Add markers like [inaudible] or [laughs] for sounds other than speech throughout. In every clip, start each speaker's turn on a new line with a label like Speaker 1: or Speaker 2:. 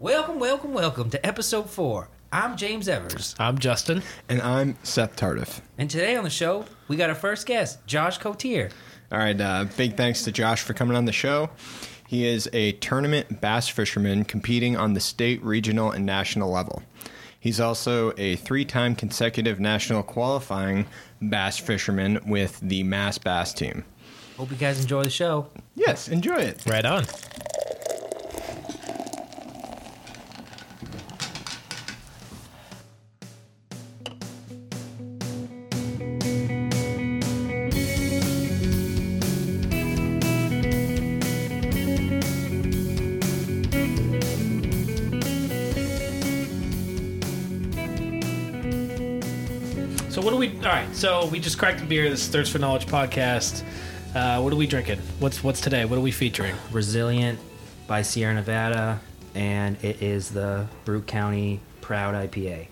Speaker 1: Welcome, welcome, welcome to episode four. I'm James Evers,
Speaker 2: I'm Justin.
Speaker 3: And I'm Seth Tardif.
Speaker 1: and today on the show we got our first guest, Josh Cotier.
Speaker 3: All right, uh, big thanks to Josh for coming on the show. He is a tournament bass fisherman competing on the state, regional, and national level. He's also a three time consecutive national qualifying bass fisherman with the Mass Bass team.
Speaker 1: Hope you guys enjoy the show.
Speaker 3: Yes, enjoy it.
Speaker 2: Right on. So we just cracked a beer. This is Thirst for Knowledge podcast. Uh, what are we drinking? What's what's today? What are we featuring?
Speaker 1: Resilient by Sierra Nevada, and it is the Brute County Proud IPA.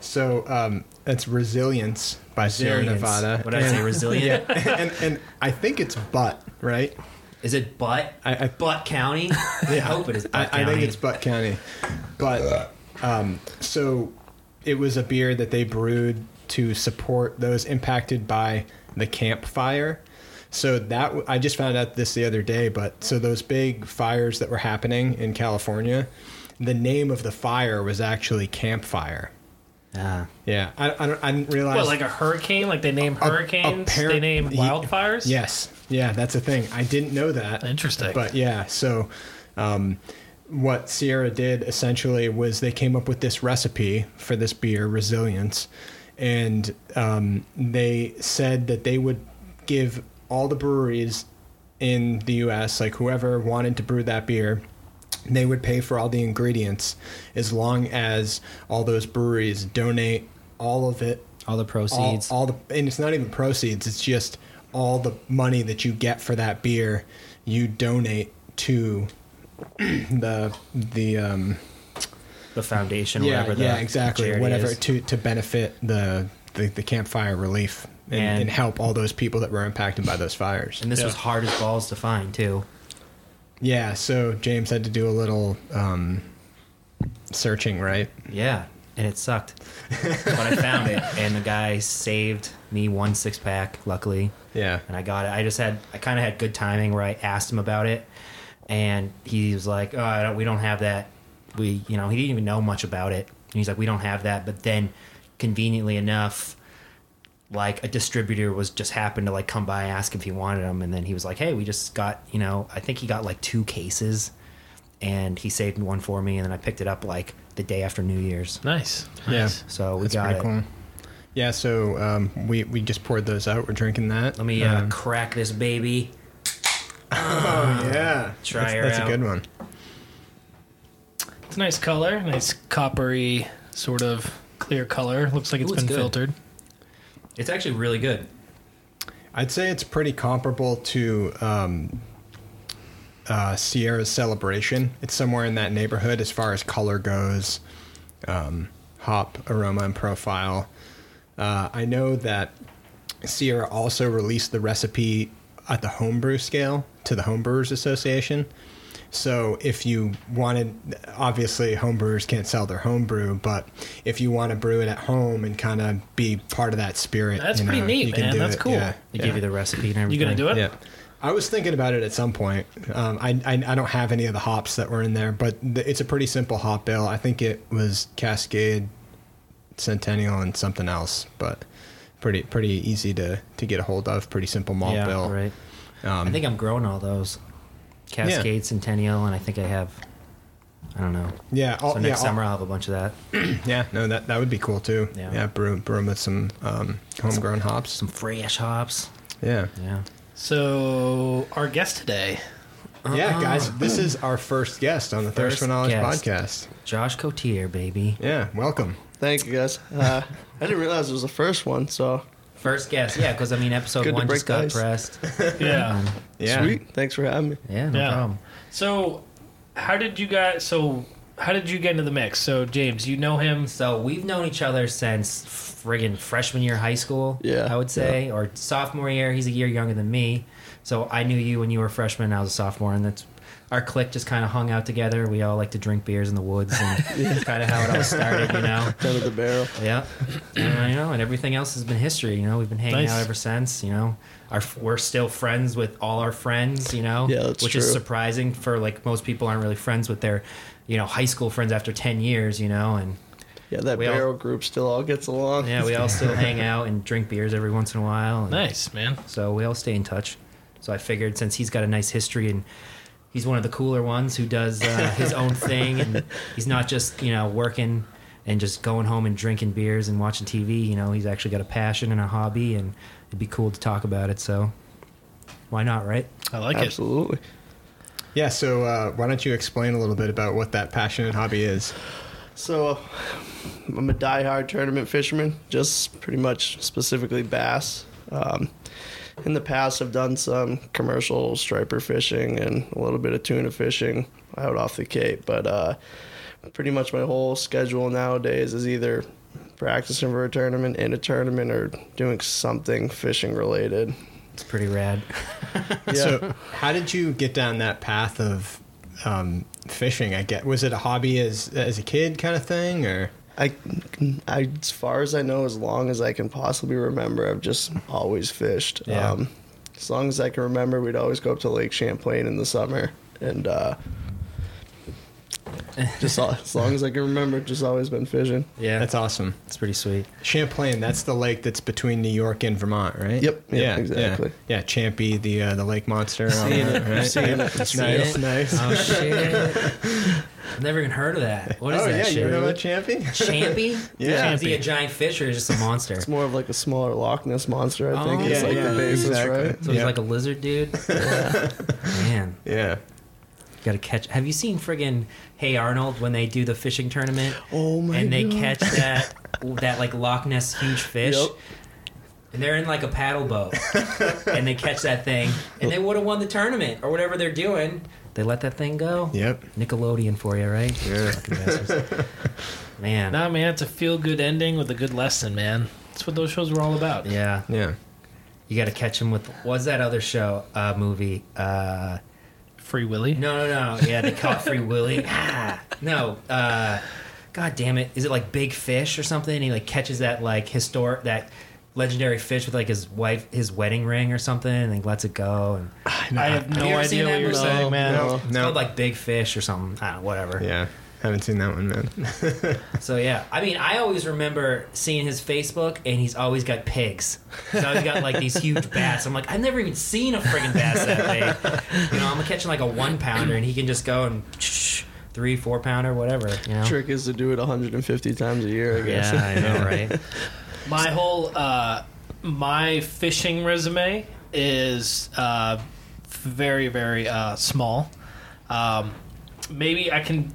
Speaker 3: So um, it's Resilience by Sierra
Speaker 1: Resilience.
Speaker 3: Nevada.
Speaker 1: What did I say? Resilient? [laughs]
Speaker 3: and, and I think it's Butt, right?
Speaker 1: Is it Butt?
Speaker 3: I- I-
Speaker 1: Butt County? [laughs] I hope it is
Speaker 3: I,
Speaker 1: Butt
Speaker 3: I
Speaker 1: County.
Speaker 3: think it's Butt County. But um, so it was a beer that they brewed to support those impacted by the campfire. So that I just found out this the other day. But so those big fires that were happening in California, the name of the fire was actually Campfire.
Speaker 1: Ah.
Speaker 3: Yeah, I, I, don't, I didn't realize.
Speaker 2: What, like a hurricane? Like they name
Speaker 3: A-
Speaker 2: hurricanes?
Speaker 3: apparent-
Speaker 2: they name
Speaker 3: ye-
Speaker 2: wildfires?
Speaker 3: Yes, yeah, that's a thing. I didn't know that.
Speaker 2: Interesting.
Speaker 3: But yeah, so um, what Sierra did essentially was they came up with this recipe for this beer, Resilience, and um, they said that they would give all the breweries in the U.S., like whoever wanted to brew that beer, they would pay for all the ingredients as long as all those breweries donate all of it
Speaker 1: All the
Speaker 3: all,
Speaker 1: proceeds.
Speaker 3: all the and it's not even proceeds it's just all the money that you get for that beer you donate to [clears throat] the the um
Speaker 1: the foundation,
Speaker 3: yeah
Speaker 1: whatever. The
Speaker 3: yeah exactly
Speaker 1: charity
Speaker 3: whatever
Speaker 1: is.
Speaker 3: to to benefit the the, the campfire relief and,
Speaker 1: And-
Speaker 3: and help all those people that were impacted by those fires
Speaker 1: And this
Speaker 2: Yeah.
Speaker 1: was hard as balls to find too.
Speaker 3: yeah so james had to do a little um searching right
Speaker 1: Yeah, and it sucked. [laughs] but I found it, and the guy saved me one six pack, luckily,
Speaker 3: yeah
Speaker 1: and I got it. I just had, I kind of had good timing where I asked him about it, and he was like, "Oh, I don't, we don't have that." We, you know, he didn't even know much about it, and he's like, "We don't have that." But then, conveniently enough, like a distributor was just happened to like come by ask if he wanted them, and then he was like, "Hey, we just got, you know, I think he got like two cases." And he saved one for me, and then I picked it up like the day after New Year's.
Speaker 2: Nice.
Speaker 3: yeah
Speaker 2: Nice.
Speaker 1: So we
Speaker 3: that's
Speaker 1: got it.
Speaker 3: cool yeah so um we we just poured those out we're drinking that
Speaker 1: Let me uh,
Speaker 3: Um,
Speaker 1: crack this baby.
Speaker 3: Oh yeah,
Speaker 1: Try
Speaker 3: that's,
Speaker 1: her
Speaker 3: that's
Speaker 1: out.
Speaker 3: a good one.
Speaker 2: It's a nice color. Nice coppery, sort of clear color. Looks like it's
Speaker 1: Ooh, it's
Speaker 2: been
Speaker 1: good.
Speaker 2: filtered.
Speaker 1: It's actually really good.
Speaker 3: I'd say it's pretty comparable to um, uh, Sierra's Celebration. It's somewhere in that neighborhood as far as color goes, um, hop, aroma, and profile. Uh, I know that Sierra also released the recipe at the homebrew scale to the Homebrewers Association. So if you wanted, obviously homebrewers can't sell their homebrew, but if you want to brew it at home and kind of be part of that spirit,
Speaker 2: That's
Speaker 3: you
Speaker 2: pretty neat,
Speaker 3: you can
Speaker 2: man.
Speaker 3: do
Speaker 2: That's
Speaker 3: it.
Speaker 2: cool.
Speaker 3: Yeah,
Speaker 1: They
Speaker 3: yeah.
Speaker 1: give you the recipe and everything.
Speaker 2: You gonna do it?
Speaker 3: Yeah. I was thinking about it at some point. Um, I, I I don't have any of the hops that were in there, but the, it's a pretty simple hop bill. I think it was Cascade, Centennial, and something else, but pretty pretty easy to to get a hold of. Pretty simple malt
Speaker 1: Yeah,
Speaker 3: bill.
Speaker 1: right.
Speaker 3: Um,
Speaker 1: I think I'm growing all those. Cascade, Centennial, and I think I have. I don't know.
Speaker 3: Yeah. All,
Speaker 1: So next
Speaker 3: yeah, all-
Speaker 1: summer I'll have a bunch of that. [clears throat]
Speaker 3: yeah. No, that that would be cool too.
Speaker 1: Yeah.
Speaker 3: Yeah. brew brew 'em with some um, homegrown hops.
Speaker 1: Some fresh hops.
Speaker 3: Yeah.
Speaker 1: Yeah.
Speaker 2: So our guest today,
Speaker 3: Yeah, guys, this is our first guest on the Thirst
Speaker 1: First
Speaker 3: for Knowledge
Speaker 1: guest.
Speaker 3: podcast.
Speaker 1: Josh Cotier, baby.
Speaker 3: Yeah, welcome.
Speaker 4: Thank you guys. Uh, [laughs] I didn't realize it was the first one, so
Speaker 1: First guest. Yeah, because I mean, episode
Speaker 4: Good to
Speaker 1: one just
Speaker 4: break
Speaker 1: got
Speaker 4: ice.
Speaker 1: pressed. [laughs]
Speaker 2: yeah.
Speaker 1: Um,
Speaker 3: Yeah.
Speaker 4: sweet. Thanks for having me.
Speaker 1: yeah, no
Speaker 2: Yeah.
Speaker 1: problem.
Speaker 2: So, how did you guys? So, how did you get into the mix? So, James, you know him.
Speaker 1: So we've known each other since friggin' freshman year of high school.
Speaker 4: Yeah,
Speaker 1: I would say, or sophomore year. He's a year younger than me, so I knew you when you were a freshman. I was a sophomore, and that's our clique just kind of hung out together. We all like to drink beers in the woods, and [laughs] that's kind of how it all started, you know. [laughs]
Speaker 4: Down at the barrel.
Speaker 1: Yeah, and I know, and everything else has been history. You know, we've been hanging
Speaker 2: Nice.
Speaker 1: out ever since. You know, our we're still friends with all our friends. You know,
Speaker 4: Yeah, that's
Speaker 1: which is surprising for like most people aren't really friends with their, you know, high school friends after ten years. You know, and
Speaker 4: Yeah, that
Speaker 1: We all-
Speaker 4: barrel group still all gets along.
Speaker 1: yeah, we all [laughs] still hang out and drink beers every once in a while. And
Speaker 2: Nice, man.
Speaker 1: So we all stay in touch. So I figured since he's got a nice history and he's one of the cooler ones who does uh, his own [laughs] thing and he's not just you know working and just going home and drinking beers and watching TV. You know, he's actually got a passion and a hobby, and it'd be cool to talk about it. So why not, right?
Speaker 2: I like it.
Speaker 4: Absolutely.
Speaker 3: Yeah, so uh, why don't you explain a little bit about what that passion and hobby is?
Speaker 4: So, uh, I'm a diehard tournament fisherman, just pretty much specifically bass. Um, in the past, I've done some commercial striper fishing and a little bit of tuna fishing out off the Cape, but uh, pretty much my whole schedule nowadays is either practicing for a tournament, in a tournament, or doing something fishing related.
Speaker 1: It's pretty rad. [laughs]
Speaker 4: Yeah.
Speaker 3: So, how did you get down that path of um, fishing? I get was it a hobby as as a kid kind of thing, or
Speaker 4: I, I, as far as I know, as long as I can possibly remember, I've just always fished.
Speaker 1: Yeah.
Speaker 4: Um, as long as I can remember, we'd always go up to Lake Champlain in the summer, and uh, just as long as I can remember, just always been fishing.
Speaker 1: Yeah,
Speaker 3: that's awesome.
Speaker 1: it's pretty sweet.
Speaker 3: Champlain, that's the lake that's between New York and Vermont, right?
Speaker 4: Yep, yep,
Speaker 3: yeah,
Speaker 4: exactly.
Speaker 3: Yeah, yeah Champy, the uh, the lake monster. on
Speaker 1: Seeing
Speaker 3: that,
Speaker 1: it,
Speaker 3: right?
Speaker 4: seeing
Speaker 3: Yeah.
Speaker 4: it,
Speaker 3: Nice,
Speaker 1: it.
Speaker 3: nice.
Speaker 1: Oh shit! I've never even heard of that. What is
Speaker 3: oh
Speaker 1: that
Speaker 3: yeah,
Speaker 1: shit?
Speaker 3: you know about Champy?
Speaker 1: Champy? [laughs]
Speaker 3: Yeah.
Speaker 1: Is he a giant fish or just a monster?
Speaker 4: It's more of like a smaller Loch Ness monster, I think.
Speaker 1: Oh,
Speaker 4: it's
Speaker 1: yeah,
Speaker 4: like
Speaker 3: yeah,
Speaker 4: the basis,
Speaker 3: exactly.
Speaker 4: right?
Speaker 1: So he's
Speaker 3: Yeah.
Speaker 1: like a lizard dude. [laughs] Man,
Speaker 3: yeah.
Speaker 1: Got to catch. Have you seen friggin' Hey Arnold when they do the fishing tournament
Speaker 4: Oh my god
Speaker 1: and they
Speaker 4: God.
Speaker 1: catch that that like Loch Ness huge fish?
Speaker 4: Yep.
Speaker 1: And they're in like a paddle boat, [laughs] and they catch that thing, and they would have won the tournament or whatever they're doing. They let that thing go.
Speaker 3: Yep.
Speaker 1: Nickelodeon for you, right?
Speaker 3: Yeah. [laughs]
Speaker 1: Man.
Speaker 2: Nah, man, it's a feel good ending with a good lesson, man. That's what those shows were all about.
Speaker 1: Yeah.
Speaker 3: Yeah.
Speaker 1: You got to catch him with. What's that other show? Uh, movie? Uh,
Speaker 2: Free Willy.
Speaker 1: No, no, no. Yeah, they caught Free Willy. [laughs] Ah, no. Uh, God damn it! Is it like Big Fish or something? And he like catches that like historic that legendary fish with like his wife his wedding ring or something, and he lets it go. And
Speaker 2: I have no
Speaker 1: you ever seen
Speaker 2: idea what
Speaker 1: that
Speaker 2: you're saying, man.
Speaker 4: No.
Speaker 1: it's called like Big Fish or something. I don't know, whatever.
Speaker 3: Yeah. Haven't seen that one, man. [laughs]
Speaker 1: So yeah, I mean, I always remember seeing his Facebook, and he's always got pigs. He's always got like these huge bass. I'm like, I've never even seen a friggin' bass that big. You know, I'm catching like a one pounder, and he can just go and [tsk] three, four pounder, whatever. You know.
Speaker 4: Trick is to do it 150 times a year, I guess.
Speaker 1: Yeah, I know, right? [laughs]
Speaker 2: My whole uh, my fishing resume is uh, very very uh, small. Um, maybe I can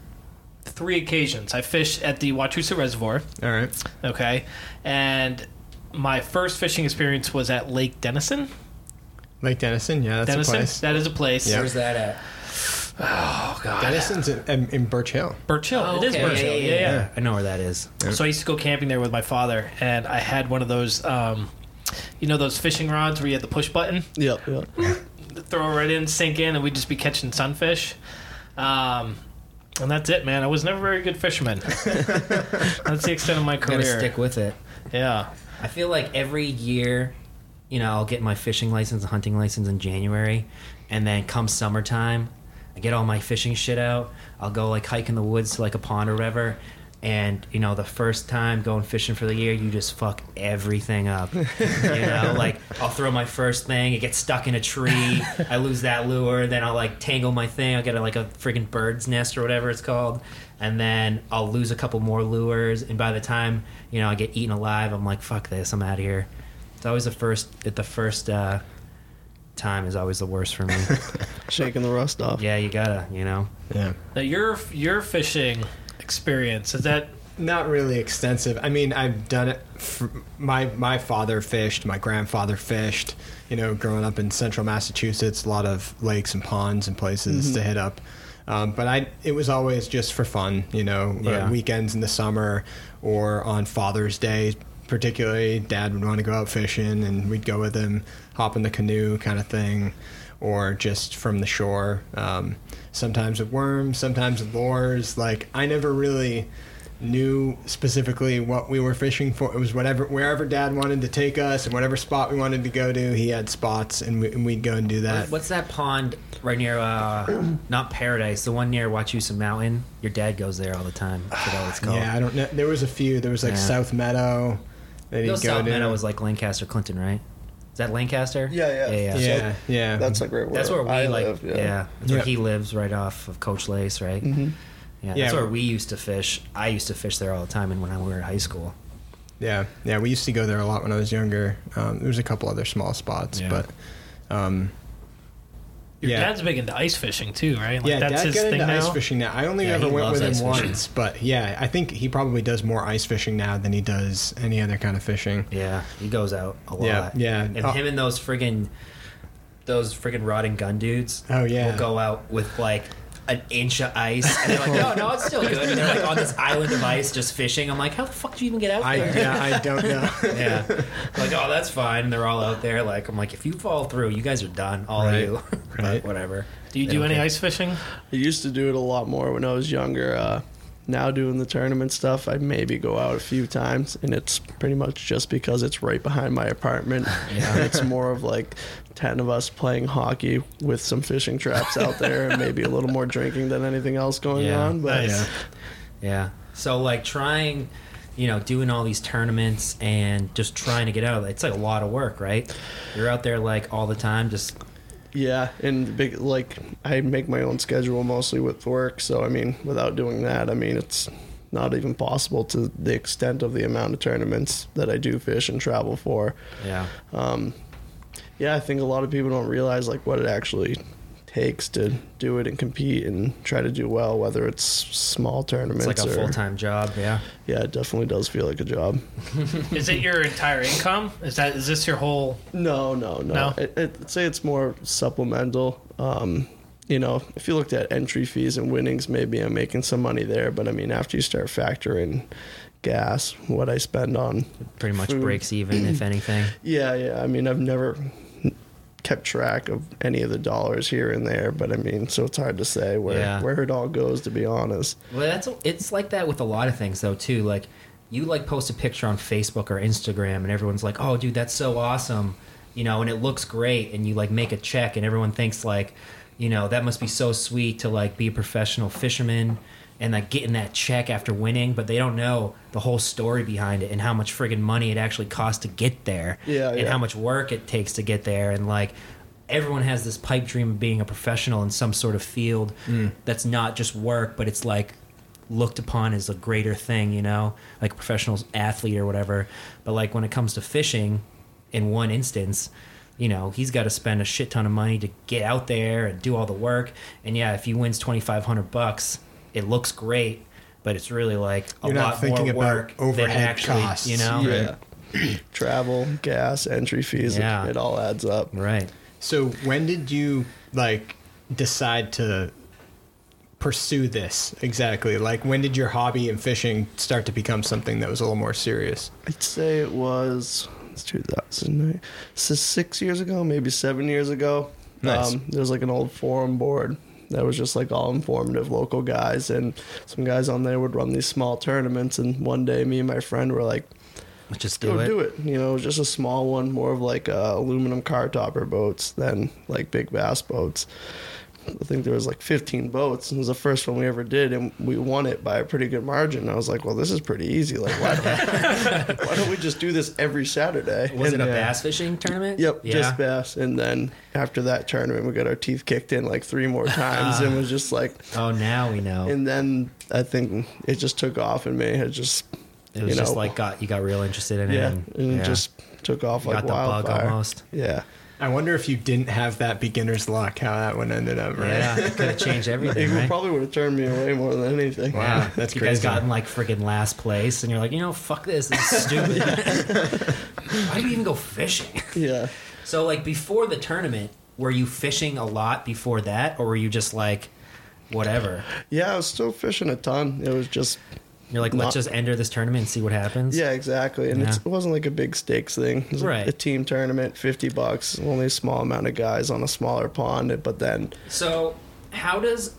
Speaker 2: three occasions. I fished at the Wachusett Reservoir.
Speaker 3: All right.
Speaker 2: Okay, and my first fishing experience was at Lake Dennison.
Speaker 3: Lake Dennison, yeah, that's
Speaker 2: Dennison,
Speaker 3: a place.
Speaker 2: that is a place.
Speaker 3: Yeah.
Speaker 1: Where's that at?
Speaker 2: Oh god,
Speaker 3: Dennison's in, in, in Birch Hill.
Speaker 2: Birch Hill. it is
Speaker 1: okay.
Speaker 2: Birch Hill. Yeah, yeah.
Speaker 1: I know where that is.
Speaker 2: So I used to go camping there with my father, and I had one of those, um, you know, those fishing rods where you had the push button,
Speaker 4: Yep, yep. [laughs]
Speaker 2: throw it right in, sink in, and we'd just be catching sunfish. Um, and that's it, man. I was never a very good fisherman. [laughs] that's the extent of my career.
Speaker 1: Gotta stick with it.
Speaker 2: Yeah.
Speaker 1: I feel like every year, you know, I'll get my fishing license and hunting license in January, and then come summertime, I get all my fishing shit out. I'll go like hike in the woods to like a pond or whatever. And you know, the first time going fishing for the year, you just fuck everything up. you know, [laughs] like I'll throw my first thing, it gets stuck in a tree, I lose that lure, then I'll like tangle my thing, I'll get a, like a friggin' bird's nest or whatever it's called, and then I'll lose a couple more lures, and by the time you know I get eaten alive, I'm like, fuck this, I'm out of here. It's always the first, at the first uh, time is always the worst for me. [laughs]
Speaker 4: Shaking the rust off.
Speaker 1: yeah, you gotta, you know.
Speaker 3: Yeah.
Speaker 2: Now your your fishing experience is that
Speaker 3: Not really extensive. I mean, I've done it. For, my my father fished. My grandfather fished. You know, growing up in central Massachusetts, a lot of lakes and ponds and places to hit up. Um, but I, it was always just for fun. You know, uh,
Speaker 1: Yeah.
Speaker 3: weekends in the summer or on Father's Day, particularly. Dad would want to go out fishing, and we'd go with him, hop in the canoe, kind of thing. Or just from the shore. Um, sometimes with worms, sometimes with lures. Like I never really knew specifically what we were fishing for. It was whatever wherever Dad wanted to take us, and whatever spot we wanted to go to, he had spots, and, we, and we'd go and do that.
Speaker 1: What's that pond right near, uh, [clears throat] not Paradise, the one near Wachusett Mountain? Your dad goes there all the time. I forgot what it's [sighs] called.
Speaker 3: Yeah, I don't know. There was a few. There was like
Speaker 1: Yeah.
Speaker 3: South Meadow. That he'd go
Speaker 1: South
Speaker 3: to.
Speaker 1: Meadow was like Lancaster, Clinton, right? Is that Lancaster?
Speaker 4: Yeah, yeah.
Speaker 1: yeah.
Speaker 4: So
Speaker 3: yeah, yeah.
Speaker 4: That's like right where,
Speaker 1: That's where we
Speaker 4: I
Speaker 1: like,
Speaker 4: live.
Speaker 1: yeah.
Speaker 4: Yeah.
Speaker 1: that's where
Speaker 3: Yep.
Speaker 1: he lives, right off of Coachlace, right?
Speaker 4: Mhm.
Speaker 1: Yeah,
Speaker 3: Yeah.
Speaker 1: that's where we used to fish. I used to fish there all the time, and when I were in high school.
Speaker 3: Yeah, yeah, we used to go there a lot when I was younger. Um, there was a couple other small spots,
Speaker 1: Yeah.
Speaker 3: but um,
Speaker 2: Your
Speaker 3: yeah,
Speaker 2: dad's big into ice fishing too, right? Like
Speaker 3: yeah,
Speaker 2: that's
Speaker 3: Dad
Speaker 2: his
Speaker 3: got
Speaker 2: thing
Speaker 3: into
Speaker 2: now.
Speaker 3: ice fishing now. I only
Speaker 1: Yeah,
Speaker 3: ever went with him
Speaker 1: fishing.
Speaker 3: once, but yeah, I think he probably does more ice fishing now than he does any other kind of fishing.
Speaker 1: Yeah, he goes out a lot.
Speaker 3: Yeah, yeah.
Speaker 1: And
Speaker 3: Oh.
Speaker 1: him and those friggin' those friggin' rod and gun dudes.
Speaker 3: Oh, yeah.
Speaker 1: will go out with like an inch of ice, and they're like, "No, no, it's still good." And they're like on this island of ice, just fishing. I'm like, "How the fuck do you even get out
Speaker 3: I
Speaker 1: there?"
Speaker 3: yeah, I don't know. [laughs]
Speaker 1: yeah. Like, oh, that's fine. And they're all out there. Like, I'm like, if you fall through, you guys are done. All
Speaker 3: Right.
Speaker 1: of you. [laughs] But
Speaker 3: Right.
Speaker 1: whatever.
Speaker 2: Do you
Speaker 1: They
Speaker 2: do
Speaker 1: don't
Speaker 2: any
Speaker 1: care.
Speaker 2: ice fishing?
Speaker 4: I used to do it a lot more when I was younger. Uh, now doing the tournament stuff, I maybe go out a few times, and it's pretty much just because it's right behind my apartment. [laughs]
Speaker 1: Yeah.
Speaker 4: It's more of like ten of us playing hockey with some fishing traps out there, and maybe a little more [laughs] drinking than anything else going
Speaker 1: Yeah.
Speaker 4: on. But
Speaker 3: Yeah.
Speaker 1: Yeah. So like trying, you know, doing all these tournaments and just trying to get out of it. It's like a lot of work, right? You're out there like all the time, just
Speaker 4: Yeah, and big like I make my own schedule mostly with work, so I mean, without doing that, I mean, it's not even possible to the extent of the amount of tournaments that I do fish and travel for.
Speaker 1: yeah.
Speaker 4: Um, yeah, I think a lot of people don't realize like what it actually takes to do it and compete and try to do well, whether it's small tournaments
Speaker 1: It's like a full time job. Yeah.
Speaker 4: yeah, it definitely does feel like a job. [laughs]
Speaker 2: Is it your entire income? Is that is this your whole?
Speaker 4: No, no, no.
Speaker 2: No?
Speaker 4: It, it, I'd say it's more supplemental. Um, you know, if you looked at entry fees and winnings, maybe I'm making some money there. But I mean, after you start factoring gas, what I spend on,
Speaker 1: Pretty much
Speaker 4: Food.
Speaker 1: breaks even, if [clears throat] anything.
Speaker 4: yeah, yeah. I mean, I've never kept track of any of the dollars here and there, but I mean, so it's hard to say where
Speaker 1: Yeah.
Speaker 4: where it all goes. To be honest,
Speaker 1: Well, that's it's like that with a lot of things though too. Like you like post a picture on Facebook or Instagram, and everyone's like, "Oh, dude, that's so awesome," you know, and it looks great, and you like make a check, and everyone thinks like, you know, that must be so sweet to like be a professional fisherman and like getting that check after winning, but they don't know the whole story behind it and how much friggin' money it actually costs to get there,
Speaker 4: Yeah,
Speaker 1: and
Speaker 4: yeah.
Speaker 1: how much work it takes to get there, and like. Everyone has this pipe dream of being a professional in some sort of field mm. that's not just work, but it's like looked upon as a greater thing, you know, like a professional athlete or whatever. But like when it comes to fishing, in one instance, you know, he's got to spend a shit ton of money to get out there and do all the work. And yeah, if he wins twenty five hundred bucks, it looks great, but it's really like a
Speaker 3: You're not
Speaker 1: lot
Speaker 3: thinking
Speaker 1: more
Speaker 3: about
Speaker 1: work than
Speaker 3: overhead
Speaker 1: actually,
Speaker 3: costs.
Speaker 1: you know.
Speaker 4: yeah, [clears throat] travel, gas, entry fees,
Speaker 1: Yeah.
Speaker 4: it, it all adds up.
Speaker 1: Right.
Speaker 3: So when did you like decide to pursue this exactly? Like when did your hobby and fishing start to become something that was a little more serious?
Speaker 4: I'd say it was it's 2009, so six years ago, maybe seven years ago.
Speaker 3: Nice.
Speaker 4: Um, there was like an old forum board that was just like all informative local guys, and some guys on there would run these small tournaments. And one day, me and my friend were like,
Speaker 1: Let's just
Speaker 4: "Go
Speaker 1: do it.
Speaker 4: do it!" You know, it was just a small one, more of like uh, aluminum car topper boats than like big bass boats. I think there was like 15 boats. It was the first one we ever did, and we won it by a pretty good margin. I was like, "Well, this is pretty easy. Like, why don't, [laughs] why don't we just do this every Saturday?"
Speaker 1: Was it
Speaker 4: And,
Speaker 1: a
Speaker 4: uh,
Speaker 1: bass fishing tournament?
Speaker 4: Yep,
Speaker 1: Yeah.
Speaker 4: just bass. And then after that tournament, we got our teeth kicked in like three more times, and was just like,
Speaker 1: oh, now we know.
Speaker 4: and then I think it just took off in me. It just,
Speaker 1: it was
Speaker 4: you
Speaker 1: just like got you got real interested in it.
Speaker 4: yeah,
Speaker 1: and,
Speaker 4: and
Speaker 1: yeah.
Speaker 4: it just took off
Speaker 1: You
Speaker 4: like
Speaker 1: got the bug
Speaker 4: wildfire.
Speaker 1: almost.
Speaker 4: Yeah.
Speaker 3: I wonder if you didn't have that beginner's luck, how that one ended up, right?
Speaker 1: Yeah, it could have [laughs] changed everything,
Speaker 4: It
Speaker 1: right?
Speaker 4: probably would have turned me away more than anything.
Speaker 3: Wow, that's
Speaker 1: you guys
Speaker 3: crazy.
Speaker 1: got in like freaking last place, and you're like, you know, fuck this, this is stupid. [laughs] Why do we even go fishing?
Speaker 4: Yeah.
Speaker 1: So, like, before the tournament, were you fishing a lot before that, or were you just like, whatever?
Speaker 4: Yeah, I was still fishing a ton. It was just
Speaker 1: You're like, let's
Speaker 4: Not-
Speaker 1: just enter this tournament and see what happens.
Speaker 4: Yeah, exactly. And it's,
Speaker 1: Yeah.
Speaker 4: it wasn't like a big stakes thing. It was
Speaker 1: Right.
Speaker 4: a, a team tournament, 50 bucks, only a small amount of guys on a smaller pond. But then,
Speaker 1: So, how does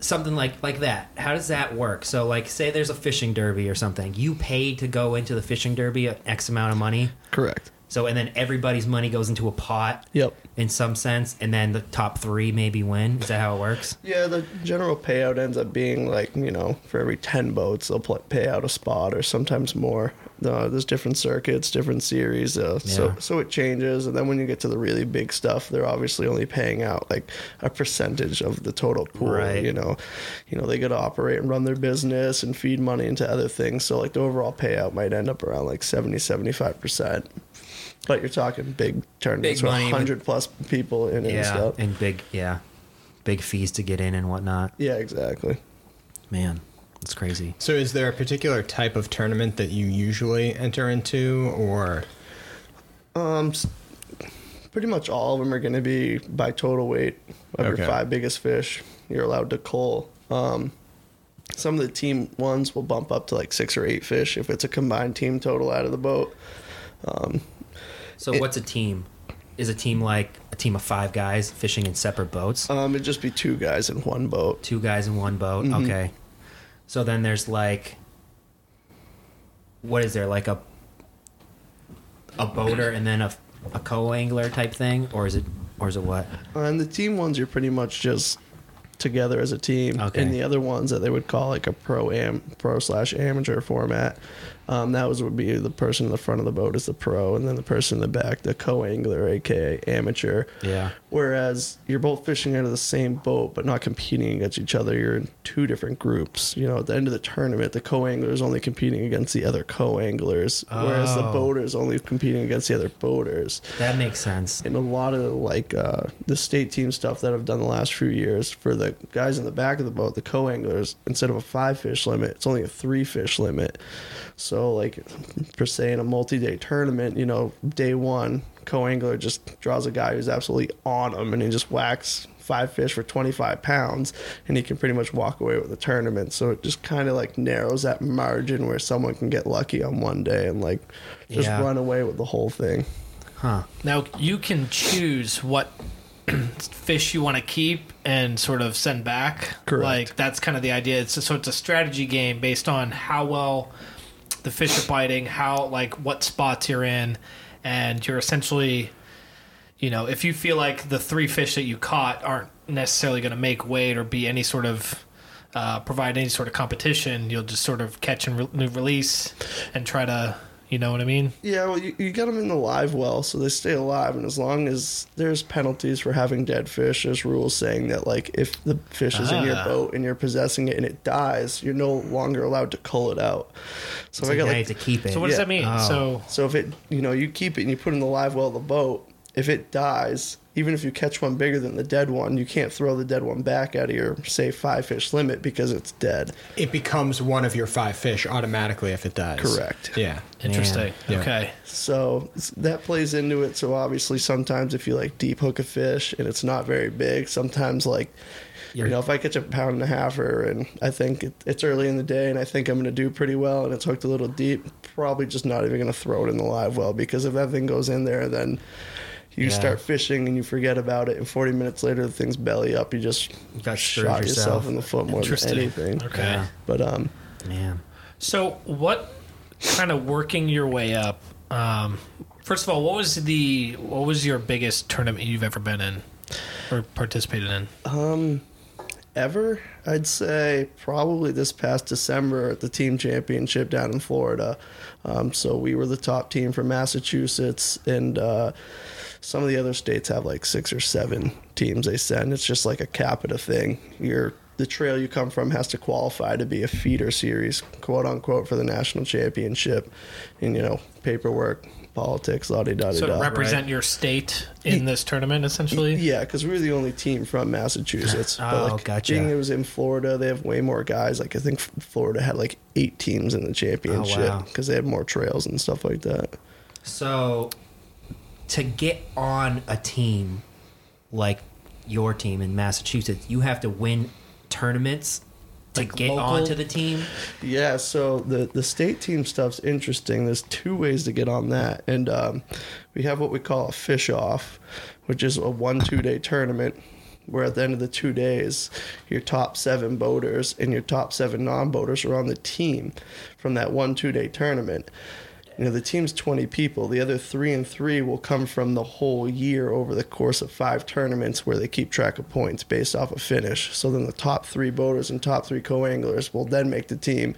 Speaker 1: something like like that? How does that work? So, like, say there's a fishing derby or something. You pay to go into the fishing derby x amount of money.
Speaker 4: correct.
Speaker 1: So, and then everybody's money goes into a pot
Speaker 4: Yep.
Speaker 1: in some sense, and then the top three maybe win. Is that how it works?
Speaker 4: Yeah, the general payout ends up being like, you know, for every 10 boats, they'll pl- pay out a spot or sometimes more. Uh, there's different circuits, different series. Uh, so,
Speaker 1: Yeah.
Speaker 4: so it changes. And then when you get to the really big stuff, they're obviously only paying out like a percentage of the total pool.
Speaker 1: Right.
Speaker 4: You know, you know, they got to operate and run their business and feed money into other things. So like the overall payout might end up around like 70, 75%. But you're talking big tournaments
Speaker 1: Big
Speaker 4: with 100 plus people in it and
Speaker 1: yeah,
Speaker 4: stuff.
Speaker 1: and big, yeah, big fees to get in and whatnot.
Speaker 4: Yeah, exactly.
Speaker 1: Man, it's crazy.
Speaker 3: So, is there a particular type of tournament that you usually enter into, or
Speaker 4: Um, pretty much all of them are going to be by total weight of
Speaker 3: Okay.
Speaker 4: your five biggest fish. You're allowed to cull. Um, some of the team ones will bump up to like six or eight fish if it's a combined team total out of the boat.
Speaker 1: So,
Speaker 4: It-
Speaker 1: what's a team? Is a team like a team of five guys fishing in separate boats?
Speaker 4: Um, it'd just be two guys in one boat.
Speaker 1: Two guys in one boat.
Speaker 4: Mhm.
Speaker 1: Okay. So then there's like, what is there like a a boater and then a a co-angler type thing, or is it or is it what?
Speaker 4: And the team ones, you're pretty much just together as a team.
Speaker 1: Okay.
Speaker 4: And the other ones that they would call like a pro am pro slash amateur format, um, that was would be the person in the front of the boat is the pro, and then the person in the back, the co angler, aka amateur.
Speaker 1: Yeah.
Speaker 4: Whereas you're both fishing out of the same boat, but not competing against each other. You're in two different groups. You know, at the end of the tournament, the co-angler is only competing against the other co-anglers, whereas the
Speaker 1: Oh.
Speaker 4: boater is only competing against the other boaters
Speaker 1: That makes sense.
Speaker 4: and a lot of like uh, the state team stuff that I've done the last few years for the guys in the back of the boat, the co-anglers, instead of a five fish limit, it's only a three fish limit. So like per se in a multi-day tournament, you know, day one, co-angler just draws a guy who's absolutely on him, and he just whacks five fish for 25 pounds and he can pretty much walk away with the tournament so it just kind of like narrows that margin where someone can get lucky on one day and like just
Speaker 1: Yeah.
Speaker 4: run away with the whole thing
Speaker 1: Huh.
Speaker 2: Now you can choose what [clears throat] fish you want to keep and sort of send back.
Speaker 4: Correct.
Speaker 2: Like that's kind of the idea. It's so it's a strategy game based on how well the fish are biting, how like what spots you're in, and you're essentially, you know, if you feel like the three fish that you caught aren't necessarily going to make weight or be any sort of uh, provide any sort of competition, you'll just sort of catch and re- release and try to, you know what I mean?
Speaker 4: Yeah, well, you, you get them in the live well, so they stay alive. And as long as there's penalties for having dead fish, there's rules saying that, like, if the fish is in your
Speaker 2: Ah.
Speaker 4: boat and you're possessing it and it dies, you're no longer allowed to cull it out. So,
Speaker 1: So
Speaker 4: I got like,
Speaker 1: to keep it.
Speaker 2: So what does that mean?
Speaker 1: Oh.
Speaker 2: So
Speaker 4: so if it, you know, you keep it and you put it in the live well of the boat, if it dies, even if you catch one bigger than the dead one, you can't throw the dead one back out of your say five fish limit because it's dead.
Speaker 3: it becomes one of your five fish automatically if it dies?
Speaker 4: Correct.
Speaker 3: Yeah.
Speaker 2: Interesting.
Speaker 3: Yeah.
Speaker 2: Okay.
Speaker 4: So that plays into it. So obviously, sometimes if you like deep hook a fish and it's not very big, sometimes like you know if I catch a pound and a half or and I think it, it's early in the day and I think I'm going to do pretty well and it's hooked a little deep, probably just not even going to throw it in the live well because if that thing goes in there, then you
Speaker 1: Yeah.
Speaker 4: start fishing and you forget about it, and 40 minutes later the thing's belly up. You just
Speaker 1: You got
Speaker 4: shot
Speaker 1: yourself.
Speaker 4: yourself in the foot more than anything.
Speaker 2: Okay.
Speaker 1: Yeah.
Speaker 4: But um,
Speaker 1: Man.
Speaker 2: So, what kind of working your way up? Um, first of all, what was the what was your biggest tournament you've ever been in or participated in?
Speaker 4: Um, ever, I'd say probably this past December at the team championship down in Florida. Um, so we were the top team from Massachusetts, and uh, some of the other states have like six or seven teams they send. It's just like a capita thing. You're the trail you come from has to qualify to be a feeder series, quote unquote, for the national championship. And you know, paperwork, politics, la di da
Speaker 2: So, to represent your state in this tournament, essentially.
Speaker 4: Yeah, because we were the only team from Massachusetts.
Speaker 1: Ah, oh, gotcha.
Speaker 4: Being it was in Florida, they have way more guys. Like I think Florida had like eight teams in the championship
Speaker 1: Oh, wow.
Speaker 4: because they had more trails and stuff like that.
Speaker 1: So, to get on a team like your team in Massachusetts, you have to win tournaments to
Speaker 2: Like
Speaker 1: get
Speaker 2: local-
Speaker 1: onto the team?
Speaker 4: Yeah, so the the state team stuff's interesting. There's two ways to get on that, and um, we have what we call a fish off, which is a one two day tournament. Where at the end of the two days, your top seven boaters and your top seven non boaters are on the team from that one two day tournament. You know, the team's 20 people. The other three and three will come from the whole year over the course of five tournaments where they keep track of points based off of finish. So then the top three boaters and top three co anglers will then make the team.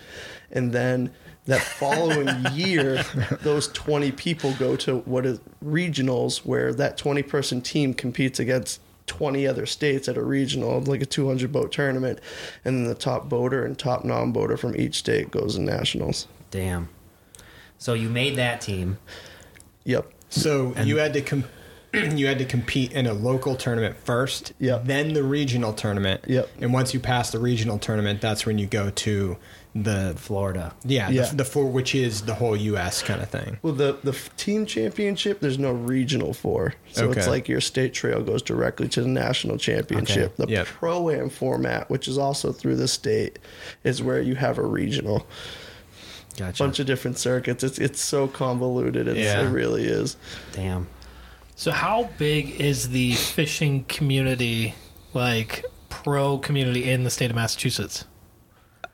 Speaker 4: And then that following [laughs] year, those 20 people go to what is regionals where that 20 person team competes against 20 other states at a regional, like a 200 boat tournament. And then the top boater and top non boater from each state goes to nationals.
Speaker 1: Damn. So you made that team.
Speaker 4: Yep.
Speaker 3: So
Speaker 1: And-
Speaker 3: you had to com- [clears throat] you had to compete in a local tournament first,
Speaker 4: Yep.
Speaker 3: then the regional tournament.
Speaker 4: Yep.
Speaker 3: And once you pass the regional tournament, that's when you go to the
Speaker 1: Florida.
Speaker 3: yeah,
Speaker 4: Yeah.
Speaker 3: The, the four which is the whole US kind of thing.
Speaker 4: Well, the the team championship, there's no regional for, so it's like your state trail goes directly to the national championship.
Speaker 1: Okay.
Speaker 4: The
Speaker 3: Yep.
Speaker 4: pro am format, which is also through the state, is where you have a regional,
Speaker 1: Gotcha.
Speaker 4: bunch of different circuits. It's it's so convoluted. It's,
Speaker 3: Yeah.
Speaker 4: It really is.
Speaker 1: Damn.
Speaker 2: So how big is the fishing community, like pro community in the state of Massachusetts?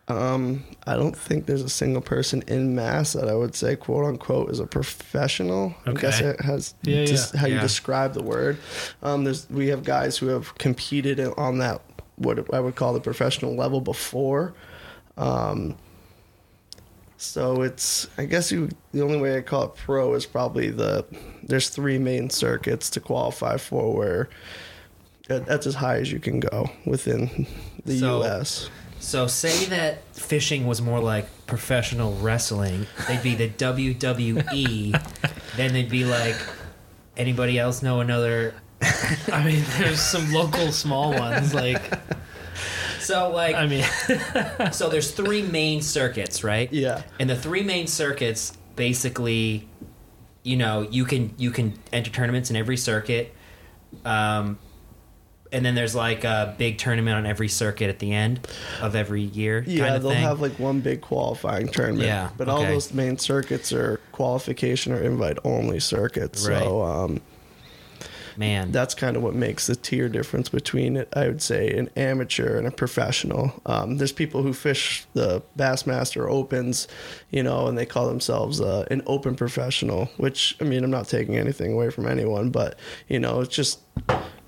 Speaker 4: Um, I don't think there's a single person in Mass that I would say, quote unquote, is a professional. I guess it has
Speaker 2: Yeah,
Speaker 4: just
Speaker 2: yeah.
Speaker 4: how you
Speaker 1: Yeah.
Speaker 4: describe the word. Um, there's we have guys who have competed on that what I would call the professional level before. Um, so it's I guess you the only way I call it pro is probably the there's three main circuits to qualify for where that's as high as you can go within the
Speaker 1: So-
Speaker 4: U.S.
Speaker 1: So say that fishing was more like professional wrestling. They'd be the WWE. then they'd be like, anybody else know another? [laughs]
Speaker 2: I mean, there's some local small ones, like
Speaker 1: So like,
Speaker 2: I mean, [laughs]
Speaker 1: so there's three main circuits, right?
Speaker 4: Yeah.
Speaker 1: And the three main circuits basically, you know, you can you can enter tournaments in every circuit. Um, and then there's like a big tournament on every circuit at the end of every year.
Speaker 4: Yeah,
Speaker 1: kind of
Speaker 4: they'll
Speaker 1: thing.
Speaker 4: have like one big qualifying tournament.
Speaker 1: Yeah,
Speaker 4: but all those main circuits are qualification or invite only circuits. So um,
Speaker 1: man.
Speaker 4: that's kind of what makes the tier difference between it. I would say an amateur and a professional. Um, there's people who fish the Bassmaster Opens, you know, and they call themselves uh, an open professional. Which I mean, I'm not taking anything away from anyone, but you know, it's just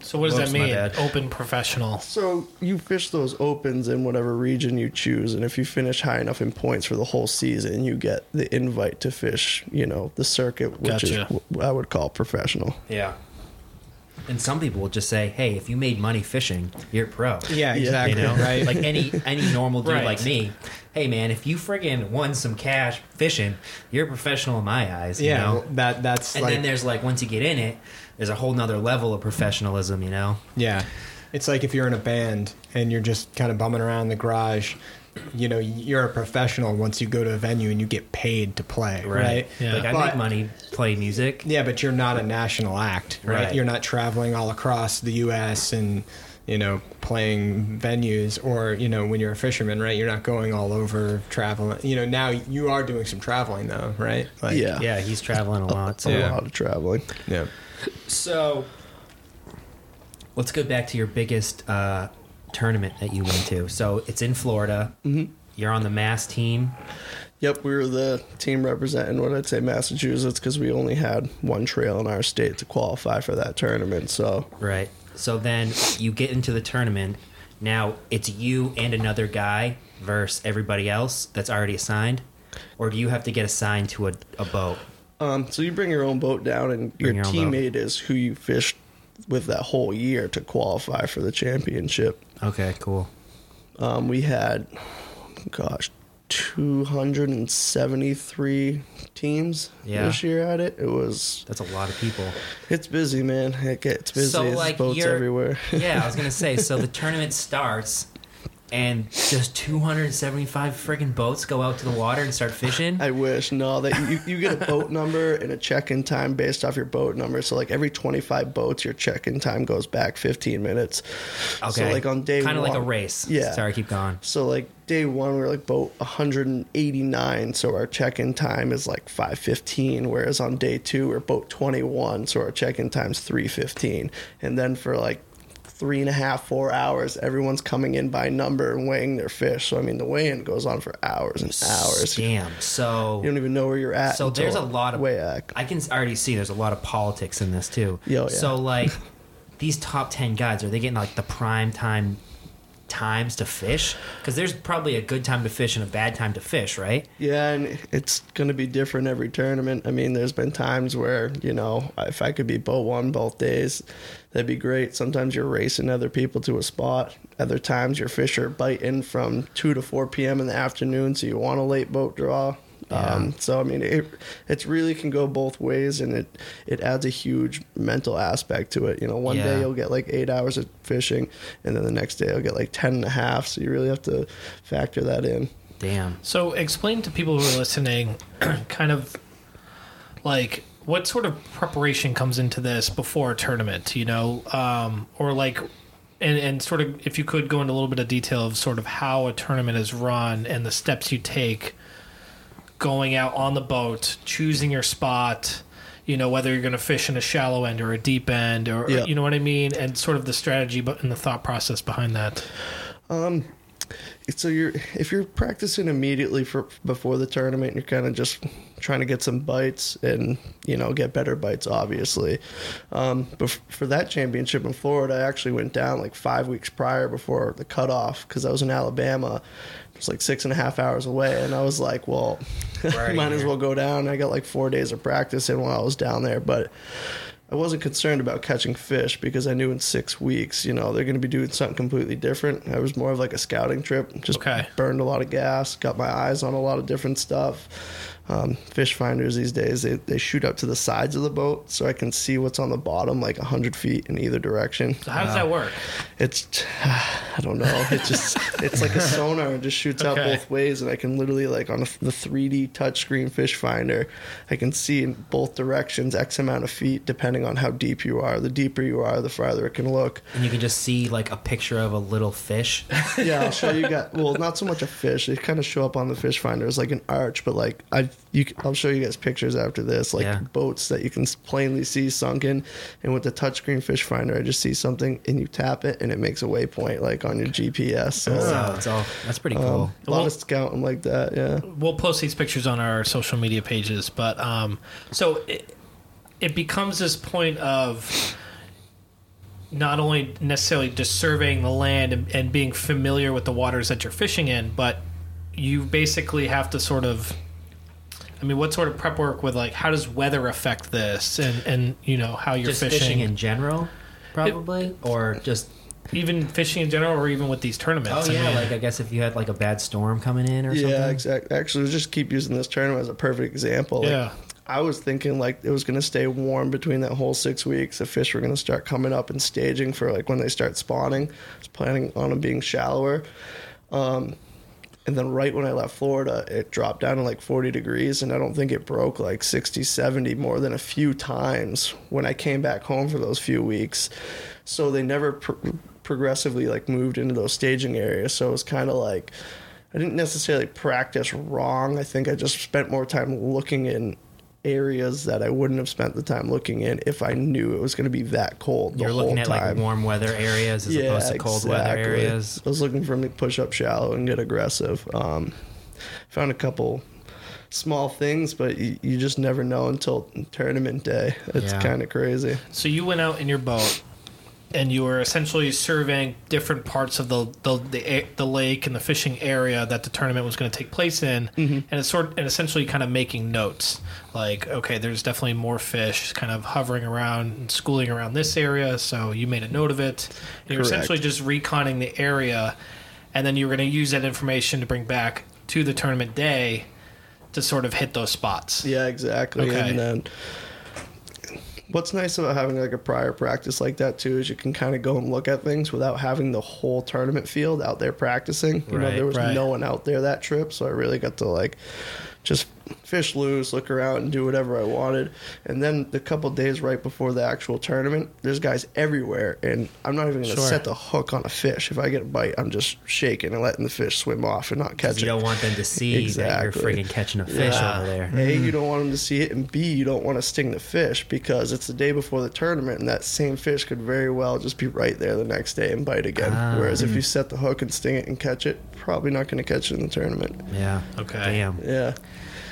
Speaker 2: so what does
Speaker 1: Whoops,
Speaker 2: that mean? Open professional.
Speaker 4: So you fish those opens in whatever region you choose, and if you finish high enough in points for the whole season, you get the invite to fish. You know the circuit, which is
Speaker 2: Gotcha.
Speaker 4: what I would call professional.
Speaker 1: Yeah. And some people will just say, "Hey, if you made money fishing, you're a pro."
Speaker 3: Yeah, exactly.
Speaker 1: You know,
Speaker 3: Right.
Speaker 1: Like any any normal dude
Speaker 2: Right.
Speaker 1: like me. Hey, man, if you friggin' won some cash fishing, you're a professional in my eyes. You
Speaker 3: yeah,
Speaker 1: know?
Speaker 3: well, that that's
Speaker 1: and
Speaker 3: like
Speaker 1: then there's like once you get in it, there's a whole nother level of professionalism. You know.
Speaker 3: Yeah. It's like if you're in a band and you're just kind of bumming around the garage, you know, you're a professional once you go to a venue and you get paid to play, right?
Speaker 2: Yeah.
Speaker 1: Like I
Speaker 3: But-
Speaker 1: make money play music.
Speaker 3: Yeah, but you're not a national act, right?
Speaker 1: Right.
Speaker 3: You're not traveling all across the U.S. and you know playing venues, or you know when you're a fisherman, right? You're not going all over traveling. You know now you are doing some traveling though, right? Like,
Speaker 4: yeah,
Speaker 1: Yeah, he's traveling a lot.
Speaker 4: a
Speaker 3: Yeah.
Speaker 4: lot of traveling.
Speaker 3: yeah.
Speaker 1: so let's go back to your biggest uh, tournament that you went to. So it's in Florida. Mm-hmm. You're on the Mass team.
Speaker 4: Yep, we were the team representing what I'd say Massachusetts because we only had one trail in our state to qualify for that tournament. So
Speaker 1: Right. So then you get into the tournament. Now it's you and another guy versus everybody else that's already assigned, or do you have to get assigned to a, a boat?
Speaker 4: Um, so you bring your own boat down, and your,
Speaker 1: your boat.
Speaker 4: teammate is who you fished with that whole year to qualify for the championship.
Speaker 1: Okay, cool.
Speaker 4: Um, we had, gosh, 273 teams
Speaker 1: Yeah.
Speaker 4: this year at it. It was,
Speaker 1: That's a lot of people.
Speaker 4: it's busy, man. It gets busy.
Speaker 1: So, like,
Speaker 4: boats everywhere.
Speaker 1: Yeah, I was gonna [laughs] say. So the tournament starts, and just 275 friggin' boats go out to the water and start fishing.
Speaker 4: I wish no that you, you get a [laughs] boat number and a check-in time based off your boat number. So like every 25 boats, your check-in time goes back 15 minutes.
Speaker 1: Okay.
Speaker 4: So like on day
Speaker 1: kind of like a race.
Speaker 4: Yeah.
Speaker 1: Sorry, keep going.
Speaker 4: So like day one, we are like boat 189, so our check-in time is like 5:15. Whereas on day two, we're boat 21, so our check-in time's 3:15. And then for like three and a half, four hours, everyone's coming in by number and weighing their fish. So I mean, the weigh-in goes on for hours and hours.
Speaker 1: Damn. So
Speaker 4: You don't even know where you're at.
Speaker 1: So there's a lot of
Speaker 4: way back.
Speaker 1: I can already see there's a lot of politics in this too.
Speaker 4: Oh, yeah.
Speaker 1: So like [laughs] these top ten guys are they getting like the prime time times to fish? Because there's probably a good time to fish and a bad time to fish, right?
Speaker 4: Yeah, and it's going to be different every tournament. I mean, there's been times where, you know, if I could be boat one both days, that'd be great. Sometimes you're racing other people to a spot. Other times your fish are biting from 2 to 4 p.m. in the afternoon, so you want a late boat draw. Um, so I mean, it it really can go both ways, and it it adds a huge mental aspect to it. You know, one
Speaker 1: Yeah.
Speaker 4: day you'll get like eight hours of fishing, and then the next day you'll get like ten and a half. So you really have to factor that in.
Speaker 1: Damn.
Speaker 2: So explain to people who are listening, [clears throat] kind of like what sort of preparation comes into this before a tournament, you know, um, or like, and and sort of if you could go into a little bit of detail of sort of how a tournament is run and the steps you take going out on the boat, choosing your spot. You know whether you're going to fish in a shallow end or a deep end, or
Speaker 4: Yeah.
Speaker 2: you know what I mean, and sort of the strategy, but and the thought process behind that.
Speaker 4: So you're if you're practicing immediately for before the tournament you're kind of just trying to get some bites and you know get better bites obviously. Um, but f- for that championship in florida i actually went down like five weeks prior before the cutoff because i was in alabama. It was like six and a half hours away and i was like well [laughs] might as well go down. I got like four days of practice in while i was down there but I wasn't concerned about catching fish because I knew in six weeks, you know, they're going to be doing something completely different. I was more of like a scouting trip. Just
Speaker 2: Okay.
Speaker 4: burned a lot of gas, got my eyes on a lot of different stuff. Um, fish finders these days, they, they shoot up to the sides of the boat so I can see what's on the bottom, like 100 feet in either direction.
Speaker 2: So how does that work?
Speaker 4: It's, [sighs] I don't know. It just, [laughs] it's like a sonar. It just shoots out both ways. And I can literally, like on the 3D touchscreen fish finder, I can see in both directions X amount of feet depending on how deep you are. The deeper you are, the farther it can look.
Speaker 1: And you can just see like a picture of a little fish.
Speaker 4: Yeah, I'll show you [laughs] guys. Well, not so much a fish. They kind of show up on the fish finder as like an arch, but like I, you, c- I'll show you guys pictures after this, like
Speaker 1: Yeah.
Speaker 4: boats that you can plainly see sunken. And with the touchscreen fish finder, I just see something and you tap it and it makes a waypoint like on your GPS. So
Speaker 1: So it's all that's pretty cool.
Speaker 4: um, a lot
Speaker 2: Well-
Speaker 4: of scouting like that. Yeah.
Speaker 2: we'll post these pictures on our social media pages but um so it, it becomes this point of not only necessarily just surveying the land and, and being familiar with the waters that you're fishing in but you basically have to sort of I mean, what sort of prep work with like how does weather affect this, and and you know how you're
Speaker 1: just
Speaker 2: fishing,
Speaker 1: fishing in general, probably, or just
Speaker 2: even fishing in general, or even with these tournaments.
Speaker 1: oh
Speaker 2: I
Speaker 1: yeah,
Speaker 2: mean,
Speaker 1: like I guess if you had like a bad storm coming in or
Speaker 4: Yeah,
Speaker 1: something.
Speaker 4: exactly. Actually, just keep using this tournament as a perfect example. Like,
Speaker 2: Yeah.
Speaker 4: I was thinking like it was going to stay warm between that whole six weeks. The fish were going to start coming up and staging for like when they start spawning. I was planning on them being shallower. Um, and then right when I left Florida, it dropped down to like 40 degrees, and I don't think it broke like 60, 70 more than a few times when I came back home for those few weeks. So they never pr- progressively like moved into those staging areas. So it was kind of like I didn't necessarily practice wrong. I think I just spent more time looking in areas that I wouldn't have spent the time looking in if I knew it was going to be that cold. The
Speaker 1: You're
Speaker 4: whole
Speaker 1: looking at
Speaker 4: time.
Speaker 1: like warm weather areas as [laughs] opposed to cold weather areas.
Speaker 4: I was looking for me to push up shallow and get aggressive. Um, found a couple small things, but you, you just never know until tournament day. It's
Speaker 1: Yeah.
Speaker 4: kind of crazy.
Speaker 2: So you went out in your boat, and you were essentially surveying different parts of the the the, the lake and the fishing area that the tournament was going to take place in, mm-hmm. and it's sort and essentially kind of making notes. Like, okay, there's definitely more fish kind of hovering around and schooling around this area, so you made a note of it. And you're
Speaker 4: Correct.
Speaker 2: essentially just reconning the area, and then you were going to use that information to bring back to the tournament day to sort of hit those spots.
Speaker 4: Yeah, exactly.
Speaker 2: Okay.
Speaker 4: And then what's nice about having like a prior practice like that too is you can kind of go and look at things without having the whole tournament field out there practicing. You know,
Speaker 1: Right,
Speaker 4: there was
Speaker 2: right.
Speaker 4: no one out there that trip, so I really got to like just fish loose, look around, and do whatever I wanted. And then the couple days right before the actual tournament, there's guys everywhere, and I'm not even going to
Speaker 2: Sure.
Speaker 4: set the hook on a fish. If I get a bite, I'm just shaking and letting the fish swim off and not catch it.
Speaker 1: You don't want them to see that you're freaking catching a fish
Speaker 4: Yeah.
Speaker 1: over there.
Speaker 4: A, you don't want them to see it, and B, you don't want to sting the fish because it's the day before the tournament, and that same fish could very well just be right there the next day and bite again.
Speaker 1: Ah.
Speaker 4: Whereas if you set the hook and sting it and catch it, probably not going to catch it in the tournament.
Speaker 1: Yeah.
Speaker 2: Okay.
Speaker 1: Damn.
Speaker 4: Yeah.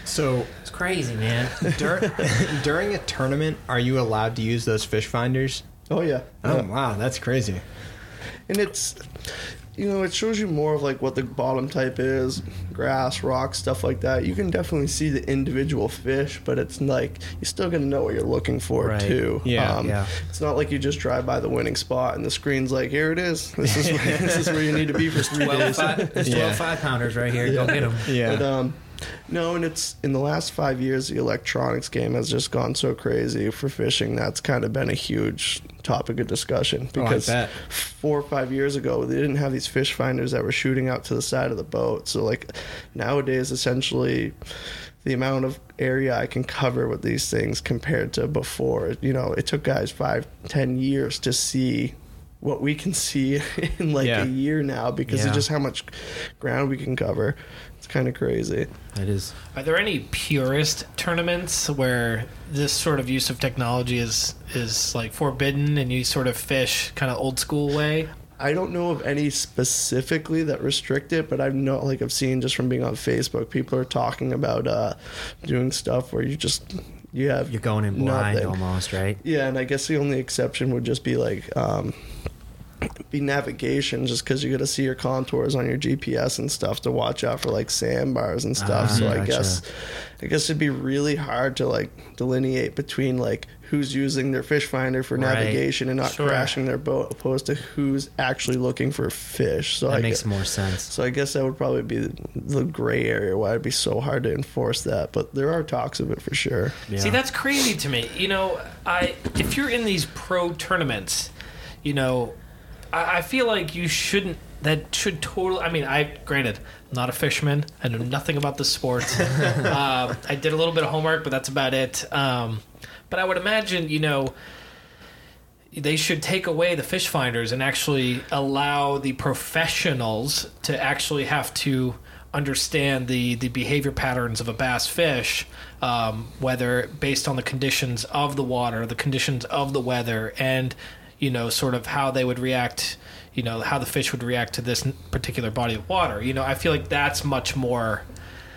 Speaker 3: So
Speaker 1: It's crazy, man.
Speaker 3: dur- [laughs] during a tournament, are you allowed to use those fish finders?
Speaker 4: Oh yeah.
Speaker 3: Oh
Speaker 4: Yeah.
Speaker 3: wow, that's crazy.
Speaker 4: and it's you know it shows you more of like what the bottom type is grass rock stuff like that you can definitely see the individual fish but it's like you're still gonna know what you're looking for
Speaker 1: Right.
Speaker 4: too
Speaker 3: Yeah,
Speaker 4: um,
Speaker 1: yeah.
Speaker 4: it's not like you just drive by the winning spot and the screen's like here it is this is where, [laughs] this is where you need to be for three
Speaker 1: 12
Speaker 4: days
Speaker 1: five, there's 12
Speaker 3: Yeah.
Speaker 1: five pounders right here. Go get them.
Speaker 3: Yeah.
Speaker 4: but um, no, and it's in the last five years, the electronics game has just gone so crazy for fishing. That's kind of been a huge topic of discussion
Speaker 3: Oh,
Speaker 4: because
Speaker 3: bet.
Speaker 4: four or five years ago, they didn't have these fish finders that were shooting out to the side of the boat. So like nowadays, essentially. The amount of area I can cover with these things compared to before, you know, it took guys five, ten years to see what we can see [laughs] in like
Speaker 3: Yeah.
Speaker 4: a year now because
Speaker 1: Yeah.
Speaker 4: of just how much ground we can cover. It's kind of crazy.
Speaker 1: It is.
Speaker 2: Are there any purist tournaments where this sort of use of technology is is like forbidden and you sort of fish kind of old school way?
Speaker 4: I don't know of any specifically that restrict it, but I've know like I've seen just from being on Facebook, people are talking about uh, doing stuff where you just you have
Speaker 1: You're going in blind
Speaker 4: nothing.
Speaker 1: almost, right?
Speaker 4: Yeah, and I guess the only exception would just be like um, be navigation, just because you got to see your contours on your GPS and stuff to watch out for like sandbars and stuff.
Speaker 1: Ah,
Speaker 4: so I
Speaker 1: gotcha.
Speaker 4: guess I guess it'd be really hard to like delineate between like who's using their fish finder for
Speaker 1: Right.
Speaker 4: navigation and not
Speaker 2: Sure.
Speaker 4: crashing their boat, opposed to who's actually looking for fish. So
Speaker 1: That
Speaker 4: I
Speaker 1: makes
Speaker 4: gue-
Speaker 1: more sense.
Speaker 4: so I guess that would probably be the, the gray area why it'd be so hard to enforce that. But there are talks of it for sure.
Speaker 1: Yeah.
Speaker 2: See, that's crazy to me. You know, I if you're in these pro tournaments, you know, I, I feel like you shouldn't. That should totally. I mean, I granted, I'm not a fisherman. I know nothing about the sport. [laughs] um, I did a little bit of homework, but that's about it. Um, but I would imagine, you know, they should take away the fish finders and actually allow the professionals to actually have to understand the, the behavior patterns of a bass fish, um, whether based on the conditions of the water, the conditions of the weather, and you know, sort of how they would react. You know how the fish would react to this particular body of water. You know, I feel like that's much more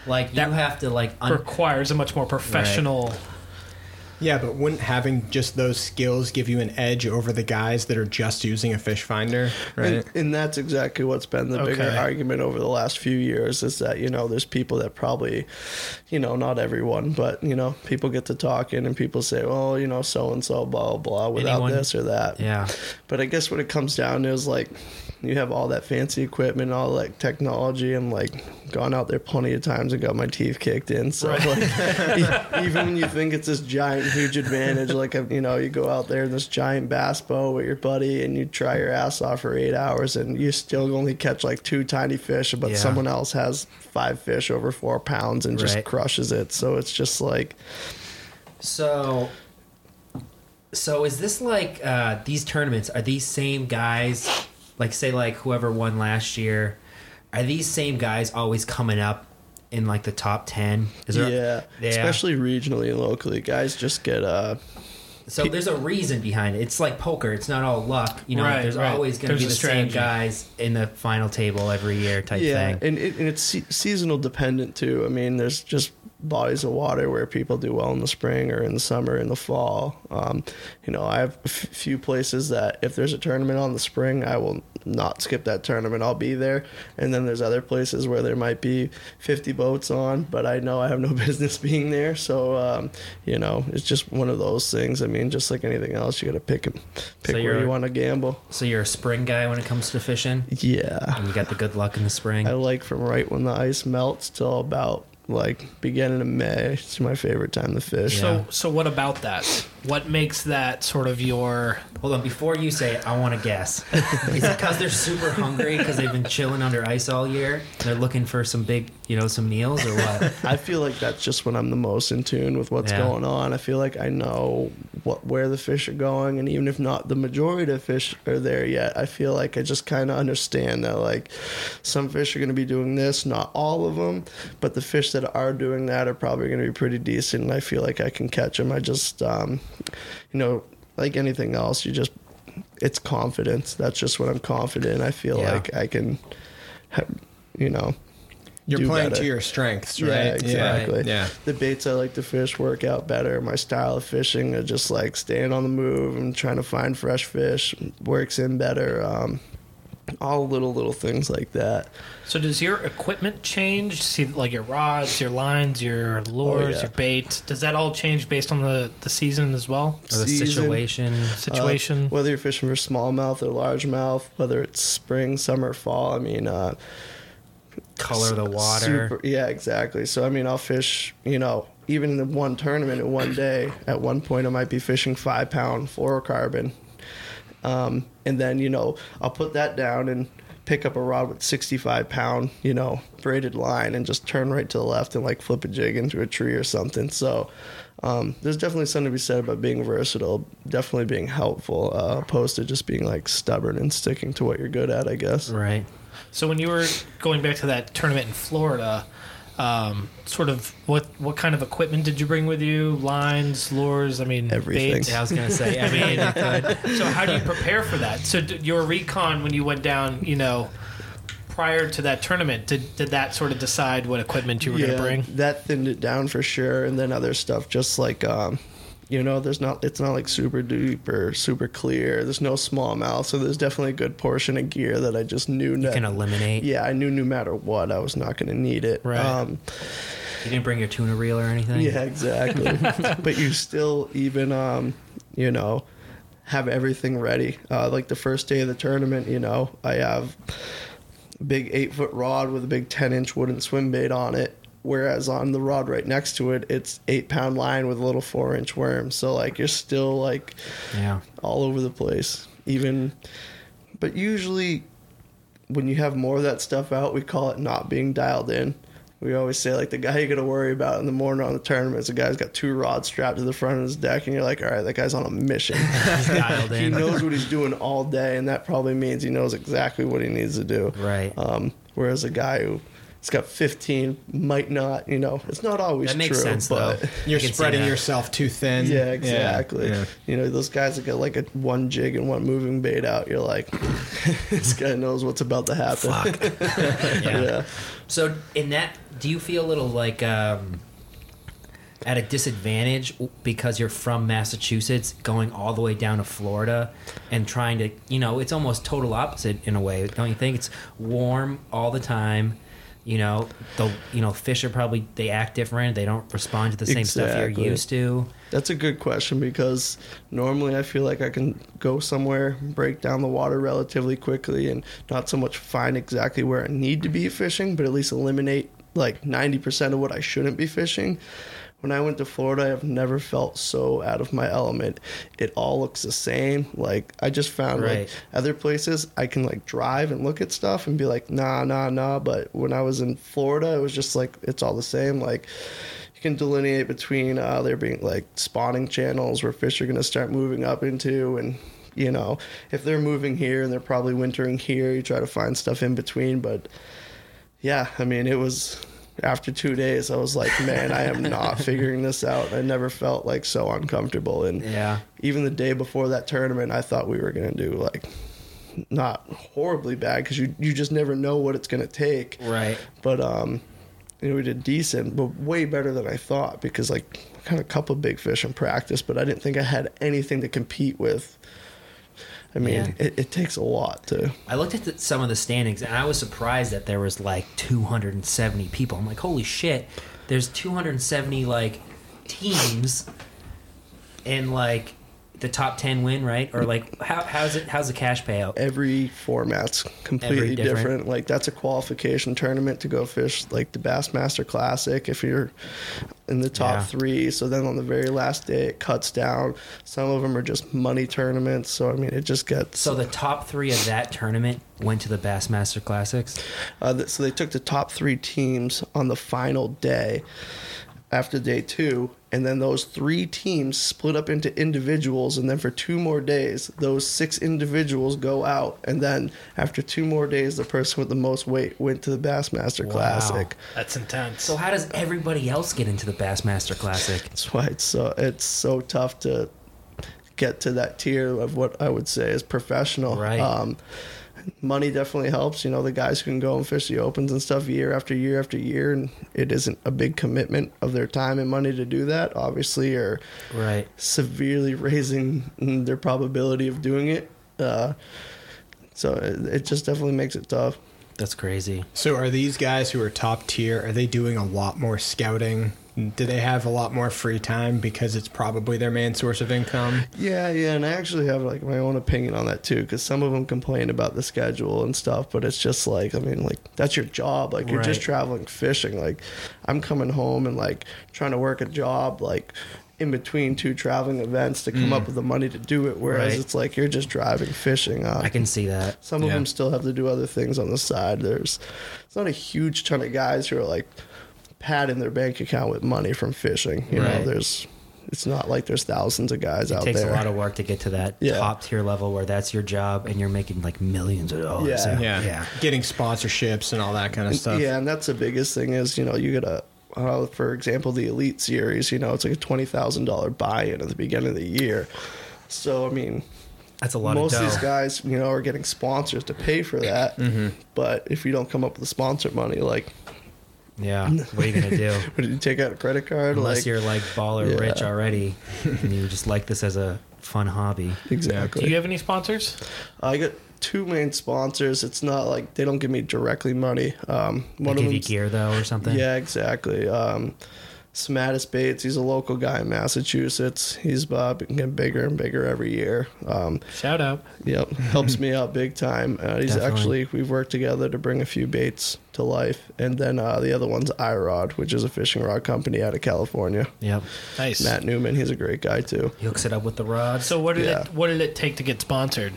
Speaker 1: Like you
Speaker 2: That-
Speaker 1: have to like un-
Speaker 2: requires a much more professional.
Speaker 3: Yeah, but wouldn't having just those skills give you an edge over the guys that are just using a fish finder, right?
Speaker 4: And, and that's exactly what's been the bigger argument over the last few years is that, you know, there's people that probably, you know, not everyone, but, you know, people get to talking and people say, well, you know, so and so, blah, blah, blah, without
Speaker 1: Anyone-
Speaker 4: this or that.
Speaker 1: yeah.
Speaker 4: But I guess what it comes down to is like, you have all that fancy equipment, all like technology, and like gone out there plenty of times and got my teeth kicked in. So like, [laughs] e- even when you think it's this giant, huge advantage, like you know, you go out there in this giant bass boat with your buddy, and you try your ass off for eight hours, and you still only catch like two tiny fish, but
Speaker 1: Yeah.
Speaker 4: someone else has five fish over four pounds and just
Speaker 1: Right.
Speaker 4: crushes it. So it's just like,
Speaker 1: So, so is this like uh, these tournaments? Are these same guys? Like, say, like whoever won last year, are these same guys always coming up in like the top ten? Is there,
Speaker 4: yeah,
Speaker 1: yeah.
Speaker 4: especially regionally and locally, guys just get uh.
Speaker 1: So there's a reason behind it. It's like poker. It's not all luck. You know,
Speaker 2: Right,
Speaker 1: there's
Speaker 2: right.
Speaker 1: always going to be
Speaker 2: a
Speaker 1: the same guys in the final table every year type
Speaker 4: yeah,
Speaker 1: thing.
Speaker 4: and, it, and it's se- seasonal dependent too. I mean, there's just bodies of water where people do well in the spring or in the summer, in the fall. Um, you know, I have a f- few places that if there's a tournament on the spring, I will not skip that tournament. I'll be there. And then there's other places where there might be 50 boats on, but I know I have no [laughs] business being there. So, um, you know, it's just one of those things. I mean, just like anything else, you got to pick pick
Speaker 1: So
Speaker 4: where you want to gamble.
Speaker 1: So you're a spring guy when it comes to fishing,
Speaker 4: Yeah.
Speaker 1: and you got the good luck in the spring.
Speaker 4: I like from right when the ice melts till about like beginning of May. It's my favorite time to fish.
Speaker 1: Yeah.
Speaker 2: So, so what about that? what makes that sort of your
Speaker 1: Hold on, before you say it, I want to guess. Is it because they're super hungry because they've been chilling under ice all year? They're looking for some big, you know, some meals or what? [laughs]
Speaker 4: I feel like that's just when I'm the most in tune with what's
Speaker 1: Yeah.
Speaker 4: going on. I feel like I know what where the fish are going, and even if not the majority of fish are there yet, I feel like I just kind of understand that like some fish are going to be doing this, not all of them, but the fish that are doing that are probably going to be pretty decent, and I feel like I can catch them. I just, um, you know, like anything else, you just it's confidence. That's just what I'm confident. in. I feel
Speaker 1: Yeah.
Speaker 4: like I can, you know.
Speaker 3: You're
Speaker 4: do
Speaker 3: playing
Speaker 4: better.
Speaker 3: to your strengths,
Speaker 4: Yeah,
Speaker 3: right?
Speaker 4: exactly.
Speaker 3: Yeah.
Speaker 4: The baits I like to fish work out better. My style of fishing are just like staying on the move and trying to find fresh fish works in better. Um, all little little things like that.
Speaker 2: So does your equipment change? See, like your rods, your lines, your lures,
Speaker 4: yeah.
Speaker 2: your bait. Does that all change based on the, the season as well?
Speaker 1: Or the
Speaker 4: Season.
Speaker 1: situation?
Speaker 2: Situation.
Speaker 4: Uh, whether you're fishing for smallmouth or largemouth, whether it's spring, summer, fall. I mean, uh,
Speaker 1: color the water.
Speaker 4: Super, yeah, exactly. So I mean, I'll fish. You know, even in one tournament in one day. At one point, I might be fishing five pound fluorocarbon, um, and then you know I'll put that down and pick up a rod with 65 pound, you know, braided line and just turn right to the left and like flip a jig into a tree or something. So. Um, there's definitely something to be said about being versatile, definitely being helpful, uh, opposed to just being like stubborn and sticking to what you're good at, I guess.
Speaker 1: Right.
Speaker 2: So when you were going back to that tournament in Florida, um, sort of what what kind of equipment did you bring with you? Lines, lures. I mean,
Speaker 4: Everything.
Speaker 1: Yeah, I was gonna say. I mean. [laughs]
Speaker 2: So how do you prepare for that? So d- your recon when you went down, you know, prior to that tournament, did did that sort of decide what equipment you were going to bring?
Speaker 4: That thinned it down for sure, and then other stuff just like um, you know, there's not it's not like super deep or super clear. There's no smallmouth, so there's definitely a good portion of gear that I just knew
Speaker 1: You
Speaker 4: that
Speaker 1: can eliminate.
Speaker 4: yeah, I knew no matter what I was not going to need it.
Speaker 2: Right.
Speaker 4: Um,
Speaker 1: You didn't bring your tuna reel or anything.
Speaker 4: yeah, exactly. [laughs] but you still even um, you know, have everything ready. Uh, like the first day of the tournament, you know, I have big eight foot rod with a big ten inch wooden swim bait on it. Whereas on the rod right next to it, it's eight pound line with a little four inch worm. So like you're still like
Speaker 1: Yeah.
Speaker 4: all over the place. Even, but usually, when you have more of that stuff out, we call it not being dialed in. We always say like the guy you got to worry about in the morning on the tournament is the guy's got two rods strapped to the front of his deck, and you're like, all right, that guy's on a mission. [laughs]
Speaker 1: Dialed
Speaker 4: he knows what he's doing all day, and that probably means he knows exactly what he needs to do.
Speaker 1: Right.
Speaker 4: Um, whereas a guy who has got 15 might not, you know, it's not always
Speaker 1: That makes
Speaker 4: true,
Speaker 1: sense,
Speaker 4: but
Speaker 1: though. [laughs]
Speaker 3: You're
Speaker 1: I
Speaker 3: spreading yourself too thin.
Speaker 4: yeah, exactly.
Speaker 3: Yeah.
Speaker 4: You know, those guys that got like a one jig and one moving bait out, you're like, [laughs] this guy knows what's about to happen. [laughs]
Speaker 1: Yeah.
Speaker 4: yeah.
Speaker 1: So in that, do you feel a little like um, at a disadvantage because you're from Massachusetts, going all the way down to Florida, and trying to, you know, it's almost total opposite in a way, don't you think? It's warm all the time. You know, the you know fish are probably they act different. They don't respond to the same stuff you're used to.
Speaker 4: That's a good question because normally I feel like I can go somewhere, break down the water relatively quickly, and not so much find exactly where I need to be fishing, but at least eliminate like 90% of what I shouldn't be fishing. When I went to Florida, I've never felt so out of my element. It all looks the same. Like I just found
Speaker 1: Right.
Speaker 4: like other places I can like drive and look at stuff and be like, nah, nah, nah. But when I was in Florida, it was just like it's all the same. Like you can delineate between uh, there being like spawning channels where fish are going to start moving up into and you know if they're moving here and they're probably wintering here you try to find stuff in between but yeah i mean it was after two days i was like man i am not [laughs] figuring this out i never felt like so uncomfortable and
Speaker 1: Yeah.
Speaker 4: even the day before that tournament i thought we were going to do like not horribly bad because you, you just never know what it's going to take
Speaker 1: Right.
Speaker 4: but um you know, we did decent, but way better than I thought because like I caught a couple big fish in practice, but I didn't think I had anything to compete with. I mean,
Speaker 1: Yeah.
Speaker 4: it, it takes a lot to.
Speaker 1: I looked at the, some of the standings and I was surprised that there was like 270 people. I'm like, holy shit! There's 270 like teams, and like the top 10 win, right? Or like how how's it? How's the cash payout?
Speaker 4: Every format's completely
Speaker 1: Every different.
Speaker 4: different. Like that's a qualification tournament to go fish like the Bassmaster Classic. If you're in the top
Speaker 1: Yeah.
Speaker 4: three. So then on the very last day, it cuts down. Some of them are just money tournaments. So I mean, it just gets.
Speaker 1: So the top three of that tournament went to the Bassmaster Classics.
Speaker 4: Uh, th- so they took the top three teams on the final day after day two, and then those three teams split up into individuals, and then for two more days, those six individuals go out, and then after two more days, the person with the most weight went to the Bassmaster
Speaker 1: Wow.
Speaker 4: Classic.
Speaker 2: That's intense.
Speaker 1: So how does everybody else get into the Bassmaster Classic?
Speaker 4: That's why it's so it's so tough to get to that tier of what I would say is professional.
Speaker 1: Right.
Speaker 4: Um, money definitely helps. You know, the guys can go and fish the opens and stuff year after year after year, and it isn't a big commitment of their time and money to do that. Obviously, are
Speaker 1: Right.
Speaker 4: severely [laughs] raising their probability of doing it. Uh, so it, it just definitely makes it tough.
Speaker 1: That's crazy.
Speaker 3: So are these guys who are top tier? Are they doing a lot more scouting? Do they have a lot more free time because it's probably their main source of income?
Speaker 4: Yeah, yeah, and I actually have like my own opinion on that too, because some of them complain about the schedule and stuff, but it's just like, I mean, like that's your job. Like you're just traveling fishing. Like I'm coming home and like trying to work a job, like in between two traveling events to come up with the money to do it. Whereas
Speaker 1: Right.
Speaker 4: it's like you're just driving fishing. Uh,
Speaker 1: I can see that.
Speaker 4: some of them still have to do other things on the side. There's it's not a huge ton of guys who are like padding their bank account with money from fishing. You know,
Speaker 1: Right.
Speaker 4: there's it's not like there's thousands of guys
Speaker 1: It
Speaker 4: out there.
Speaker 1: It takes a lot of work to get to that
Speaker 4: Yeah.
Speaker 1: top tier level where that's your job and you're making like millions of dollars.
Speaker 4: Yeah.
Speaker 1: So,
Speaker 3: Yeah.
Speaker 1: yeah.
Speaker 3: Getting sponsorships and all that kind of stuff.
Speaker 4: Yeah, and that's the biggest thing is you know you gotta. Uh, for example, the Elite Series, you know, it's like a twenty thousand dollar buy-in at the beginning of the year. So I mean,
Speaker 1: That's a lot
Speaker 4: most
Speaker 1: of
Speaker 4: of these guys, you know, are getting sponsors to pay for that.
Speaker 1: Mm-hmm.
Speaker 4: But if you don't come up with the sponsor money, like,
Speaker 1: yeah. [laughs] What are you gonna do?
Speaker 4: what did you take out a credit card?
Speaker 1: Unless
Speaker 4: like,
Speaker 1: you're like baller
Speaker 4: Yeah.
Speaker 1: rich already [laughs] and you just like this as a fun hobby.
Speaker 4: exactly.
Speaker 2: Do you have any sponsors?
Speaker 4: I got two main sponsors. It's not like they don't give me directly money. Um,
Speaker 1: They
Speaker 4: one of
Speaker 1: give you gear though or something?
Speaker 4: yeah, exactly. Um, Smatus Bates, he's a local guy in Massachusetts. He's uh, been getting bigger and bigger every year. Um,
Speaker 2: Shout out.
Speaker 4: yep, helps me out big time. Uh, he's
Speaker 1: Definitely.
Speaker 4: actually we've worked together to bring a few baits to life, and then uh, the other one's iRod, which is a fishing rod company out of California.
Speaker 1: Yep.
Speaker 2: Nice.
Speaker 4: Matt Newman, he's a great guy too.
Speaker 1: He hooks it up with the rod.
Speaker 2: So what did
Speaker 4: Yeah.
Speaker 2: it what did it take to get sponsored?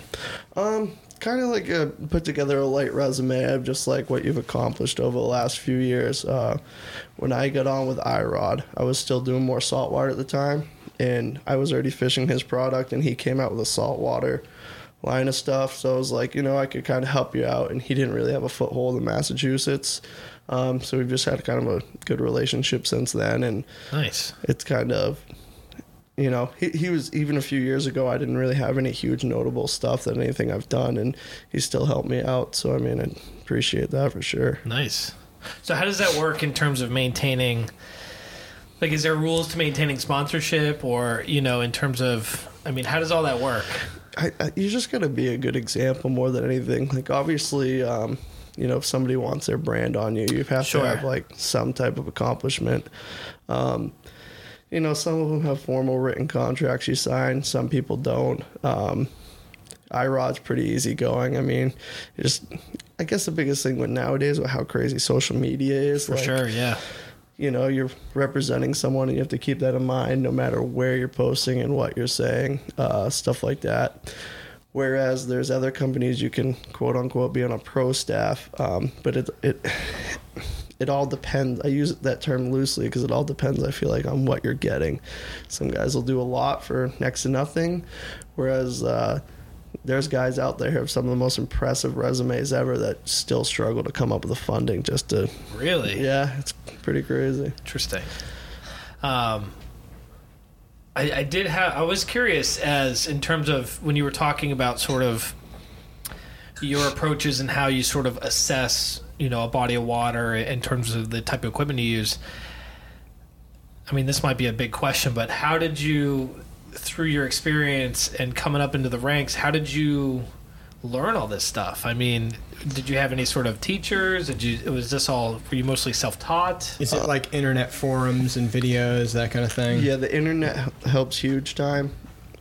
Speaker 4: Um, kind of like a, put together a light resume of just like what you've accomplished over the last few years. Uh, when I got on with iRod, I was still doing more saltwater at the time, and I was already fishing his product, and he came out with a saltwater line of stuff. So I was like, you know, I could kind of help you out, and he didn't really have a foothold in Massachusetts. Um, so we've just had kind of a good relationship since then, and
Speaker 2: Nice.
Speaker 4: it's kind of you know he, he was even a few years ago i didn't really have any huge notable stuff that anything i've done and he still helped me out so i mean i appreciate that for sure
Speaker 2: Nice. So how does that work in terms of maintaining like is there rules to maintaining sponsorship or, you know, in terms of I mean, how does all that work?
Speaker 4: I, I, you just to be a good example more than anything like obviously um, you know if somebody wants their brand on you you have
Speaker 2: Sure.
Speaker 4: to have like some type of accomplishment um, you know some of them have formal written contracts you sign some people don't. Um, iRod's pretty easygoing. I mean just i guess the biggest thing with nowadays with how crazy social media is
Speaker 2: For
Speaker 4: like,
Speaker 2: sure, yeah.
Speaker 4: you know you're representing someone and you have to keep that in mind no matter where you're posting and what you're saying uh, stuff like that. Whereas there's other companies you can quote unquote be on a pro staff um, but it it it all depends i use that term loosely because it all depends i feel like on what you're getting some guys will do a lot for next to nothing whereas uh, there's guys out there who have some of the most impressive resumes ever that still struggle to come up with the funding just to
Speaker 2: Really?
Speaker 4: yeah it's pretty crazy
Speaker 2: Interesting. Um, I, I did have. I was curious as in terms of when you were talking about sort of your approaches and how you sort of assess, you know, a body of water in terms of the type of equipment you use. I mean, this might be a big question, but how did you, through your experience and coming up into the ranks, how did you learn all this stuff? I mean, did you have any sort of teachers? Did you? Was this all? Were you mostly self-taught?
Speaker 3: Is it like internet forums and videos, that kind of thing?
Speaker 4: Yeah, the internet helps huge time,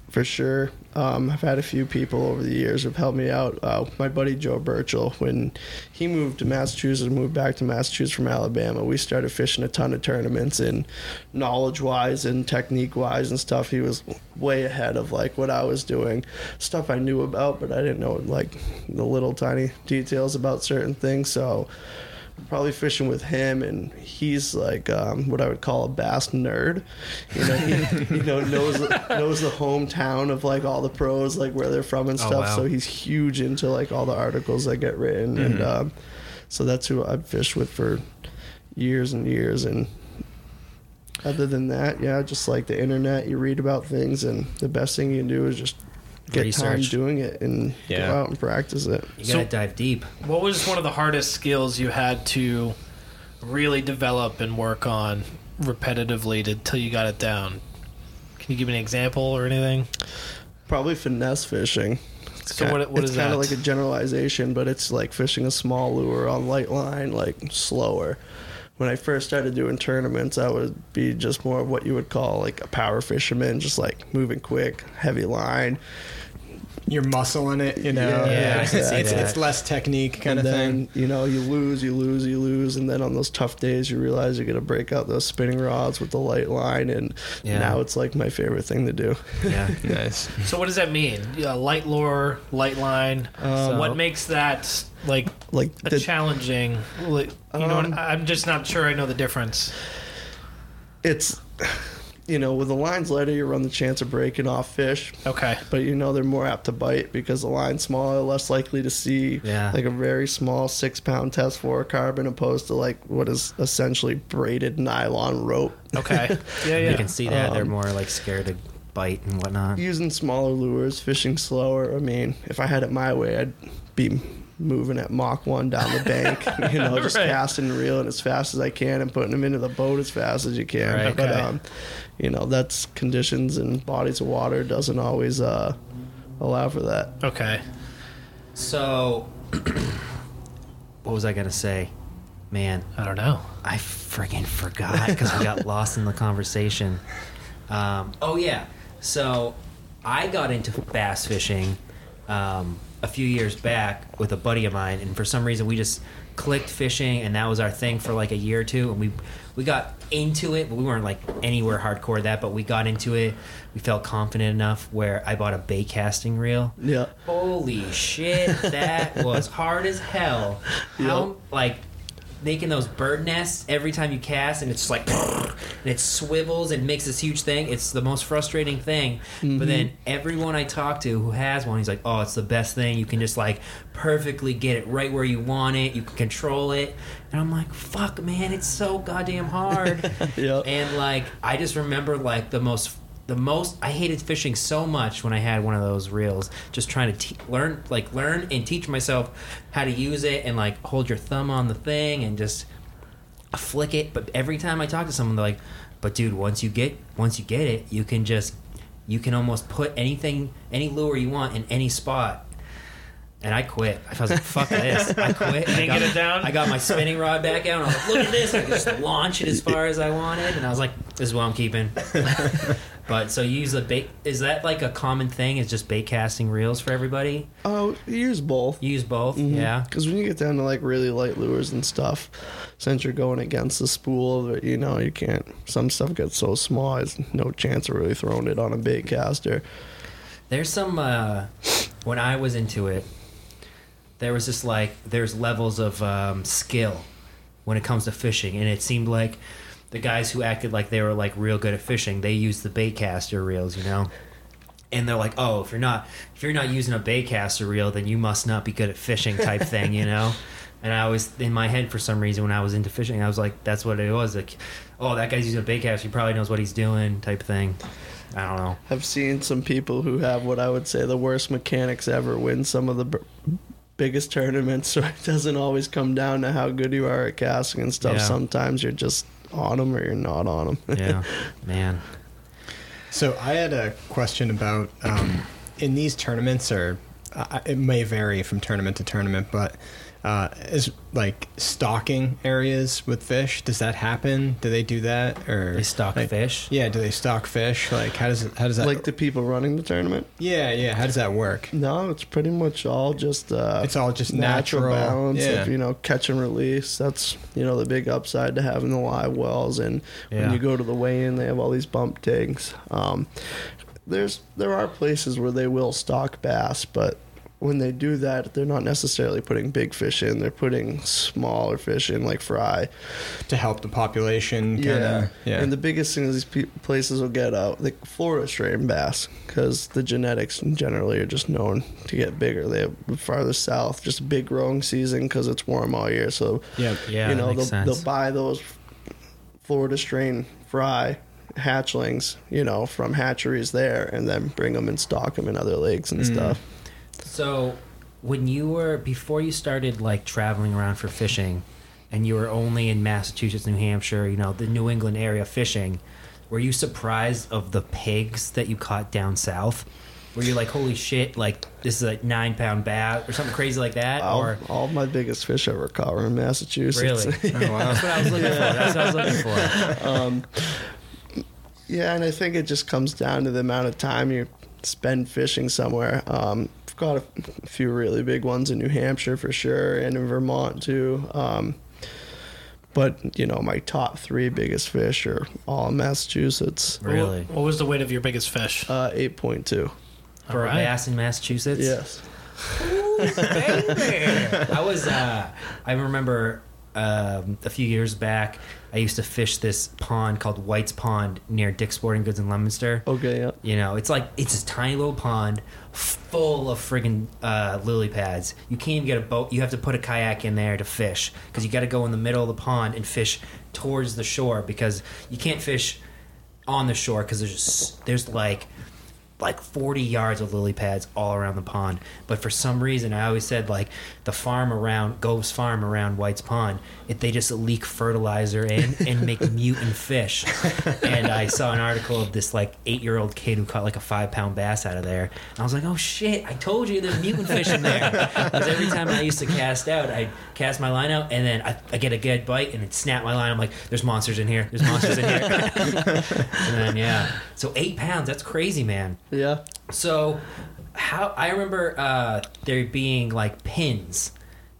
Speaker 4: for sure. Um, I've had a few people over the years who've helped me out. Uh, my buddy Joe Burchell, when he moved to Massachusetts, moved back to Massachusetts from Alabama, we started fishing a ton of tournaments and knowledge wise and technique wise and stuff. He was way ahead of like what I was doing, stuff I knew about, but I didn't know like the little tiny details about certain things. So probably fishing with him and he's like um, what I would call a bass nerd. You know he you know knows knows the hometown of like all the pros like where they're from and
Speaker 1: Oh,
Speaker 4: stuff.
Speaker 1: Wow.
Speaker 4: so he's huge into like all the articles that get written. And um, so that's who I've fished with for years and years. And other than that yeah just like the internet you read about things and the best thing you can do is just get time
Speaker 1: Research.
Speaker 4: doing it and
Speaker 3: Yeah.
Speaker 4: go out and practice it
Speaker 1: You gotta dive deep.
Speaker 2: What was one of the hardest skills you had to really develop and work on repetitively until you got it down? Can you give me an example or anything?
Speaker 4: Probably finesse fishing.
Speaker 2: So what, what
Speaker 4: it's
Speaker 2: is
Speaker 4: kind of like a generalization, but it's like fishing a small lure on light line, like slower. When I first started doing tournaments, I would be just more of what you would call like a power fisherman, just like moving quick, heavy line.
Speaker 3: You're muscling it, you know.
Speaker 4: Yeah,
Speaker 1: I can
Speaker 3: it's, it's less technique kind
Speaker 4: and
Speaker 3: of
Speaker 4: then,
Speaker 3: thing.
Speaker 4: you know, you lose, you lose, you lose, and then on those tough days, you realize you're gonna break out those spinning rods with the light line, and
Speaker 1: Yeah.
Speaker 4: now it's like my favorite thing to do.
Speaker 1: Yeah. [laughs] [laughs]
Speaker 3: Nice.
Speaker 2: so what does that mean? Yeah, light lure, light line.
Speaker 4: Um,
Speaker 2: what makes that like
Speaker 4: Like
Speaker 2: a
Speaker 4: the,
Speaker 2: challenging? like, You know,
Speaker 4: Um,
Speaker 2: what, I'm just not sure I know the difference.
Speaker 4: it's, you know, with the lines lighter, you run the chance of breaking off fish.
Speaker 2: Okay.
Speaker 4: but you know they're more apt to bite because the line's smaller, less likely to see
Speaker 1: Yeah.
Speaker 4: like a very small six pound test fluorocarbon opposed to like what is essentially braided nylon rope.
Speaker 2: Okay. [laughs] Yeah, yeah.
Speaker 1: You can see that they're
Speaker 4: Um,
Speaker 1: more like scared to bite and whatnot.
Speaker 4: Using smaller lures, fishing slower. I mean, if I had it my way, I'd be moving at Mach 1 down the bank, [laughs] you know, just
Speaker 2: Right.
Speaker 4: casting and reeling as fast as I can and putting them into the boat as fast as you can.
Speaker 1: Right.
Speaker 4: But,
Speaker 2: Okay.
Speaker 4: um, you know, that's conditions and bodies of water doesn't always uh, allow for that.
Speaker 2: Okay.
Speaker 1: So, [clears throat] what was I gonna say? Man,
Speaker 2: I don't know.
Speaker 1: I friggin' forgot because we got [laughs] lost in the conversation. Um, oh yeah, so I got into bass fishing um, a few years back with a buddy of mine, and for some reason we just clicked fishing, and that was our thing for like a year or two, and we we got into it, but we weren't like anywhere hardcore that, but we got into it. We felt confident enough where I bought a bait casting reel.
Speaker 4: Yeah.
Speaker 1: Holy shit, that [laughs] was hard as hell. How
Speaker 4: Yep.
Speaker 1: like making those bird nests every time you cast, and it's just like and it swivels and makes this huge thing. It's the most frustrating thing. But then mm-hmm. everyone I talk to who has one, he's like, "Oh, it's the best thing. You can just like perfectly get it right where you want it. You can control it." And I'm like, "Fuck, man, it's so goddamn hard." [laughs]
Speaker 4: Yep.
Speaker 1: And like I just remember like the most the most I hated fishing so much when I had one of those reels. Just trying to te- learn like learn and teach myself how to use it and like hold your thumb on the thing and just flick it. But every time I talk to someone, they're like, "But dude, once you get once you get it, you can just you can almost put anything any lure you want in any spot." And I quit. I was like, "Fuck [laughs] this!" I quit. I got,
Speaker 2: get it down?
Speaker 1: I got my spinning rod back out. And I was like, "Look at this!" I could just launch it as far as I wanted, and I was like, "This is what I'm keeping." [laughs] but so you use the bait. Is that like a common thing? Is just bait casting reels for everybody?
Speaker 4: Oh, you use both.
Speaker 1: You use both,
Speaker 4: Mm-hmm.
Speaker 1: yeah.
Speaker 4: Because when you get down to like really light lures and stuff, since you're going against the spool, you know, you can't. Some stuff gets so small, there's no chance of really throwing it on a bait caster.
Speaker 1: There's some uh, when I was into it, there was just like there's levels of um, skill when it comes to fishing, and it seemed like the guys who acted like they were like real good at fishing, they used the bait caster reels, you know. And they're like, "Oh, if you're not if you're not using a bait caster reel, then you must not be good at fishing," type thing, you know. [laughs] And I was in my head for some reason when I was into fishing, I was like, "That's what it was." Like, "Oh, that guy's using a bait caster. He probably knows what he's doing," type thing. I don't know.
Speaker 4: I've seen some people who have what I would say the worst mechanics ever win some of the b- biggest tournaments. [laughs] So it doesn't always come down to how good you are at casting and stuff.
Speaker 1: Yeah.
Speaker 4: Sometimes you're just on them or you're not on them. [laughs]
Speaker 1: Yeah, man.
Speaker 3: So I had a question about um, in these tournaments, or uh, it may vary from tournament to tournament, but uh, is like stocking areas with fish. Does that happen? Do they do that or
Speaker 1: They stock
Speaker 3: like-
Speaker 1: fish.
Speaker 3: Yeah, do they stock fish? Like how does it, how does that
Speaker 4: like the people running the tournament.
Speaker 3: Yeah, yeah. How does that work?
Speaker 4: No, it's pretty much all just uh,
Speaker 3: It's all just natural,
Speaker 4: balance
Speaker 3: yeah.
Speaker 4: of you know catch and release. That's you know the big upside to having the live wells. And
Speaker 1: Yeah.
Speaker 4: when you go to the weigh-in, they have all these bump tanks. Um, there's there are places where they will stock bass, but when they do that, they're not necessarily putting big fish in. They're putting smaller fish in, like fry.
Speaker 3: To help the population kind
Speaker 4: Yeah.
Speaker 3: of yeah.
Speaker 4: And the biggest thing is these places will get uh, like Florida strain bass because the genetics generally are just known to get bigger. They have farther south, just a big growing season because it's warm all year. So,
Speaker 3: Yep.
Speaker 1: Yeah,
Speaker 4: you know, they'll, they'll buy those Florida strain fry hatchlings, you know, from hatcheries there and then bring them and stock them in other lakes and
Speaker 3: Mm.
Speaker 4: stuff.
Speaker 1: So, when you were before you started like traveling around for fishing, and you were only in Massachusetts, New Hampshire, you know, the New England area fishing, were you surprised of the pigs that you caught down south? Were you like, holy shit, like this is a nine pound bass or something crazy like that?
Speaker 4: All,
Speaker 1: or
Speaker 4: all my biggest fish ever caught were in Massachusetts.
Speaker 1: really? [laughs]
Speaker 3: Oh, wow.
Speaker 1: That's what I was looking for. That's what I was looking for. [laughs]
Speaker 4: um, yeah, and I think it just comes down to the amount of time you spend fishing somewhere. Um, got a few really big ones in New Hampshire for sure, and in Vermont too. Um, but you know, my top three biggest fish are all in Massachusetts.
Speaker 1: Really?
Speaker 2: What, what was the weight of your biggest fish?
Speaker 4: Uh, eight point two.
Speaker 1: For a
Speaker 2: Alright.
Speaker 1: bass in Massachusetts?
Speaker 4: Yes.
Speaker 1: I was. Uh, I remember um, a few years back. I used to fish this pond called White's Pond near Dick's Sporting Goods in Leominster.
Speaker 4: Okay. Yeah.
Speaker 1: You know, it's like it's this tiny little pond full of friggin' uh, lily pads. You can't even get a boat. You have to put a kayak in there to fish because you got to go in the middle of the pond and fish towards the shore because you can't fish on the shore because there's just there's like like 40 yards of lily pads all around the pond. But for some reason, I always said like the farm around Gove's farm around White's Pond, it, they just leak fertilizer in and make [laughs] mutant fish. And I saw an article of this like eight year old kid who caught like a five pound bass out of there. And I was like, oh shit, I told you there's mutant fish in there. Because every time I used to cast out, I cast my line out and then I, I get a good bite and it snapped my line. I'm like, there's monsters in here. There's monsters in here. [laughs] and then yeah, so eight pounds. That's crazy, man.
Speaker 4: Yeah.
Speaker 1: So, how I remember uh, there being like pins,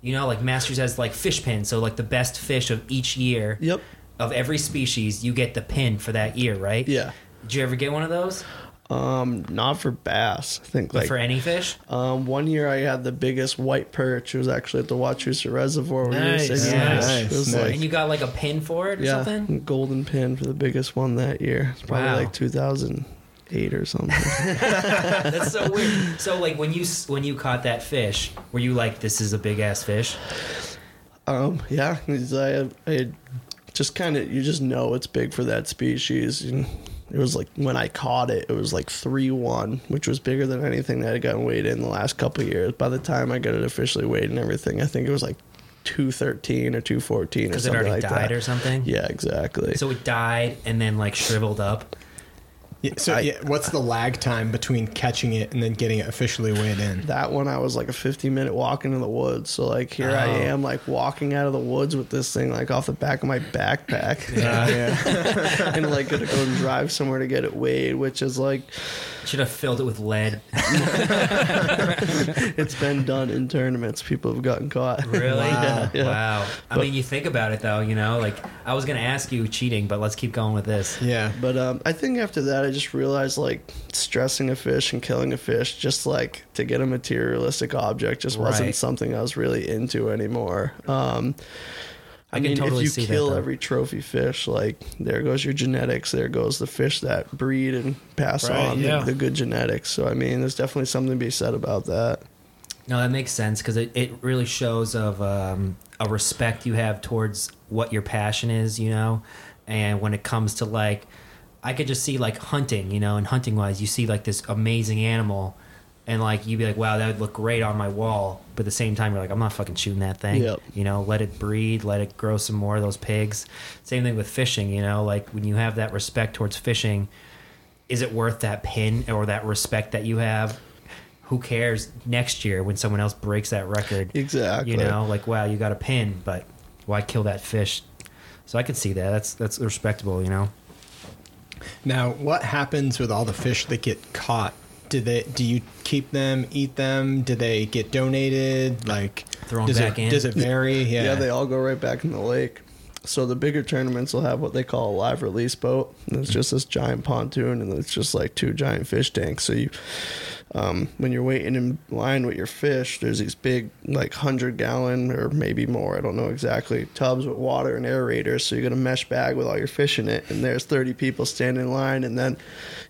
Speaker 1: you know, like Masters has like fish pins. So like the best fish of each year
Speaker 4: Yep.
Speaker 1: of every species, you get the pin for that year, right?
Speaker 4: Yeah.
Speaker 1: Did you ever get one of those?
Speaker 4: Um, not for bass. I think like
Speaker 1: for any fish?
Speaker 4: Um, one year I had the biggest white perch. It was actually at the Wachusett Reservoir.
Speaker 2: Nice.
Speaker 4: sitting
Speaker 1: Yeah.
Speaker 4: at.
Speaker 3: Nice,
Speaker 4: It was
Speaker 3: nice.
Speaker 4: like
Speaker 1: and you got like a pin for it or
Speaker 4: yeah,
Speaker 1: something?
Speaker 4: golden pin for the biggest one that year. It's probably
Speaker 1: Wow.
Speaker 4: like 2008 or something. [laughs]
Speaker 1: That's so weird. So like when you when you caught that fish, were you like, this is a big ass fish?
Speaker 4: um, Yeah. I, I just kind of you just know it's big for that species. And it was like when I caught it, it was like three one, which was bigger than anything that had gotten weighed in the last couple of years. By the time I got it officially weighed and everything, I think it was like. 213 or 214 or
Speaker 1: Because it already
Speaker 4: like
Speaker 1: died
Speaker 4: that.
Speaker 1: or something.
Speaker 4: Yeah, exactly.
Speaker 1: So it died and then like shriveled up.
Speaker 3: Yeah, so
Speaker 4: I-
Speaker 3: yeah, what's the lag time between catching it and then getting it officially weighed in?
Speaker 4: that one I was like a 15 minute walk into the woods. So like here I
Speaker 1: Oh.
Speaker 4: am like walking out of the woods with this thing like off the back of my backpack
Speaker 3: yeah. [laughs]
Speaker 4: and like gonna go and drive somewhere to get it weighed, which is like
Speaker 1: Should have filled it with lead. [laughs]
Speaker 4: it's been done in tournaments. People have gotten caught.
Speaker 1: Really? [laughs]
Speaker 4: Yeah, yeah.
Speaker 1: Wow. I mean, you think about it though, you know, like I was gonna ask you cheating, but let's keep going with this.
Speaker 3: Yeah.
Speaker 4: But um, I think after that, I just realized like stressing a fish and killing a fish just like to get a materialistic object just wasn't something I was really into anymore. Um, I,
Speaker 1: I can
Speaker 4: mean,
Speaker 1: totally
Speaker 4: if you
Speaker 1: that,
Speaker 4: kill
Speaker 1: though.
Speaker 4: every trophy fish, like there goes your genetics, there goes the fish that breed and pass
Speaker 2: Right,
Speaker 4: on
Speaker 2: yeah.
Speaker 4: the, the good genetics. So I mean, there's definitely something to be said about that.
Speaker 1: No, that makes sense because it, it really shows of um, a respect you have towards what your passion is, you know. And when it comes to like, I could just see like hunting, you know, and hunting wise, you see like this amazing animal, and like you'd be like, wow, that would look great on my wall. But at the same time, you're like, I'm not fucking shooting that thing.
Speaker 4: Yep.
Speaker 1: You know, let it breed, let it grow some more of those pigs. Same thing with fishing, you know, like when you have that respect towards fishing, is it worth that pin or that respect that you have? who cares next year when someone else breaks that record?
Speaker 4: Exactly.
Speaker 1: You know, like wow, you got a pin, but why kill that fish? So I could see that. That's that's respectable. You know.
Speaker 3: Now, what happens with all the fish that get caught? Do they? Do you keep them? Eat them? Do they get donated? Like
Speaker 1: Throw 'em
Speaker 3: does
Speaker 1: back
Speaker 3: it,
Speaker 1: in?
Speaker 3: Does it vary? [laughs] Yeah.
Speaker 4: Yeah. they all go right back in the lake. So the bigger tournaments will have what they call a live release boat. And it's just this giant pontoon, and it's just like two giant fish tanks. So you, um, when you're waiting in line with your fish, there's these big like hundred gallon or maybe more, I don't know exactly, tubs with water and aerators. So you get a mesh bag with all your fish in it, and there's 30 people standing in line, and then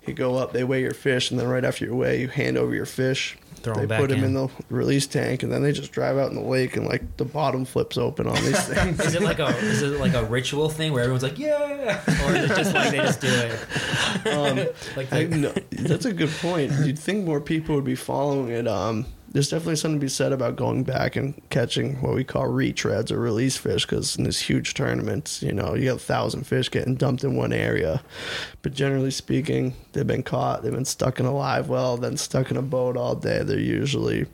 Speaker 4: you go up, they weigh your fish, and then right after you weigh, you hand over your fish.
Speaker 1: Throw 'em
Speaker 4: they
Speaker 1: back
Speaker 4: put them
Speaker 1: in.
Speaker 4: in the release tank, and then they just drive out in the lake, and like the bottom flips open on these [laughs] things.
Speaker 1: Is it like a is it like a ritual thing where everyone's like yeah, or is it just like they just do it?
Speaker 4: Um, [laughs]
Speaker 1: Like
Speaker 4: I, no, that's a good point. You'd think more people would be following it. Um, there's definitely something to be said about going back and catching what we call retreads or release fish because in these huge tournaments, you know, you got a thousand fish getting dumped in one area. But generally speaking, they've been caught, they've been stuck in a live well, then stuck in a boat all day. They're usually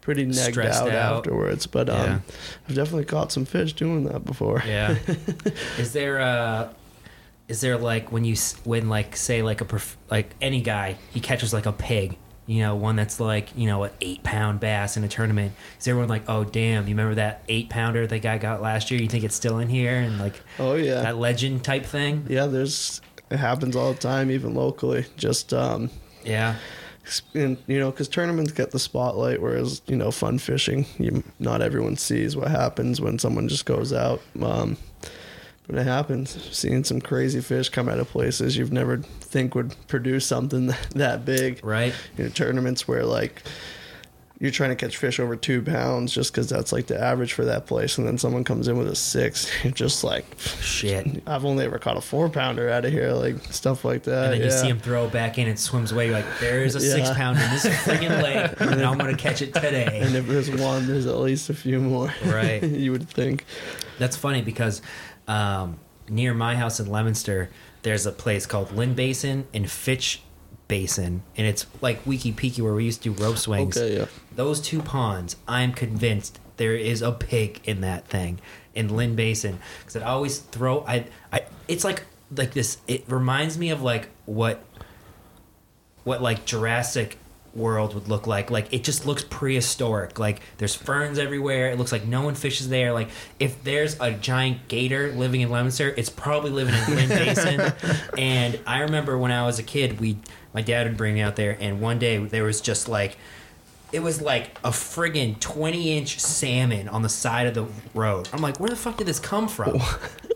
Speaker 4: pretty negged out,
Speaker 1: out.
Speaker 4: afterwards. But um,
Speaker 1: Yeah.
Speaker 4: I've definitely caught some fish doing that before.
Speaker 1: Yeah. [laughs] is there uh is there like when you when like say like a like any guy he catches like a pig, you know, one that's like you know an eight pound bass in a tournament. Is everyone like, oh damn, you remember that eight pounder that guy got last year? You think it's still in here and like
Speaker 4: Oh, yeah.
Speaker 1: that legend type thing?
Speaker 4: yeah, there's. It happens all the time, even locally. Just um,
Speaker 1: Yeah.
Speaker 4: and you know because tournaments get the spotlight whereas you know fun fishing you not everyone sees what happens when someone just goes out um but it happens seeing some crazy fish come out of places you've never think would produce something [laughs] that big
Speaker 1: Right.
Speaker 4: you know tournaments where like you're trying to catch fish over two pounds just because that's like the average for that place and then someone comes in with a six [laughs] you're just like
Speaker 1: Shit.
Speaker 4: i've only ever caught a four pounder out of here like stuff like that
Speaker 1: And then you see him throw it back in, and swims away. You're like, there's a six pounder in this friggin' lake, [laughs] and I'm gonna catch it today.
Speaker 4: and if there's one there's at least a few more
Speaker 1: Right.
Speaker 4: you would think
Speaker 1: That's funny because um, near my house in Leominster, there's a place called Lynn Basin and Fitch Basin, and it's like Wekepeke where we used to do rope swings.
Speaker 4: Okay, yeah.
Speaker 1: Those two ponds, I'm convinced there is a pig in that thing in Lynn Basin because I always throw. I, I, it's like like this. It reminds me of like what what like Jurassic World would look like. Like it just looks prehistoric. Like there's ferns everywhere. It looks like no one fishes there. Like if there's a giant gator living in Leominster, it's probably living in Lynn Basin. [laughs] and I remember when I was a kid, we my dad would bring me out there, and one day there was just like. It was like a friggin' 20 inch salmon on the side of the road. I'm like, where the fuck did this come from?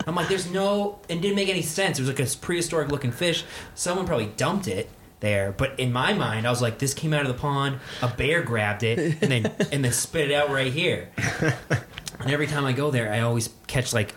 Speaker 1: I'm like, there's no, and it didn't make any sense. It was like a prehistoric looking fish. Someone probably dumped it there, but in my mind, I was like, this came out of the pond. A bear grabbed it and then [laughs] and then spit it out right here. And every time I go there, I always catch like,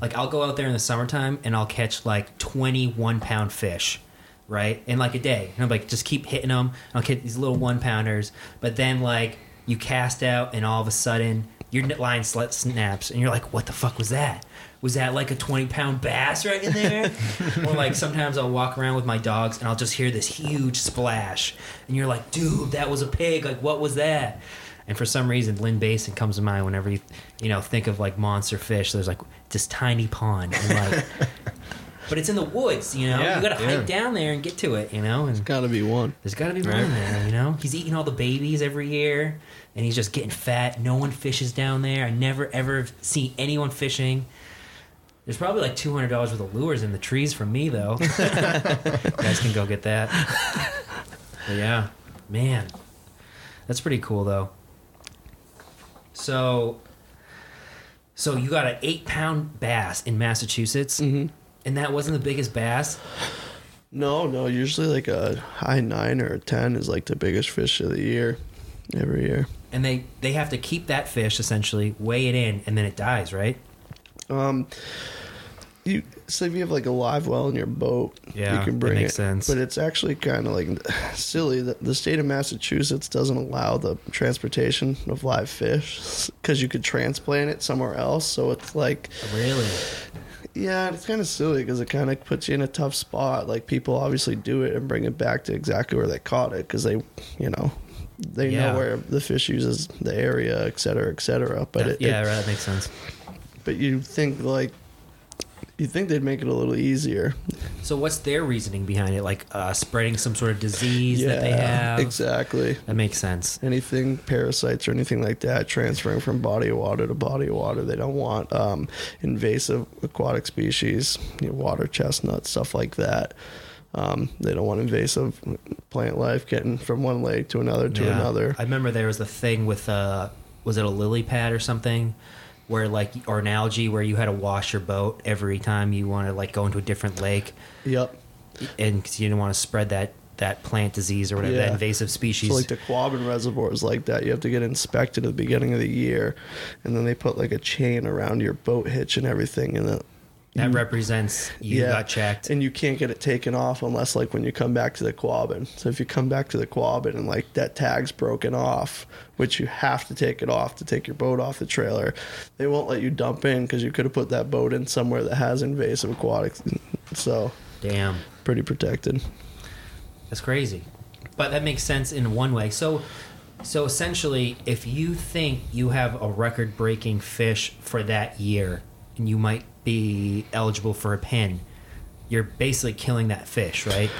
Speaker 1: like I'll go out there in the summertime and I'll catch like 21 pound fish, right? In like a day. And I'm like, just keep hitting them. I'll get these little one pounders. But then like you cast out and all of a sudden your line snaps and you're like, what the fuck was that? Was that like a 20 pound bass right in there? [laughs] or like sometimes I'll walk around with my dogs and I'll just hear this huge splash. And you're like, dude, that was a pig. Like, what was that? And for some reason, Lynn Basin comes to mind whenever you, you know, think of like monster fish. There's like this tiny pond, and like, [laughs] but it's in the woods. You know,
Speaker 3: Yeah,
Speaker 1: you got to
Speaker 3: yeah.
Speaker 1: hike down there and get to it. You know, and there's
Speaker 4: gotta be one
Speaker 1: there's got to be
Speaker 3: Right.
Speaker 1: one there. You know, he's eating all the babies every year, and he's just getting fat. No one fishes down there. I never ever see anyone fishing. There's probably like two hundred dollars worth of lures in the trees from me though. you [laughs] guys can go get that. But yeah, man, that's pretty cool though. So, so you got an eight pound bass in Massachusetts,
Speaker 4: Mhm.
Speaker 1: and that wasn't the biggest bass.
Speaker 4: no no usually like a high nine or a ten is like the biggest fish of the year every year
Speaker 1: and they they have to keep that fish essentially weigh it in and then it dies right
Speaker 4: um you so if you have like a live well in your boat
Speaker 1: Yeah,
Speaker 4: you can
Speaker 1: that
Speaker 4: bring
Speaker 1: makes
Speaker 4: it
Speaker 1: sense.
Speaker 4: but it's actually kind of like [sighs] silly that the state of massachusetts doesn't allow the transportation of live fish [laughs] because you could transplant it somewhere else so it's like
Speaker 1: really
Speaker 4: Yeah, it's kind of silly because it kind of puts you in a tough spot. Like people obviously do it and bring it back to exactly where they caught it because they, you know, they
Speaker 1: Yeah.
Speaker 4: know where the fish uses the area, et cetera, et cetera. But it,
Speaker 1: yeah,
Speaker 4: it-
Speaker 1: right, that makes sense.
Speaker 4: But you think like you think they'd make it a little easier.
Speaker 1: So, what's their reasoning behind it? Like uh, spreading some sort of disease that they have?
Speaker 4: exactly.
Speaker 1: That makes sense.
Speaker 4: anything parasites or anything like that transferring from body of water to body of water. They don't want um, invasive aquatic species, you know, water chestnuts, stuff like that. Um, they don't want invasive plant life getting from one lake to another to
Speaker 1: Yeah.
Speaker 4: another.
Speaker 1: I remember there was a thing with uh was it a lily pad or something where like or an algae where you had to wash your boat every time you want to like go into a different lake
Speaker 4: Yep.
Speaker 1: And cause you didn't want to spread that that plant disease or whatever that invasive species.
Speaker 4: So like the Quabbin reservoir is like that. You have to get inspected at the beginning of the year, and then they put like a chain around your boat hitch and everything, and it,
Speaker 1: that represents you got checked.
Speaker 4: and you can't get it taken off unless like when you come back to the Quabbin. So if you come back to the Quabbin and like that tag's broken off, which you have to take it off to take your boat off the trailer, they won't let you dump in because you could have put that boat in somewhere that has invasive aquatics. So
Speaker 1: Damn.
Speaker 4: pretty protected.
Speaker 1: That's crazy. But that makes sense in one way. So so essentially if you think you have a record breaking fish for that year and you might be eligible for a pin, you're basically killing that fish, right?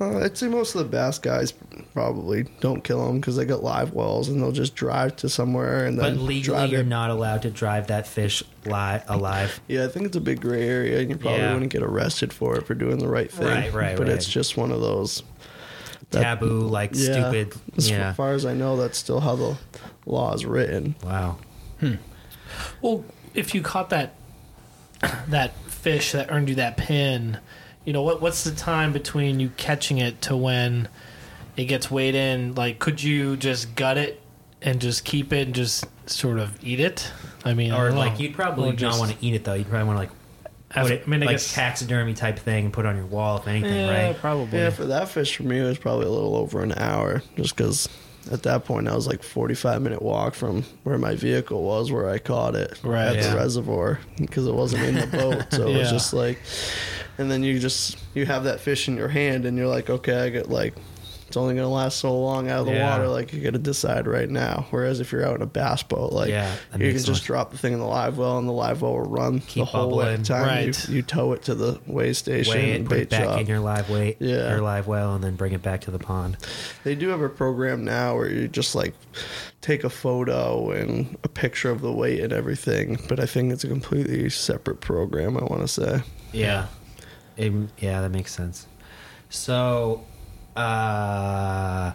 Speaker 4: Uh, I'd say most of the bass guys probably don't kill them because they got live wells and they'll just drive to somewhere and
Speaker 1: But legally,
Speaker 4: drive
Speaker 1: you're
Speaker 4: it.
Speaker 1: not allowed to drive that fish li- alive.
Speaker 4: Yeah, I think it's a big gray area, and you probably
Speaker 1: Yeah.
Speaker 4: wouldn't get arrested for it for doing the right thing.
Speaker 1: Right, right,
Speaker 4: But
Speaker 1: right.
Speaker 4: it's just one of those that-
Speaker 1: Taboo, like
Speaker 4: Yeah.
Speaker 1: stupid.
Speaker 4: As
Speaker 1: Yeah.
Speaker 4: far as I know, that's still how the law is written.
Speaker 1: Wow.
Speaker 2: Well, if you caught that that fish that earned you that pin, you know what? What's the time between you catching it to when it gets weighed in? Like, could you just gut it and just keep it and just sort of eat it? I mean, I
Speaker 1: Or
Speaker 2: don't
Speaker 1: like
Speaker 2: know.
Speaker 1: you'd probably
Speaker 2: Or
Speaker 1: not
Speaker 2: just-
Speaker 1: want to eat it though. You'd probably want to like
Speaker 2: Have-
Speaker 1: put it,
Speaker 2: I mean, I
Speaker 1: like
Speaker 2: guess-
Speaker 1: taxidermy type thing and put it on your wall if anything,
Speaker 2: Yeah,
Speaker 1: right?
Speaker 2: probably.
Speaker 4: Yeah, for that fish for me, it was probably a little over an hour, just because at that point I was like 45 minute walk from where my vehicle was, where I caught it
Speaker 2: Right.
Speaker 4: at
Speaker 1: Yeah.
Speaker 4: the reservoir, because it wasn't in the [laughs] boat. So it was just like, and then you just you have that fish in your hand, and you're like, okay, I get like. It's only gonna last so long out of the
Speaker 1: Yeah.
Speaker 4: water. Like you got to decide right now. Whereas if you're out in a bass boat, like
Speaker 1: Yeah,
Speaker 4: you can just drop the thing in the live well, and the live well will run the
Speaker 1: Keep
Speaker 4: whole way
Speaker 1: bubbling.
Speaker 4: time
Speaker 2: Right.
Speaker 4: you, you tow it to the weigh station
Speaker 1: Weigh it,
Speaker 4: and
Speaker 1: put it back
Speaker 4: shop.
Speaker 1: in your live weight,
Speaker 4: Yeah.
Speaker 1: your live well, and then bring it back to the pond.
Speaker 4: They do have a program now where you just like take a photo and a picture of the weight and everything, but I think it's a completely separate program. I want to say.
Speaker 1: Yeah, It- yeah, that makes sense. So, uh,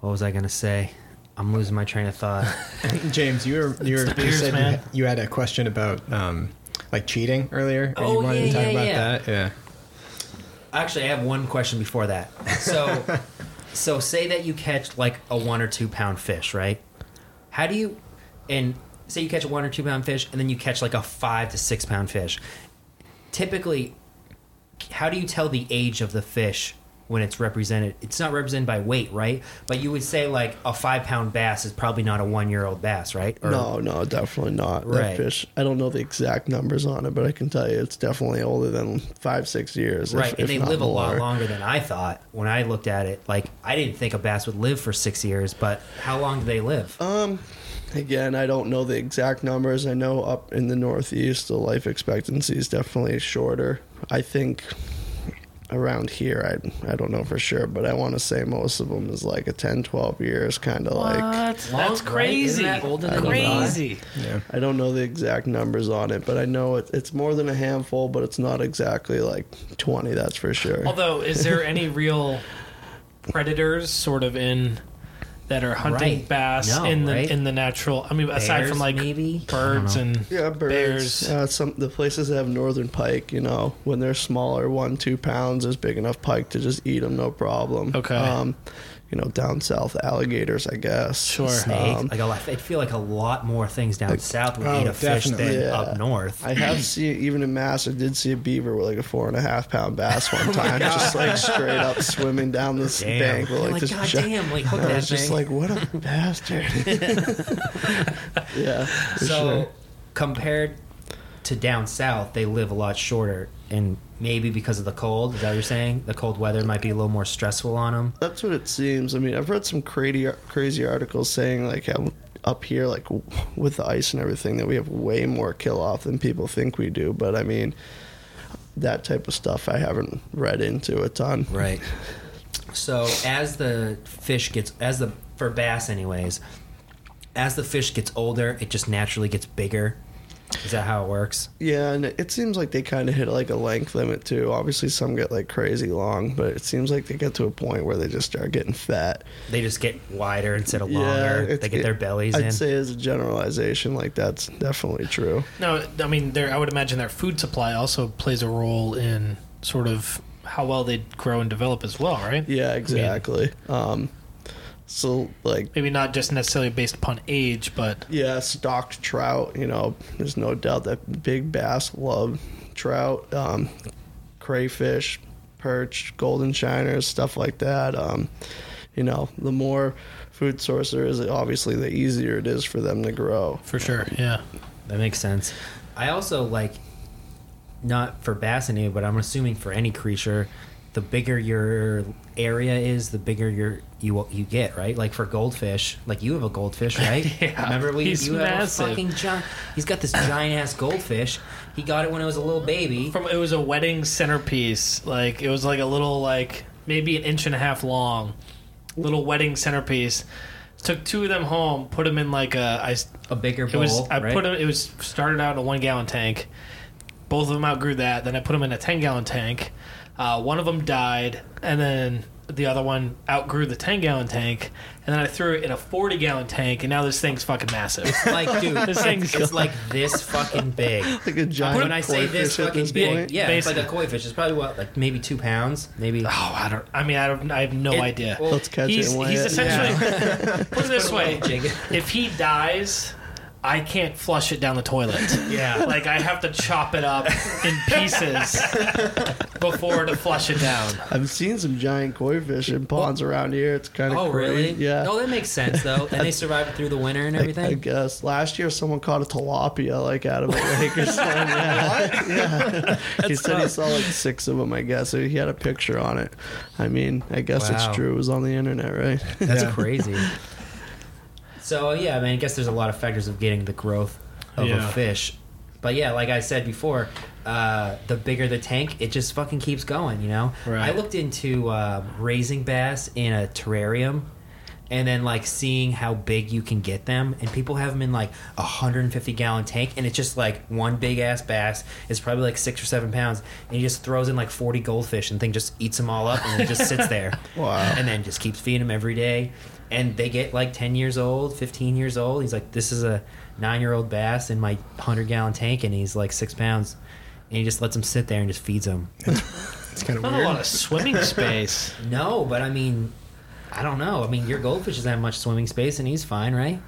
Speaker 1: what was I gonna say? I'm losing my train of thought. [laughs]
Speaker 3: James, you were you, were, you
Speaker 2: beers,
Speaker 3: said you
Speaker 2: man.
Speaker 3: had, you had a question about um, like cheating earlier.
Speaker 1: Oh,
Speaker 3: you wanted
Speaker 1: yeah,
Speaker 3: to talk
Speaker 1: yeah,
Speaker 3: about
Speaker 1: yeah.
Speaker 3: that? Yeah.
Speaker 1: Actually, I have one question before that. So, [laughs] so say that you catch like a one or two pound fish, right? How do you, and say you catch a one or two pound fish, and then you catch like a five to six pound fish. Typically, how do you tell the age of the fish when it's represented? It's not represented by weight, right? But you would say like a five pound bass is probably not a one year old bass, right? Or-
Speaker 4: no, no, definitely not.
Speaker 1: Right.
Speaker 4: That fish. I don't know the exact numbers on it, but I can tell you it's definitely older than five, six years.
Speaker 1: Right,
Speaker 4: if
Speaker 1: and they
Speaker 4: not
Speaker 1: live a lot longer than I thought when I looked at it. Like, I didn't think a bass would live for six years, but how long do they live?
Speaker 4: Um, again, I don't know the exact numbers. I know up in the Northeast, the life expectancy is definitely shorter. I think around here, I I don't know for sure, but I want to say most of them is like a 10, 12 years, kind of like.
Speaker 2: What? That's crazy.
Speaker 1: Isn't that older than
Speaker 2: crazy.
Speaker 3: Yeah.
Speaker 4: I don't know the exact numbers on it, but I know it, it's more than a handful, but it's not exactly like 20, that's for sure.
Speaker 2: Although, is there any real predators sort of in that are hunting
Speaker 1: Right.
Speaker 2: bass
Speaker 1: No,
Speaker 2: in the
Speaker 1: right?
Speaker 2: in the natural? I mean, aside from like
Speaker 1: maybe?
Speaker 2: birds and
Speaker 4: Yeah, birds.
Speaker 2: bears.
Speaker 4: Uh, some the places that have northern pike, you know, when they're smaller, one two pounds is big enough pike to just eat them, no problem.
Speaker 2: Okay.
Speaker 4: Um, you know, down south alligators, I guess.
Speaker 2: Sure.
Speaker 1: Snake.
Speaker 4: Um,
Speaker 1: like a lot, I feel like a lot more things down south would
Speaker 3: oh,
Speaker 1: eat a fish than.
Speaker 4: Yeah.
Speaker 1: up north.
Speaker 4: I have seen even in Mass. I did see a beaver with like a four and a half pound bass [laughs] one time, just like straight up swimming down this
Speaker 1: Damn.
Speaker 4: bank with like
Speaker 1: like,
Speaker 4: this.
Speaker 1: God
Speaker 4: gi-
Speaker 1: damn, like [laughs] hook
Speaker 4: I
Speaker 1: that
Speaker 4: was just
Speaker 1: thing.
Speaker 4: like, what a [laughs] bastard. yeah. for
Speaker 1: so
Speaker 4: sure.
Speaker 1: compared to down south, they live a lot shorter, and maybe because of the cold. Is that what you're saying? The cold weather might be a little more stressful on them.
Speaker 4: That's what it seems. I mean, I've read some crazy crazy articles saying like how up here, like with the ice and everything, that we have way more kill off than people think we do. But I mean, that type of stuff I haven't read into a ton.
Speaker 1: Right. So as the fish gets, as the for bass, anyways, as the fish gets older, it just naturally gets bigger. Is that how it works?
Speaker 4: Yeah, and it seems like they kind of hit like a length limit too. Obviously, some get like crazy long, but it seems like they get to a point where they just start getting fat.
Speaker 1: They just get wider instead of longer.
Speaker 4: it's-
Speaker 1: they get their bellies
Speaker 4: I'd
Speaker 1: in.
Speaker 4: say as a generalization, like that's definitely true.
Speaker 2: No, I mean, their, I would imagine their food supply also plays a role in sort of how well they grow and develop as well, right?
Speaker 4: Yeah, exactly. Um, so like
Speaker 2: Maybe not just necessarily based upon age, but
Speaker 4: yeah, stocked trout. You know, there's no doubt that big bass love trout, um, crayfish, perch, golden shiners, stuff like that. Um, you know, the more food source there is, obviously, the easier it is for them to grow.
Speaker 2: for sure, yeah.
Speaker 1: That makes sense. I also like, not for bass any, but I'm assuming for any creature, the bigger your area is, the bigger your you you get, right? Like for goldfish, like you have a goldfish, [laughs] right?
Speaker 2: Yeah,
Speaker 1: Remember we
Speaker 2: he's
Speaker 1: you have
Speaker 2: massive.
Speaker 1: a fucking giant. He's got this giant ass goldfish. He got it when it was a little baby.
Speaker 2: From it was a wedding centerpiece, like it was like a little like maybe an inch and a half long, little wedding centerpiece. Took two of them home, put them in like a I
Speaker 1: A bigger
Speaker 2: It
Speaker 1: bowl,
Speaker 2: was I
Speaker 1: right?
Speaker 2: put them. It was started out in a one gallon tank. Both of them outgrew that. Then I put them in a ten gallon tank. Uh, one of them died, and then the other one outgrew the ten gallon tank. And then I threw it in a forty gallon tank, and now this thing's fucking massive.
Speaker 1: like, dude, [laughs]
Speaker 2: This thing's-
Speaker 1: it's like this fucking big. [laughs]
Speaker 4: Like a giant.
Speaker 1: when I say
Speaker 4: koi
Speaker 1: this
Speaker 4: fish at
Speaker 1: fucking
Speaker 4: this
Speaker 1: big,
Speaker 4: point.
Speaker 1: yeah, it's like a
Speaker 2: Basically.
Speaker 1: koi fish. It's probably what, like maybe two pounds, maybe.
Speaker 2: oh, I don't. I mean, I don't. I have no
Speaker 1: It-
Speaker 2: idea.
Speaker 1: well,
Speaker 4: Let's catch
Speaker 2: he's
Speaker 4: it. and weigh
Speaker 2: he's
Speaker 4: it.
Speaker 2: essentially [laughs] put it this way:
Speaker 1: Jig
Speaker 2: if he dies. I can't flush it down the toilet. [laughs]
Speaker 1: Yeah.
Speaker 2: Like I have to chop it up in pieces [laughs] before to flush it down.
Speaker 4: I've seen some giant koi fish in ponds around here. It's kind of
Speaker 1: Oh,
Speaker 4: crazy.
Speaker 1: really?
Speaker 4: Yeah.
Speaker 1: No, that makes sense though. And they survived through the winter and everything.
Speaker 4: I guess last year someone caught a tilapia like out of a lake or something. [laughs] Yeah, yeah. he said he saw like six of them. I guess he had a picture on it. I mean, I guess
Speaker 1: Wow.
Speaker 4: it's true. It was on the internet, right?
Speaker 1: That's crazy. So yeah, I mean, I guess there's a lot of factors of getting the growth of
Speaker 2: Yeah.
Speaker 1: a fish. But yeah, like I said before, uh, the bigger the tank, it just fucking keeps going. You know.
Speaker 2: Right.
Speaker 1: I looked into um, raising bass in a terrarium. And then like seeing how big you can get them, and people have them in like a 150 gallon tank, and it's just like one big ass bass. It's probably like six or seven pounds, and he just throws in like 40 goldfish, and thing just eats them all up, and it just sits there [laughs]
Speaker 4: Wow.
Speaker 1: and then just keeps feeding them every day. And they get like 10 years old, 15 years old. He's like, This is a nine year old bass in my 100 gallon tank, and he's like six pounds. And he just lets them sit there and just feeds them. [laughs]
Speaker 3: It's kind of
Speaker 2: Not a lot of swimming space. [laughs]
Speaker 1: No, but I mean, I don't know. I mean, your goldfish doesn't have much swimming space, and he's fine, right?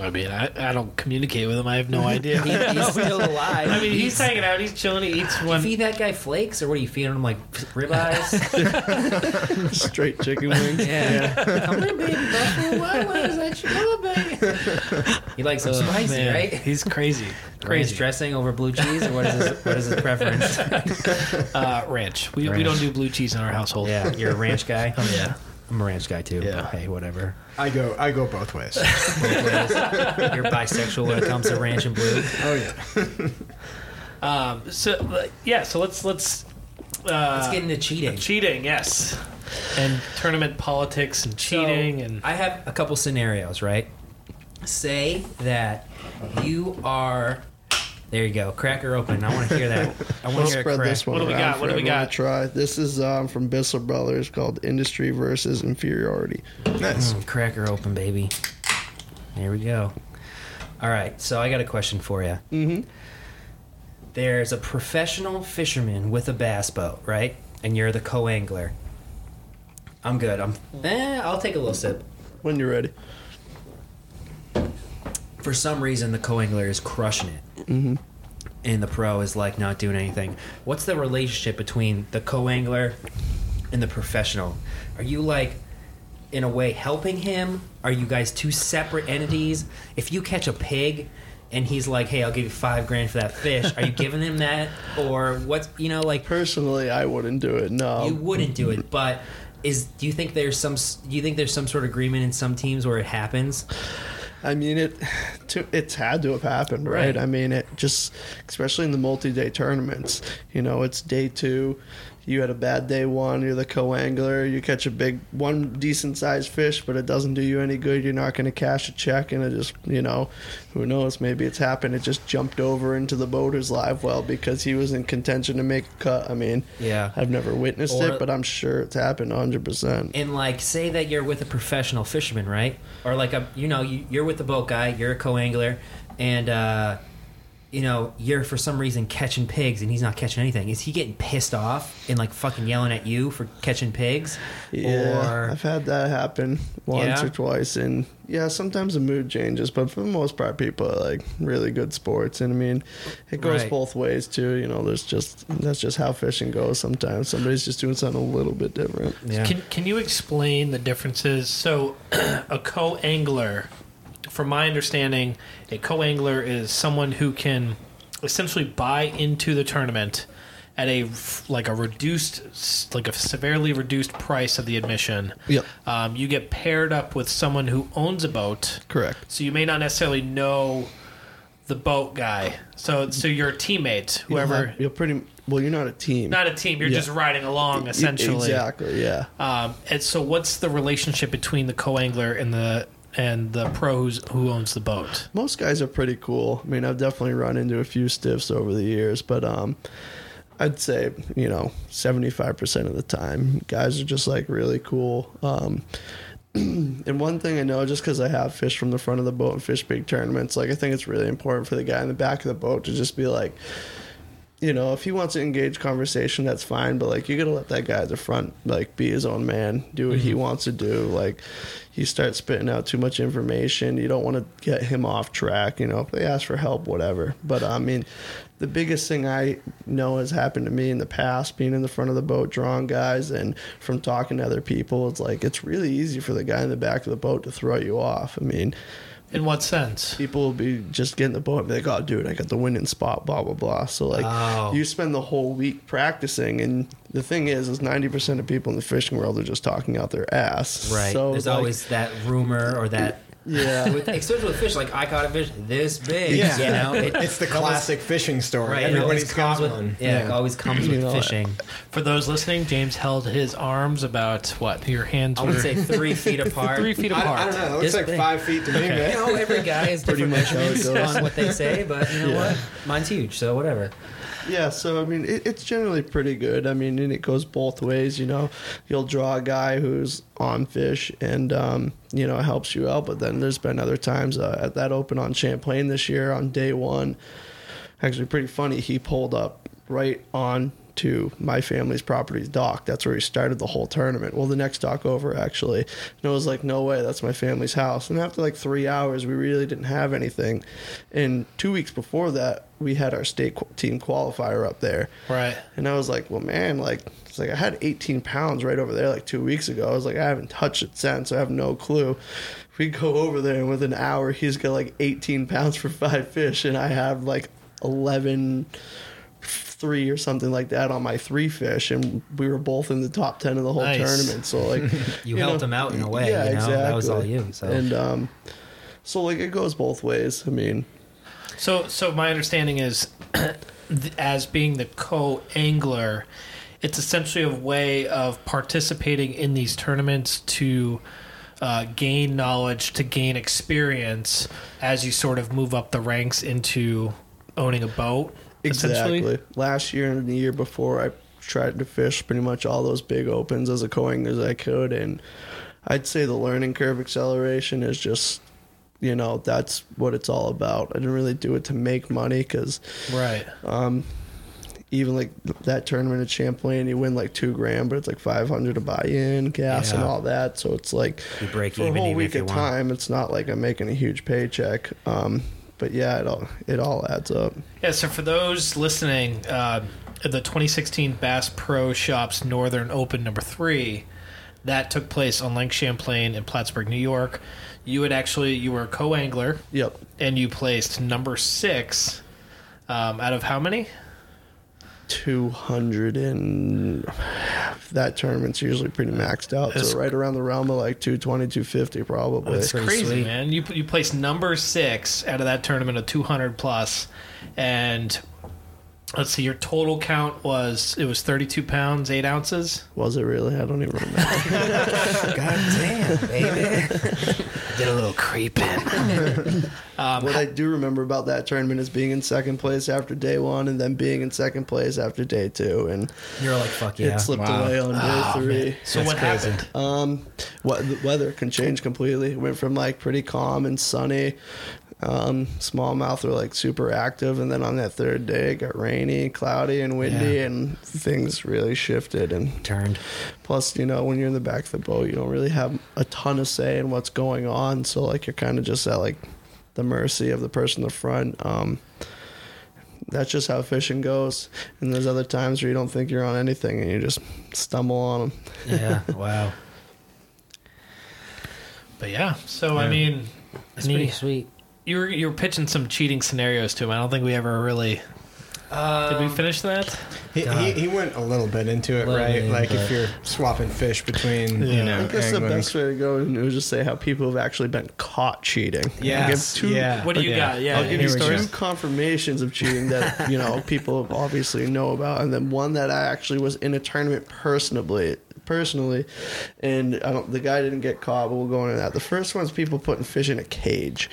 Speaker 2: I mean, I, I don't communicate with him. I have no [laughs] idea.
Speaker 1: He, he's [laughs] still alive.
Speaker 2: I mean, he's hanging out. He's chilling. He eats
Speaker 1: You
Speaker 2: one.
Speaker 1: feed that guy flakes, or what are you feeding him? Like ribeyes? [laughs]
Speaker 4: Straight chicken wings.
Speaker 1: yeah. Come here, baby. Buffalo Wild Wings. Let you go, baby. He likes them
Speaker 2: Oh,
Speaker 1: spicy,
Speaker 2: man.
Speaker 1: right?
Speaker 2: He's crazy.
Speaker 1: Ranch
Speaker 2: Crazy.
Speaker 1: dressing over blue cheese, or what is his, what is his preference?
Speaker 2: Uh, ranch. We, we
Speaker 1: Ranch.
Speaker 2: don't do blue cheese in our household.
Speaker 1: Yeah, you're a ranch guy.
Speaker 2: Oh, yeah.
Speaker 1: I'm a ranch guy too.
Speaker 2: Yeah.
Speaker 1: Hey, whatever.
Speaker 3: I go I go both ways.
Speaker 1: Both ways. [laughs] You're bisexual when it comes to ranch and blue.
Speaker 3: Oh yeah. [laughs]
Speaker 2: Um, so uh, yeah. So let's let's. Uh,
Speaker 1: Let's get into cheating.
Speaker 2: cheating. Yes. And tournament politics and cheating
Speaker 1: So,
Speaker 2: and
Speaker 1: I have a couple scenarios, right? Say that you are. There you go. Crack her open. I want to hear that. I want to [laughs] hear
Speaker 4: spread
Speaker 1: crack.
Speaker 4: this one
Speaker 2: What do we got? What do we got?
Speaker 4: Try. This is um, from Bissell Brothers called Industry versus Inferiority.
Speaker 3: Nice.
Speaker 1: Mm, crack her open, baby. There we go. All right. So I got a question for you.
Speaker 4: Mm-hmm.
Speaker 1: There's a professional fisherman with a bass boat, right? And you're the co-angler. I'm good. I'm. Eh, I'll take a little sip.
Speaker 4: When you're ready.
Speaker 1: For some reason, the co-angler is crushing it,
Speaker 4: Mm-hmm.
Speaker 1: and the pro is like not doing anything. What's the relationship between the co-angler and the professional? Are you like, in a way, helping him? Are you guys two separate entities? If you catch a pig and he's like, "Hey, I'll give you five grand for that fish." Are you [laughs] giving him that, or what's you know like
Speaker 4: Personally, I wouldn't do it. No.
Speaker 1: you wouldn't do it, but is do you think there's some do you think there's some sort of agreement in some teams where it happens?
Speaker 4: I mean, it. [sighs] To, it's had to have happened, right?
Speaker 1: Right.
Speaker 4: I mean, it just, especially in the multi-day tournaments. You know, it's day two. You had a bad day one. You're the co-angler. You catch a big one, decent-sized fish, but it doesn't do you any good. You're not going to cash a check, and it just, you know, who knows? Maybe it's happened. It just jumped over into the boater's live well because he was in contention to make a cut. I mean,
Speaker 1: Yeah.
Speaker 4: I've never witnessed
Speaker 1: Or-
Speaker 4: it, but I'm sure it's happened 100. percent
Speaker 1: And like, say that you're with a professional fisherman, right? Or like a, you know, you, you're with the boat guy, you're a co-angler, and uh, you know, you're for some reason catching pigs, and he's not catching anything. Is he getting pissed off and like fucking yelling at you for catching pigs?
Speaker 4: Yeah,
Speaker 1: Or
Speaker 4: I've had that happen once
Speaker 1: Yeah?
Speaker 4: or twice, and yeah, sometimes the mood changes, but for the most part, people are like really good sports, and I mean, it goes
Speaker 1: Right.
Speaker 4: both ways too. You know, there's just that's just how fishing goes. Sometimes somebody's just doing something a little bit different.
Speaker 1: yeah,
Speaker 2: Can Can you explain the differences? So, [clears throat] a co-angler, from my understanding, a co-angler is someone who can essentially buy into the tournament at a like a reduced, like a severely reduced price of the admission.
Speaker 4: Yep.
Speaker 2: Um, you get paired up with someone who owns a boat,
Speaker 4: Correct.
Speaker 2: so you may not necessarily know the boat guy. So, so you're a teammate, whoever.
Speaker 4: you're pretty well. You're not a team.
Speaker 2: Not a team. You're
Speaker 4: Yeah.
Speaker 2: just riding along, essentially.
Speaker 4: Exactly. Yeah.
Speaker 2: Um, and so, what's the relationship between the co-angler and the and the pro who's, who owns the boat?
Speaker 4: most guys are pretty cool. I mean, I've definitely run into a few stiffs over the years, but um, I'd say you know seventy five percent of the time, guys are just like really cool. Um, [clears throat] and one thing I know, just because I have fish from the front of the boat and fish big tournaments, like I think it's really important for the guy in the back of the boat to just be like, you know, if he wants to engage conversation, that's fine. But like, you gotta let that guy at the front like be his own man, do what he mm-hmm. wants to do. Like, he starts spitting out too much information. You don't want to get him off track. You know, if they ask for help, whatever. But uh, I mean, the biggest thing I know has happened to me in the past, being in the front of the boat, drawing guys, and from talking to other people, it's like it's really easy for the guy in the back of the boat to throw you off. I mean,
Speaker 2: In what sense?
Speaker 4: people will be just getting the boat and be like, "Oh, dude, I got the winning spot." Blah blah blah. So like,
Speaker 1: Oh.
Speaker 4: you spend the whole week practicing, and the thing is, is ninety percent of people in the fishing world are just talking out their ass.
Speaker 1: right.
Speaker 4: So
Speaker 1: There's
Speaker 4: like,
Speaker 1: always that rumor or that.
Speaker 4: Yeah.
Speaker 1: With, especially with fish, like I caught a fish this big.
Speaker 3: Yeah.
Speaker 1: you know, it,
Speaker 3: It's the
Speaker 1: it always-
Speaker 3: classic fishing story.
Speaker 1: Right, it
Speaker 3: Everybody's
Speaker 1: comes
Speaker 3: got
Speaker 1: with
Speaker 3: one.
Speaker 1: yeah, it always comes
Speaker 4: You
Speaker 1: with
Speaker 4: know,
Speaker 1: fishing.
Speaker 2: For those listening, James held his arms about what your hands
Speaker 1: I
Speaker 2: were
Speaker 1: would say three [laughs] feet apart.
Speaker 2: three feet
Speaker 3: I,
Speaker 2: apart.
Speaker 3: I don't know. It looks
Speaker 1: This
Speaker 3: like
Speaker 1: big.
Speaker 3: five feet to me,
Speaker 1: You
Speaker 3: man.
Speaker 1: know, every guy is
Speaker 4: Pretty
Speaker 1: different
Speaker 4: much how it
Speaker 1: measurements
Speaker 4: goes.
Speaker 1: on what they say, but you know
Speaker 4: Yeah.
Speaker 1: what? Mine's huge, so whatever.
Speaker 4: Yeah, so I mean, it, it's generally pretty good. I mean, and it goes both ways. You know, you'll draw a guy who's on fish, and um, you know, it helps you out. But then there's been other times uh, at that open on Champlain this year on day one. Actually, pretty funny. He pulled up right on to my family's property's dock. That's where he started the whole tournament. Well, the next dock over actually. And I was like, no way, that's my family's house. And after like three hours, we really didn't have anything. And two weeks before that, we had our state team qualifier up there.
Speaker 2: right.
Speaker 4: And I was like, well, man, like, it's like I had 18 pounds right over there like two weeks ago. I was like, I haven't touched it since. I have no clue. We go over there, and within an hour, he's got like 18 pounds for five fish, and I have like 11 three or something like that on my three fish, and we were both in the top 10 of the whole
Speaker 2: Nice.
Speaker 4: tournament. So, like, [laughs]
Speaker 1: You, helped him out in a way.
Speaker 4: Yeah,
Speaker 1: you know? That was all
Speaker 4: exactly.
Speaker 1: you. So
Speaker 4: And, um, so like, it goes both ways. I mean,
Speaker 2: So, so my understanding is, [clears throat] as being the co-angler, it's essentially a way of participating in these tournaments to uh, gain knowledge, to gain experience as you sort of move up the ranks into owning a boat.
Speaker 4: Exactly. Last year and the year before, I tried to fish pretty much all those big opens as a co-angler as I could, and I'd say the learning curve acceleration is just, you know, that's what it's all about. I didn't really do it to make money because
Speaker 2: right?
Speaker 4: um, even like that tournament at Champlain, you win like two grand, but it's like five hundred to buy in, gas and all that. So it's like
Speaker 1: you break
Speaker 4: for a whole
Speaker 1: even
Speaker 4: week of time, it's not like I'm making a huge paycheck. Um, but yeah, it all it all adds up.
Speaker 2: Yeah, so for those listening, uh, the 2016 Bass Pro Shops Northern Open number three, that took place on Lake Champlain in Plattsburgh, New York. You had actually you were a co-angler
Speaker 4: Yep.
Speaker 2: and you placed number six um, out of how many?
Speaker 4: 200 and that tournament's usually pretty maxed out
Speaker 2: That's-
Speaker 4: so right around the realm of like 220 250 probably
Speaker 2: It's crazy,
Speaker 1: sweet.
Speaker 2: man. You you placed number six out of that tournament of 200 plus, and let's see, your total count was it was 32 pounds eight ounces.
Speaker 4: was it really i don't even remember [laughs]
Speaker 1: God damn, baby.
Speaker 2: Did a little creeping. [laughs]
Speaker 4: what i do remember about that tournament is being in second place after day one and then being in second place after day two and
Speaker 1: You're like, fuck yeah.
Speaker 4: it slipped
Speaker 3: Wow.
Speaker 4: away on day
Speaker 2: Oh,
Speaker 4: three
Speaker 2: man. So
Speaker 3: That's
Speaker 2: what
Speaker 3: crazy.
Speaker 2: happened?
Speaker 4: Um, what the weather can change completely. It went from like pretty calm and sunny. Um, smallmouth were like super active, and then on that third day, it got rainy, cloudy, and windy,
Speaker 1: Yeah.
Speaker 4: and things really shifted. And
Speaker 1: Turned.
Speaker 4: plus, you know, when you're in the back of the boat, you don't really have a ton of say in what's going on. So like, you're kind of just at like the mercy of the person in the front. Um, that's just how fishing goes. And there's other times where you don't think you're on anything, and you just stumble on them.
Speaker 1: Yeah. [laughs] Wow.
Speaker 2: But yeah, so I mean,
Speaker 1: That's
Speaker 2: any-
Speaker 1: pretty sweet.
Speaker 2: You were you were pitching some cheating scenarios to him. I don't think we ever really did. We um, finish that.
Speaker 3: He, he, he went a little bit into it,
Speaker 1: Little
Speaker 3: right?
Speaker 1: bit,
Speaker 3: like if you're swapping fish between,
Speaker 2: Yeah.
Speaker 3: you know,
Speaker 4: I guess the best way to go and is just say how people have actually been caught cheating.
Speaker 3: Yes,
Speaker 4: give two,
Speaker 3: yeah.
Speaker 2: What do you got? Yeah,
Speaker 4: I'll give you two
Speaker 3: go.
Speaker 4: confirmations of cheating that [laughs] you know people obviously know about, and then one that I actually was in a tournament personally. Personally, and I don't. The guy didn't get caught, but we'll go into that. The first one's people putting fish in a cage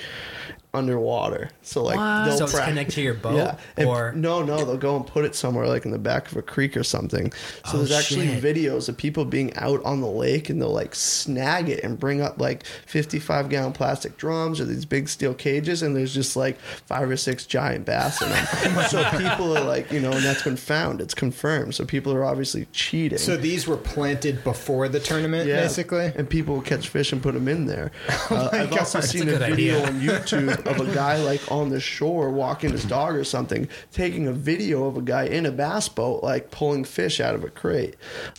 Speaker 4: underwater. So like
Speaker 2: What?
Speaker 4: they'll
Speaker 1: So it's
Speaker 4: prac-
Speaker 1: connected to your boat?
Speaker 4: Yeah. And-
Speaker 1: Or
Speaker 4: no, no, they'll go and put it somewhere like in the back of a creek or something. So
Speaker 1: Oh,
Speaker 4: there's actually
Speaker 1: shit.
Speaker 4: videos of people being out on the lake and they'll like snag it and bring up like 55 gallon plastic drums or these big steel cages and there's just like five or six giant bass in them. [laughs] so people are like, you know, and that's been found. It's confirmed. So people are obviously cheating.
Speaker 3: So these were planted before the tournament,
Speaker 4: Yeah,
Speaker 3: basically.
Speaker 4: and people will catch fish and put them in there. [laughs] Uh,
Speaker 3: my
Speaker 4: I've also
Speaker 3: God.
Speaker 4: seen a,
Speaker 1: a
Speaker 4: video
Speaker 1: idea.
Speaker 4: on YouTube of a guy like on the shore walking his dog or something, taking a video of a guy in a bass boat like pulling fish out of a crate.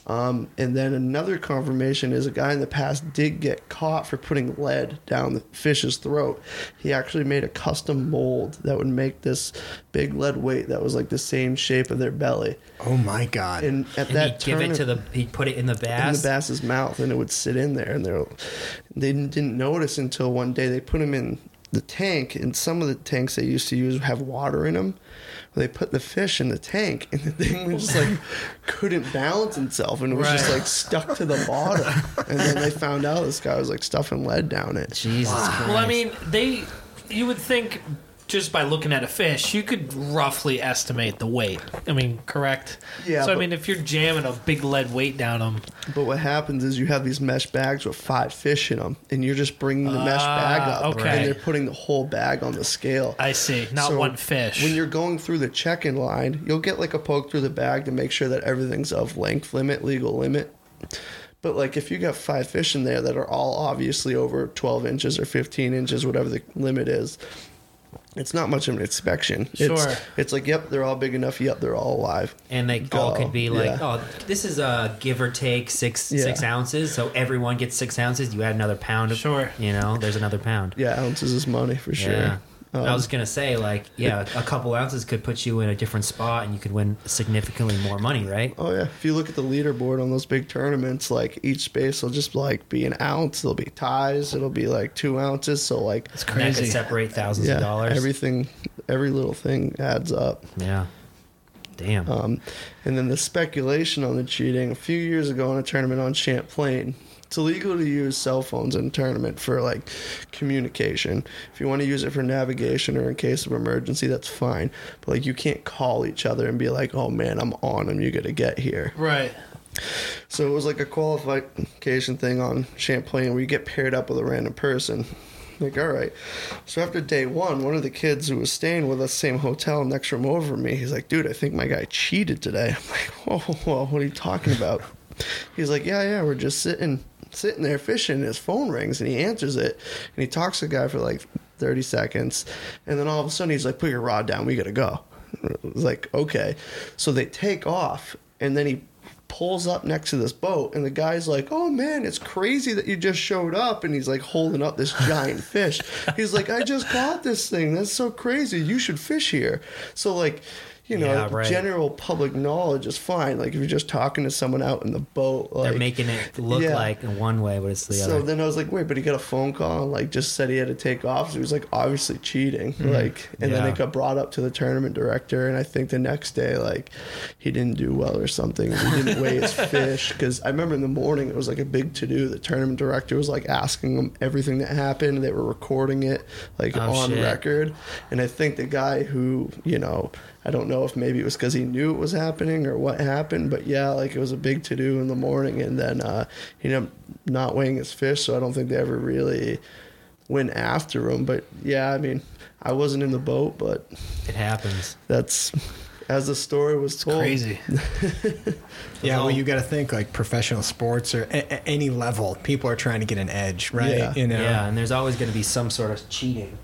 Speaker 4: Um, and then another confirmation is a guy in the past did get caught for putting lead down the fish's throat. He actually made a custom mold that would make this big lead weight that was like the same shape of their belly.
Speaker 3: Oh my god!
Speaker 4: And at
Speaker 1: and
Speaker 4: that
Speaker 1: he'd give it to the he'd put it in the bass.
Speaker 4: in the bass's mouth and it would sit in there and they they didn't, didn't notice until one day they put him in the tank and some of the tanks they used to use have water in them they put the fish in the tank and the thing was just like [laughs] couldn't balance itself and it was just like stuck to the bottom. And then they found out this guy was like stuffing lead down it.
Speaker 1: Jesus Christ.
Speaker 2: Well, I mean, they you would think just by looking at a fish, you could roughly estimate the weight. I mean, correct?
Speaker 4: Yeah,
Speaker 2: So I
Speaker 4: but-
Speaker 2: mean, if you're jamming a big lead weight down them,
Speaker 4: but what happens is you have these mesh bags with five fish in them and you're just bringing the mesh bag
Speaker 2: Ah,
Speaker 4: up
Speaker 2: okay.
Speaker 4: and they're putting the whole bag on the scale
Speaker 2: I see. Not
Speaker 4: So
Speaker 2: one fish.
Speaker 4: When you're going through the check-in line, you'll get like a poke through the bag to make sure that everything's of length limit, legal limit. But like if you got five fish in there that are all obviously over 12 inches or 15 inches, whatever the limit is, it's not much of an inspection.
Speaker 2: Sure.
Speaker 4: It's, it's like, yep, they're all big enough. Yep, they're all alive.
Speaker 1: and they all could be like,
Speaker 4: Yeah.
Speaker 1: oh, this is a give or take six
Speaker 4: Yeah.
Speaker 1: six ounces. So everyone gets six ounces. You add another pound. Of,
Speaker 2: Sure.
Speaker 1: You know, there's another pound.
Speaker 4: Yeah, ounces is money for sure.
Speaker 1: Yeah.
Speaker 4: Um,
Speaker 1: I was gonna say, like, yeah, a couple ounces could put you in a different spot, and you could win significantly more money, right?
Speaker 4: Oh yeah, if you look at the leaderboard on those big tournaments, like each space will just like be an ounce. There'll be ties. It'll be like two ounces. So like
Speaker 2: it's
Speaker 1: And that could
Speaker 2: crazy.
Speaker 1: separate thousands
Speaker 4: yeah,
Speaker 1: of dollars.
Speaker 4: everything, every little thing adds up.
Speaker 1: yeah. Damn.
Speaker 4: Um, and then the speculation on the cheating. A few years ago in a tournament on Champlain, it's illegal to use cell phones in tournament for like communication. If you want to use it for navigation or in case of emergency, that's fine. But like you can't call each other and be like, "Oh man, I'm on him. You got to get here."
Speaker 2: Right.
Speaker 4: So it was like a qualification thing on Champlain where you get paired up with a random person. Like, all right. So after day one, one of the kids who was staying with us, same hotel, next room over me, he's like, dude, I think my guy cheated today. [laughs] I'm like, whoa, whoa, whoa, what are you talking about? He's like, yeah, yeah, we're just sitting, sitting there fishing. His phone rings and he answers it, and he talks to the guy for like 30 seconds, and then all of a sudden he's like, put your rod down, we gotta go. It was like, okay. So they take off, and then he pulls up next to this boat, and the guy's like, "Oh man, it's crazy that you just showed up," and he's like holding up this giant [laughs] fish. He's like, "I just caught this thing. That's so crazy. You should fish here." So like. You know,
Speaker 1: Yeah, right.
Speaker 4: general public knowledge is fine. Like if you're just talking to someone out in the boat, like
Speaker 1: They're making it look
Speaker 4: Yeah.
Speaker 1: like in one way, but it's the
Speaker 4: so
Speaker 1: other.
Speaker 4: So then I was like, wait, but he got a phone call and like just said he had to take off. So he was like obviously cheating. Hmm. Like, and then
Speaker 1: Yeah.
Speaker 4: it got brought up to the tournament director. And I think the next day, like, he didn't do well or something. He didn't weigh his [laughs] fish. Cause I remember in the morning, it was like a big to do. The tournament director was like asking him everything that happened. They were recording it like
Speaker 1: Oh,
Speaker 4: on
Speaker 1: shit.
Speaker 4: record. And I think the guy who, you know, I don't know if maybe it was because he knew it was happening or what happened, but yeah, like it was a big to do in the morning, and then uh, he ended up not weighing his fish, so I don't think they ever really went after him. But yeah, I mean, I wasn't in the boat, but
Speaker 1: it happens.
Speaker 4: that's as the story was told.
Speaker 2: Crazy. [laughs]
Speaker 3: Yeah, well, you got to think like professional sports or a- a- any level, people are trying to get an edge, right?
Speaker 4: Yeah.
Speaker 3: You know,
Speaker 1: Yeah, and there's always going to be some sort of cheating.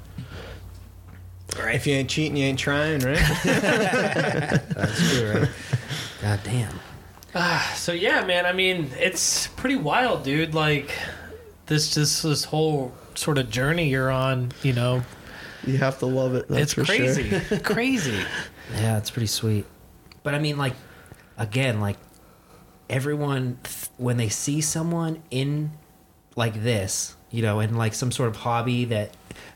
Speaker 3: If you ain't cheating, you ain't trying, right? [laughs]
Speaker 1: That's true, right? God damn.
Speaker 2: Ah, so yeah, man. I mean, it's pretty wild, dude. Like this, this, this whole sort of journey you're on. You know,
Speaker 4: You have to love it. That's
Speaker 2: it's
Speaker 4: for
Speaker 2: crazy,
Speaker 4: Sure. [laughs]
Speaker 2: crazy.
Speaker 1: Yeah, it's pretty sweet. But I mean, like, again, like, everyone, th- when they see someone in like this, you know, in like some sort of hobby that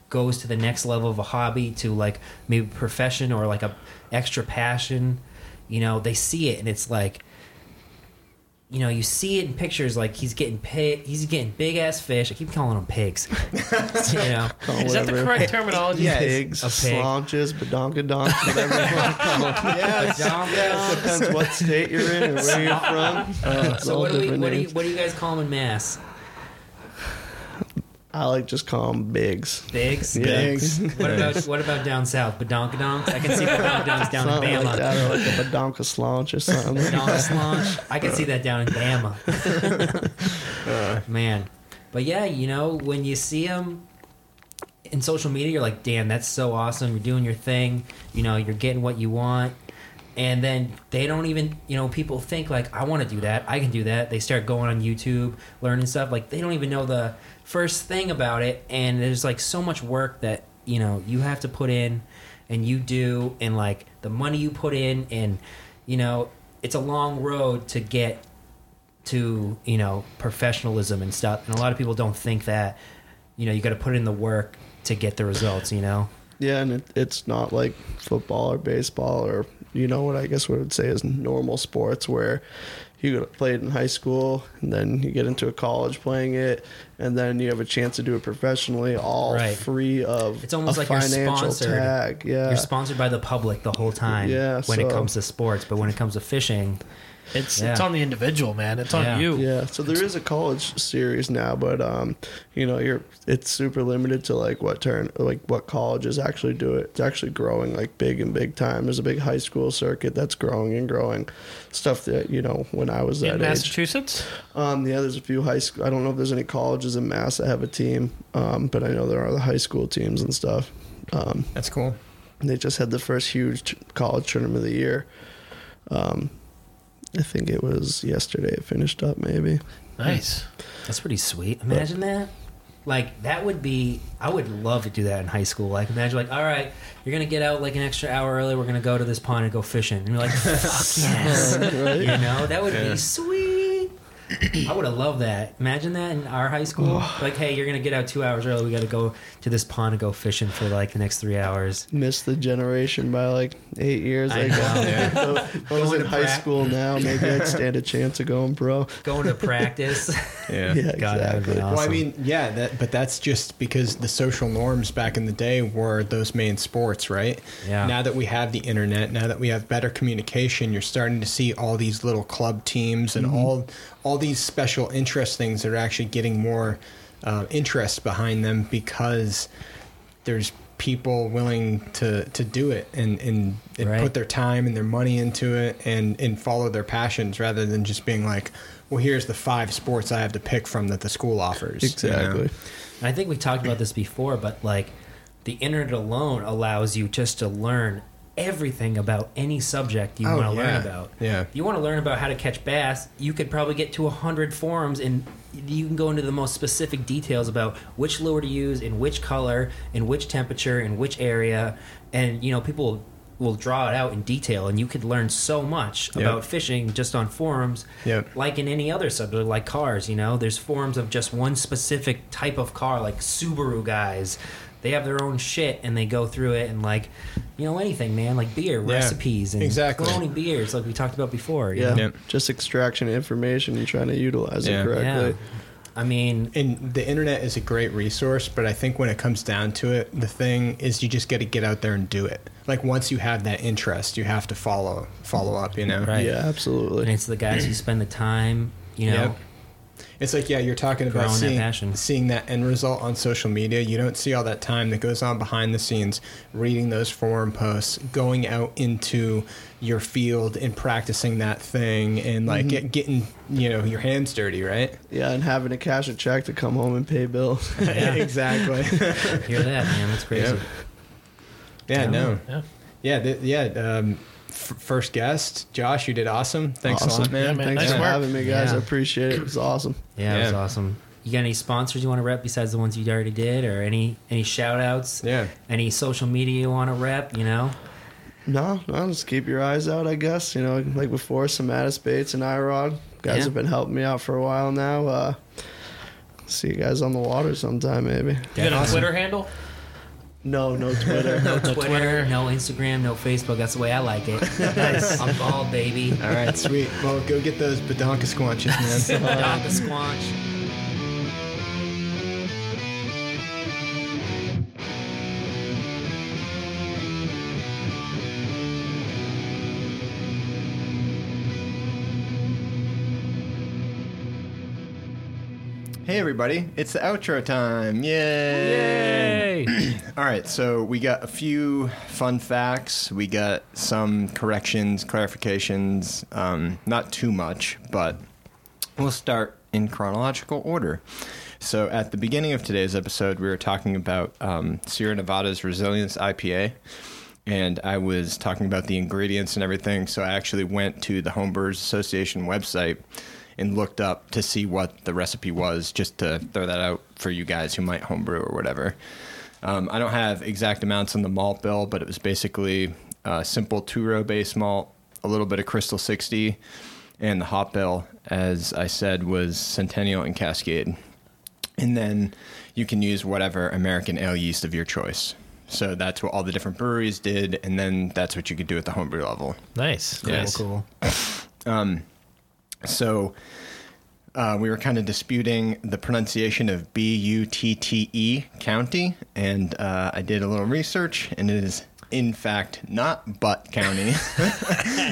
Speaker 1: goes to the next level of a hobby to like maybe profession or like a extra passion, you know, they see it and it's like, you know, you see it in pictures like he's getting pig, he's getting big ass fish. I keep calling them pigs. [laughs] you know,
Speaker 4: Call [laughs]
Speaker 2: Is that the correct terminology?
Speaker 3: Yeah, it's
Speaker 4: Pigs,
Speaker 1: a pig.
Speaker 4: slaunches, badonkadonks, whatever you want to call them. [laughs]
Speaker 3: yeah,
Speaker 4: Yeah, it depends what state you're in and where you're from. Uh,
Speaker 1: so what do we, what do you, what do you guys call them in mass?
Speaker 4: I like just call them bigs.
Speaker 1: Bigs.
Speaker 4: Yeah.
Speaker 3: Bigs.
Speaker 1: What about what about down south? Badonkadonks? I can see badonkadonks down in Bama.
Speaker 4: like that, or like a badonka slaunch or something.
Speaker 1: Badonkaslaunch. I can see that down in Bama. [laughs] Uh. Man, but yeah, you know when you see them in social media, you're like, damn, that's so awesome. You're doing your thing. You know, you're getting what you want. And then they don't even, you know, people think like, I want to do that. I can do that. They start going on YouTube, learning stuff. Like they don't even know the first thing about it. And there's like so much work that you know you have to put in, and you do, and like the money you put in, and you know, it's a long road to get to you know professionalism and stuff. And a lot of people don't think that. You know, you got to put in the work to get the results. You know.
Speaker 4: Yeah, and it, it's not like football or baseball or you know what I guess what I would say is normal sports where you play it in high school and then you get into a college playing it and then you have a chance to do it professionally, all
Speaker 1: Right.
Speaker 4: free of
Speaker 1: It's almost
Speaker 4: a
Speaker 1: like you're
Speaker 4: financial
Speaker 1: sponsored.
Speaker 4: tag. Yeah,
Speaker 1: You're sponsored by the public the whole time
Speaker 4: Yeah,
Speaker 1: when it comes to sports, but when it comes to fishing,
Speaker 2: It's
Speaker 1: Yeah.
Speaker 2: it's on the individual, man. It's on
Speaker 1: Yeah.
Speaker 2: you.
Speaker 4: Yeah, so there is a college series now, but um, you know, you're it's super limited to like what turn like what colleges actually do it. It's actually growing like big and big time. There's a big high school circuit that's growing and growing. Stuff that you know when I was that
Speaker 2: In
Speaker 4: age.
Speaker 2: Massachusetts.
Speaker 4: Um, yeah, there's a few high school. I don't know if there's any colleges in Mass that have a team, um, but I know there are the high school teams and stuff. Um,
Speaker 3: That's cool.
Speaker 4: they just had the first huge college tournament of the year. Um, I think it was yesterday. It finished up, maybe.
Speaker 2: Nice.
Speaker 1: that's pretty sweet. Imagine that. Like that would be. I would love to do that in high school. Like imagine, like, all right, you're gonna get out like an extra hour early. We're gonna go to this pond and go fishing. And you're like, [laughs] fuck [laughs] yes.
Speaker 4: Right?
Speaker 1: You know that would
Speaker 3: Yeah.
Speaker 1: be sweet. I would have loved that. Imagine that in our high school. like, hey, you're gonna get out two hours early. We got to go to this pond and go fishing for like the next three hours.
Speaker 4: missed the generation by like eight years.
Speaker 1: I
Speaker 4: I,
Speaker 1: know.
Speaker 4: guess. So I was
Speaker 1: Going
Speaker 4: in high
Speaker 1: prac-
Speaker 4: school now, maybe I'd stand a chance of going pro.
Speaker 1: Going to practice. [laughs]
Speaker 3: Yeah.
Speaker 4: Yeah,
Speaker 1: God, that would've
Speaker 4: exactly.
Speaker 1: awesome.
Speaker 3: Well, I mean, yeah, that, but that's just because the social norms back in the day were those main sports, right?
Speaker 1: Yeah.
Speaker 3: Now that we have the internet, now that we have better communication, you're starting to see all these little club teams and mm-hmm. all all these special interest things that are actually getting more uh, interest behind them because there's people willing to to do it and and, and
Speaker 1: Right.
Speaker 3: put their time and their money into it and and follow their passions rather than just being like well here's the five sports i have to pick from that the school offers you know?
Speaker 4: Exactly.
Speaker 1: I think we talked about this before, but like the internet alone allows you just to learn everything about any subject you
Speaker 3: Oh,
Speaker 1: want to
Speaker 3: yeah.
Speaker 1: learn about.
Speaker 3: Yeah.
Speaker 1: If you want to learn about how to catch bass, you could probably get to a hundred forums and you can go into the most specific details about which lure to use, in which color, in which temperature, in which area, and you know people will draw it out in detail, and you could learn so much
Speaker 3: Yep.
Speaker 1: about fishing just on forums.
Speaker 3: Yep.
Speaker 1: Like in any other subject, like cars, you know, there's forums of just one specific type of car, like Subaru guys. They have their own shit and they go through it and like, you know, anything, man, like beer
Speaker 3: Yeah,
Speaker 1: recipes and
Speaker 3: exactly.
Speaker 1: cloning beers, like we talked about before. you
Speaker 4: Yeah,
Speaker 1: know?
Speaker 3: Yep.
Speaker 4: just extraction of information and trying to utilize
Speaker 3: Yeah.
Speaker 4: it correctly.
Speaker 1: Yeah. I mean,
Speaker 3: And the internet is a great resource, but I think when it comes down to it, the thing is you just got to get out there and do it. Like once you have that interest, you have to follow follow up. You know,
Speaker 1: Right.
Speaker 4: Yeah, absolutely.
Speaker 1: and it's the guys who spend the time, you know.
Speaker 3: Yep. It's like yeah, you're talking about
Speaker 1: Growing that
Speaker 3: seeing,
Speaker 1: passion.
Speaker 3: seeing that end result on social media. You don't see all that time that goes on behind the scenes, reading those forum posts, going out into your field and practicing that thing, and like get, getting you know your hands dirty, right?
Speaker 4: Yeah, and having to cash a check to come home and pay bills. [laughs]
Speaker 1: Yeah. [laughs]
Speaker 3: exactly.
Speaker 1: Hear that, man? That's [laughs] crazy.
Speaker 3: Yeah. yeah, no,
Speaker 2: Yeah.
Speaker 3: yeah, th- yeah. Um, f- first guest, Josh, you did awesome. Thanks a lot, man.
Speaker 2: Yeah, man.
Speaker 4: Thanks
Speaker 2: Nice
Speaker 4: for
Speaker 2: work.
Speaker 4: having me, guys.
Speaker 1: Yeah.
Speaker 4: I appreciate it. It was awesome.
Speaker 1: Yeah, it was awesome. You got any sponsors you want to rep besides the ones you already did, or any any shout outs?
Speaker 3: Yeah.
Speaker 1: Any social media you want to rep? You know.
Speaker 4: No, no, just keep your eyes out, I guess. You know, like before, Samatus Bates and iRod. Guys
Speaker 1: Yeah.
Speaker 4: have been helping me out for a while now. Uh, see you guys on the water sometime, maybe.
Speaker 2: You got a
Speaker 1: Awesome.
Speaker 2: Twitter handle?
Speaker 4: No, no Twitter. [laughs]
Speaker 1: No
Speaker 2: No
Speaker 1: Twitter,
Speaker 2: Twitter.
Speaker 1: no Instagram, no Facebook. That's the way I like it. [laughs] nice. I'm bald, baby.
Speaker 3: All right, sweet. Well, go get those badonka squanches, man. [laughs]
Speaker 1: Donka squanch.
Speaker 3: Hey everybody, it's the outro time. Yay!
Speaker 2: Yay! [clears throat]
Speaker 3: All right, so we got a few fun facts. We got some corrections, clarifications, um, not too much, but we'll start in chronological order. So at the beginning of today's episode, we were talking about um, Sierra Nevada's Resilience IPA. And I was talking about the ingredients and everything. So I actually went to the Homebrewers Association website and looked up to see what the recipe was, just to throw that out for you guys who might homebrew or whatever. Um, I don't have exact amounts on the malt bill, but it was basically uh, simple two row base malt, a little bit of Crystal 60, and the hop bill, as I said, was Centennial and Cascade. And then you can use whatever American ale yeast of your choice. So that's what all the different breweries did, and then that's what you could do at the homebrew level.
Speaker 2: Nice.
Speaker 1: Cool,
Speaker 3: Yes.
Speaker 1: cool. [laughs]
Speaker 3: So uh, we were kind of disputing the pronunciation of B U T T E County, and uh, I did a little research, and it is in fact not Butt County, [laughs]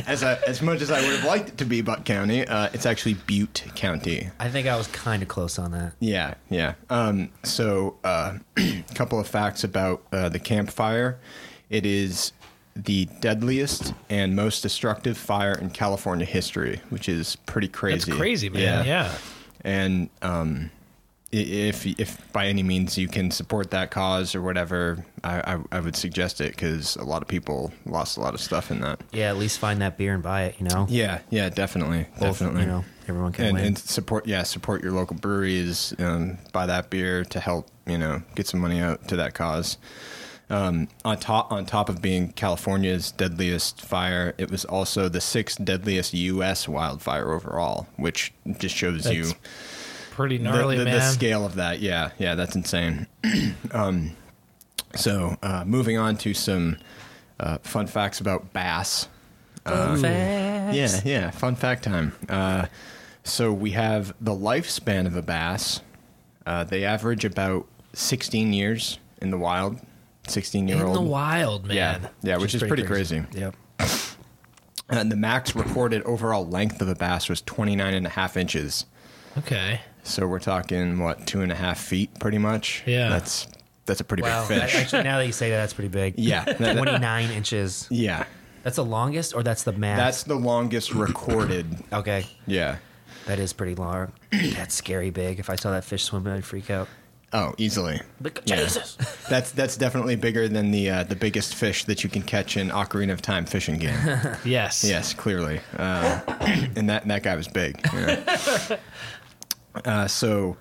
Speaker 3: as I, as much as I would have liked it to be Butt County. Uh, it's actually Butte County.
Speaker 1: I think I was kind of close on that.
Speaker 3: Yeah, yeah. Um, so, uh, a [clears throat] couple of facts about uh, the Camp Fire. It is the deadliest and most destructive fire in California history, which is pretty crazy.
Speaker 2: That's crazy, man. Yeah.
Speaker 3: And um, if if by any means you can support that cause or whatever, I, I, I would suggest it because a lot of people lost a lot of stuff in that.
Speaker 1: Yeah, at least find that beer and buy it. You know.
Speaker 3: Yeah, yeah, definitely,
Speaker 1: Both,
Speaker 3: definitely.
Speaker 1: You know, everyone can
Speaker 3: and,
Speaker 1: win.
Speaker 3: and support yeah support your local breweries um, buy that beer to help you know get some money out to that cause um, on top on top of being California's deadliest fire it was also the sixth deadliest U.S. wildfire overall which just shows you
Speaker 2: Pretty
Speaker 3: the,
Speaker 2: gnarly,
Speaker 3: the, the
Speaker 2: man.
Speaker 3: scale of that yeah yeah that's insane [clears throat] um, so uh, moving on to some uh, fun facts about bass
Speaker 1: Fun facts.
Speaker 3: yeah, yeah. Fun fact time. Uh, so we have the lifespan of a bass. Uh, they average about 16 years in the wild. 16 year old.
Speaker 2: In
Speaker 3: old.
Speaker 2: the wild, man.
Speaker 3: Yeah, yeah, which, is pretty, crazy.
Speaker 1: Yep.
Speaker 3: And the max recorded overall length of a bass was 29 and a half inches.
Speaker 2: Okay.
Speaker 3: So we're talking what two and a half feet, pretty much.
Speaker 2: Yeah.
Speaker 3: that's that's a pretty
Speaker 1: Wow.
Speaker 3: big fish.
Speaker 1: Actually, now that you say that, that's pretty big.
Speaker 3: yeah, that- [laughs] that-
Speaker 1: 29 inches.
Speaker 3: yeah.
Speaker 1: That's the longest, or that's the max?
Speaker 3: That's the longest recorded.
Speaker 1: okay.
Speaker 3: Yeah.
Speaker 1: That is pretty long. [clears throat] That's scary big. If I saw that fish swimming, I'd freak out.
Speaker 3: Oh, easily.
Speaker 2: Look
Speaker 3: Yeah.
Speaker 2: Jesus. [laughs]
Speaker 3: That's that's definitely bigger than the uh, the biggest fish that you can catch in Ocarina of Time fishing game. [laughs]
Speaker 2: Yes.
Speaker 3: yes, clearly. Uh, and that that guy was big. yeah. [laughs] uh, so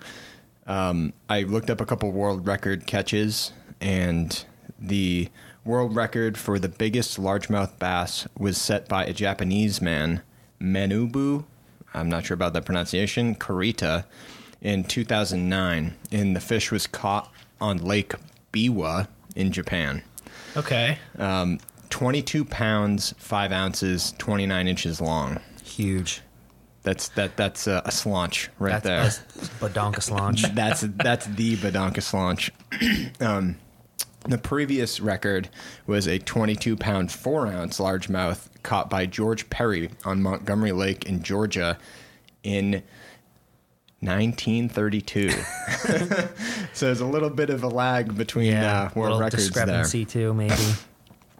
Speaker 3: um, I looked up a couple world record catches, and the world record for the biggest largemouth bass was set by a Japanese man, Manabu. I'm not sure about that pronunciation. Kurita in 2009, and the fish was caught on Lake Biwa in Japan.
Speaker 2: Okay.
Speaker 3: Um, 22 pounds, 5 ounces, 29 inches long.
Speaker 1: Huge.
Speaker 3: That's that. That's a, a slaunch right
Speaker 1: That's,
Speaker 3: there.
Speaker 1: that's launch. [laughs]
Speaker 3: That's that's the Badonkus launch. [clears throat] um, the previous record was a 22 pound, 4 ounce largemouth caught by George Perry on Montgomery Lake in Georgia in 1932. [laughs] so there's a little bit of a lag between uh, world
Speaker 1: little
Speaker 3: records there.
Speaker 1: discrepancy too, maybe.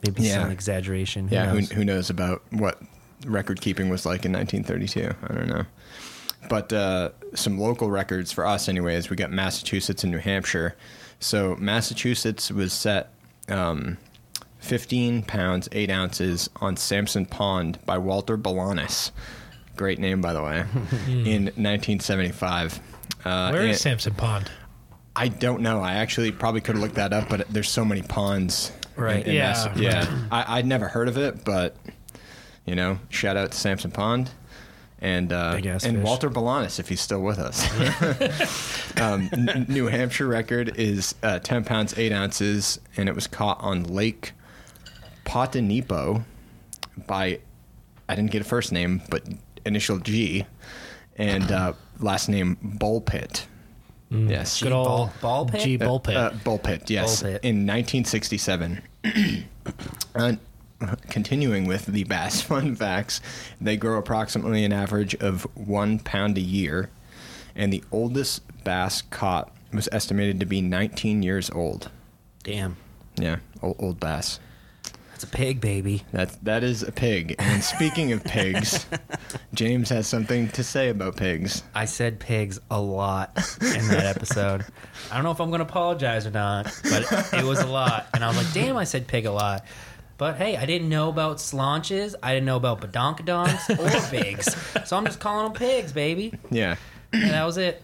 Speaker 1: Maybe
Speaker 3: Yeah.
Speaker 1: some exaggeration. Who
Speaker 3: Yeah, who,
Speaker 1: knows?
Speaker 3: who knows about what record keeping was like in 1932? I don't know. But uh, some local records for us, anyways. We got Massachusetts and New Hampshire. So Massachusetts was set um, 15 pounds 8 ounces on Sampson Pond by Walter Bolonis. Great name, by the way. in 1975. Uh,
Speaker 2: Where is
Speaker 3: and-
Speaker 2: Sampson Pond?
Speaker 3: I don't know. I actually probably could have looked that up, but there's so many ponds.
Speaker 1: Right.
Speaker 3: in
Speaker 2: Yeah,
Speaker 3: Massa-
Speaker 2: right. [laughs]
Speaker 3: yeah. I, I'd never heard of it, but you know, shout out to Sampson Pond and uh, and
Speaker 1: fish.
Speaker 3: Walter Bolonis if he's still with us. [laughs] [laughs] um, N- New Hampshire record is uh, 10 pounds 8 ounces, and it was caught on Lake Potanipo by I didn't get a first name, but initial G, and uh, last name Bullpit. Yes,
Speaker 2: Good old
Speaker 1: ball- ball pit?
Speaker 2: G Bull Pit.
Speaker 3: uh, Bullpit, yes,
Speaker 1: Bull pit.
Speaker 3: in 1967. Uh, [clears throat] continuing with the bass [laughs] fun facts, they grow approximately an average of one pound a year, and the oldest bass caught was estimated to be 19 years old.
Speaker 1: Damn.
Speaker 3: Yeah, old, old bass.
Speaker 1: That's a pig, baby.
Speaker 3: That that is a pig. And speaking of pigs, [laughs] James has something to say about pigs.
Speaker 1: I said pigs a lot in that episode. I don't know if I'm going to apologize or not, but it was a lot. And I was like, damn, I said pig a lot. But hey, I didn't know about slaunches. I didn't know about badonkadonks or [laughs] pigs. So I'm just calling them pigs, baby.
Speaker 3: Yeah.
Speaker 1: And that was it.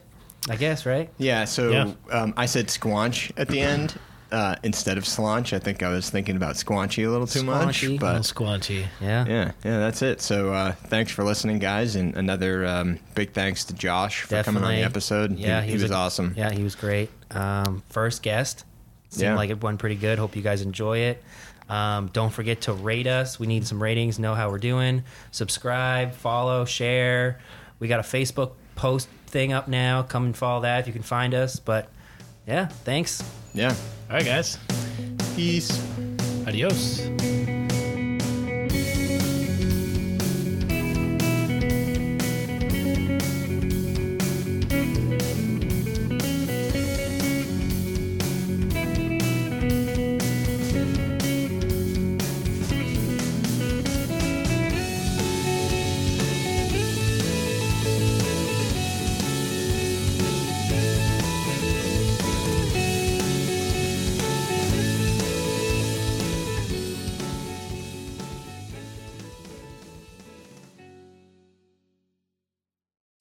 Speaker 1: I guess, right?
Speaker 3: Yeah, so
Speaker 2: Yeah.
Speaker 3: Um, I said squanch at the end uh, instead of slaunch. I think I was thinking about squanchy a little too
Speaker 1: Squanchy.
Speaker 3: much. But
Speaker 2: squanchy.
Speaker 1: Yeah.
Speaker 3: yeah, yeah, that's it. So uh, thanks for listening, guys. And another um, big thanks to Josh for coming on the episode.
Speaker 1: Yeah,
Speaker 3: he, he was,
Speaker 1: a-
Speaker 3: awesome.
Speaker 1: Yeah, he was great. Um, first guest. Seemed
Speaker 3: Yeah.
Speaker 1: like it went pretty good. Hope you guys enjoy it. Um, don't forget to rate us. We need some ratings. Know how we're doing. Subscribe, follow, share. We got a Facebook post thing up now. Come and follow that if you can find us. But yeah, thanks.
Speaker 3: Yeah.
Speaker 2: All right, guys.
Speaker 3: Peace.
Speaker 2: Adios.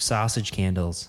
Speaker 1: Sausage candles.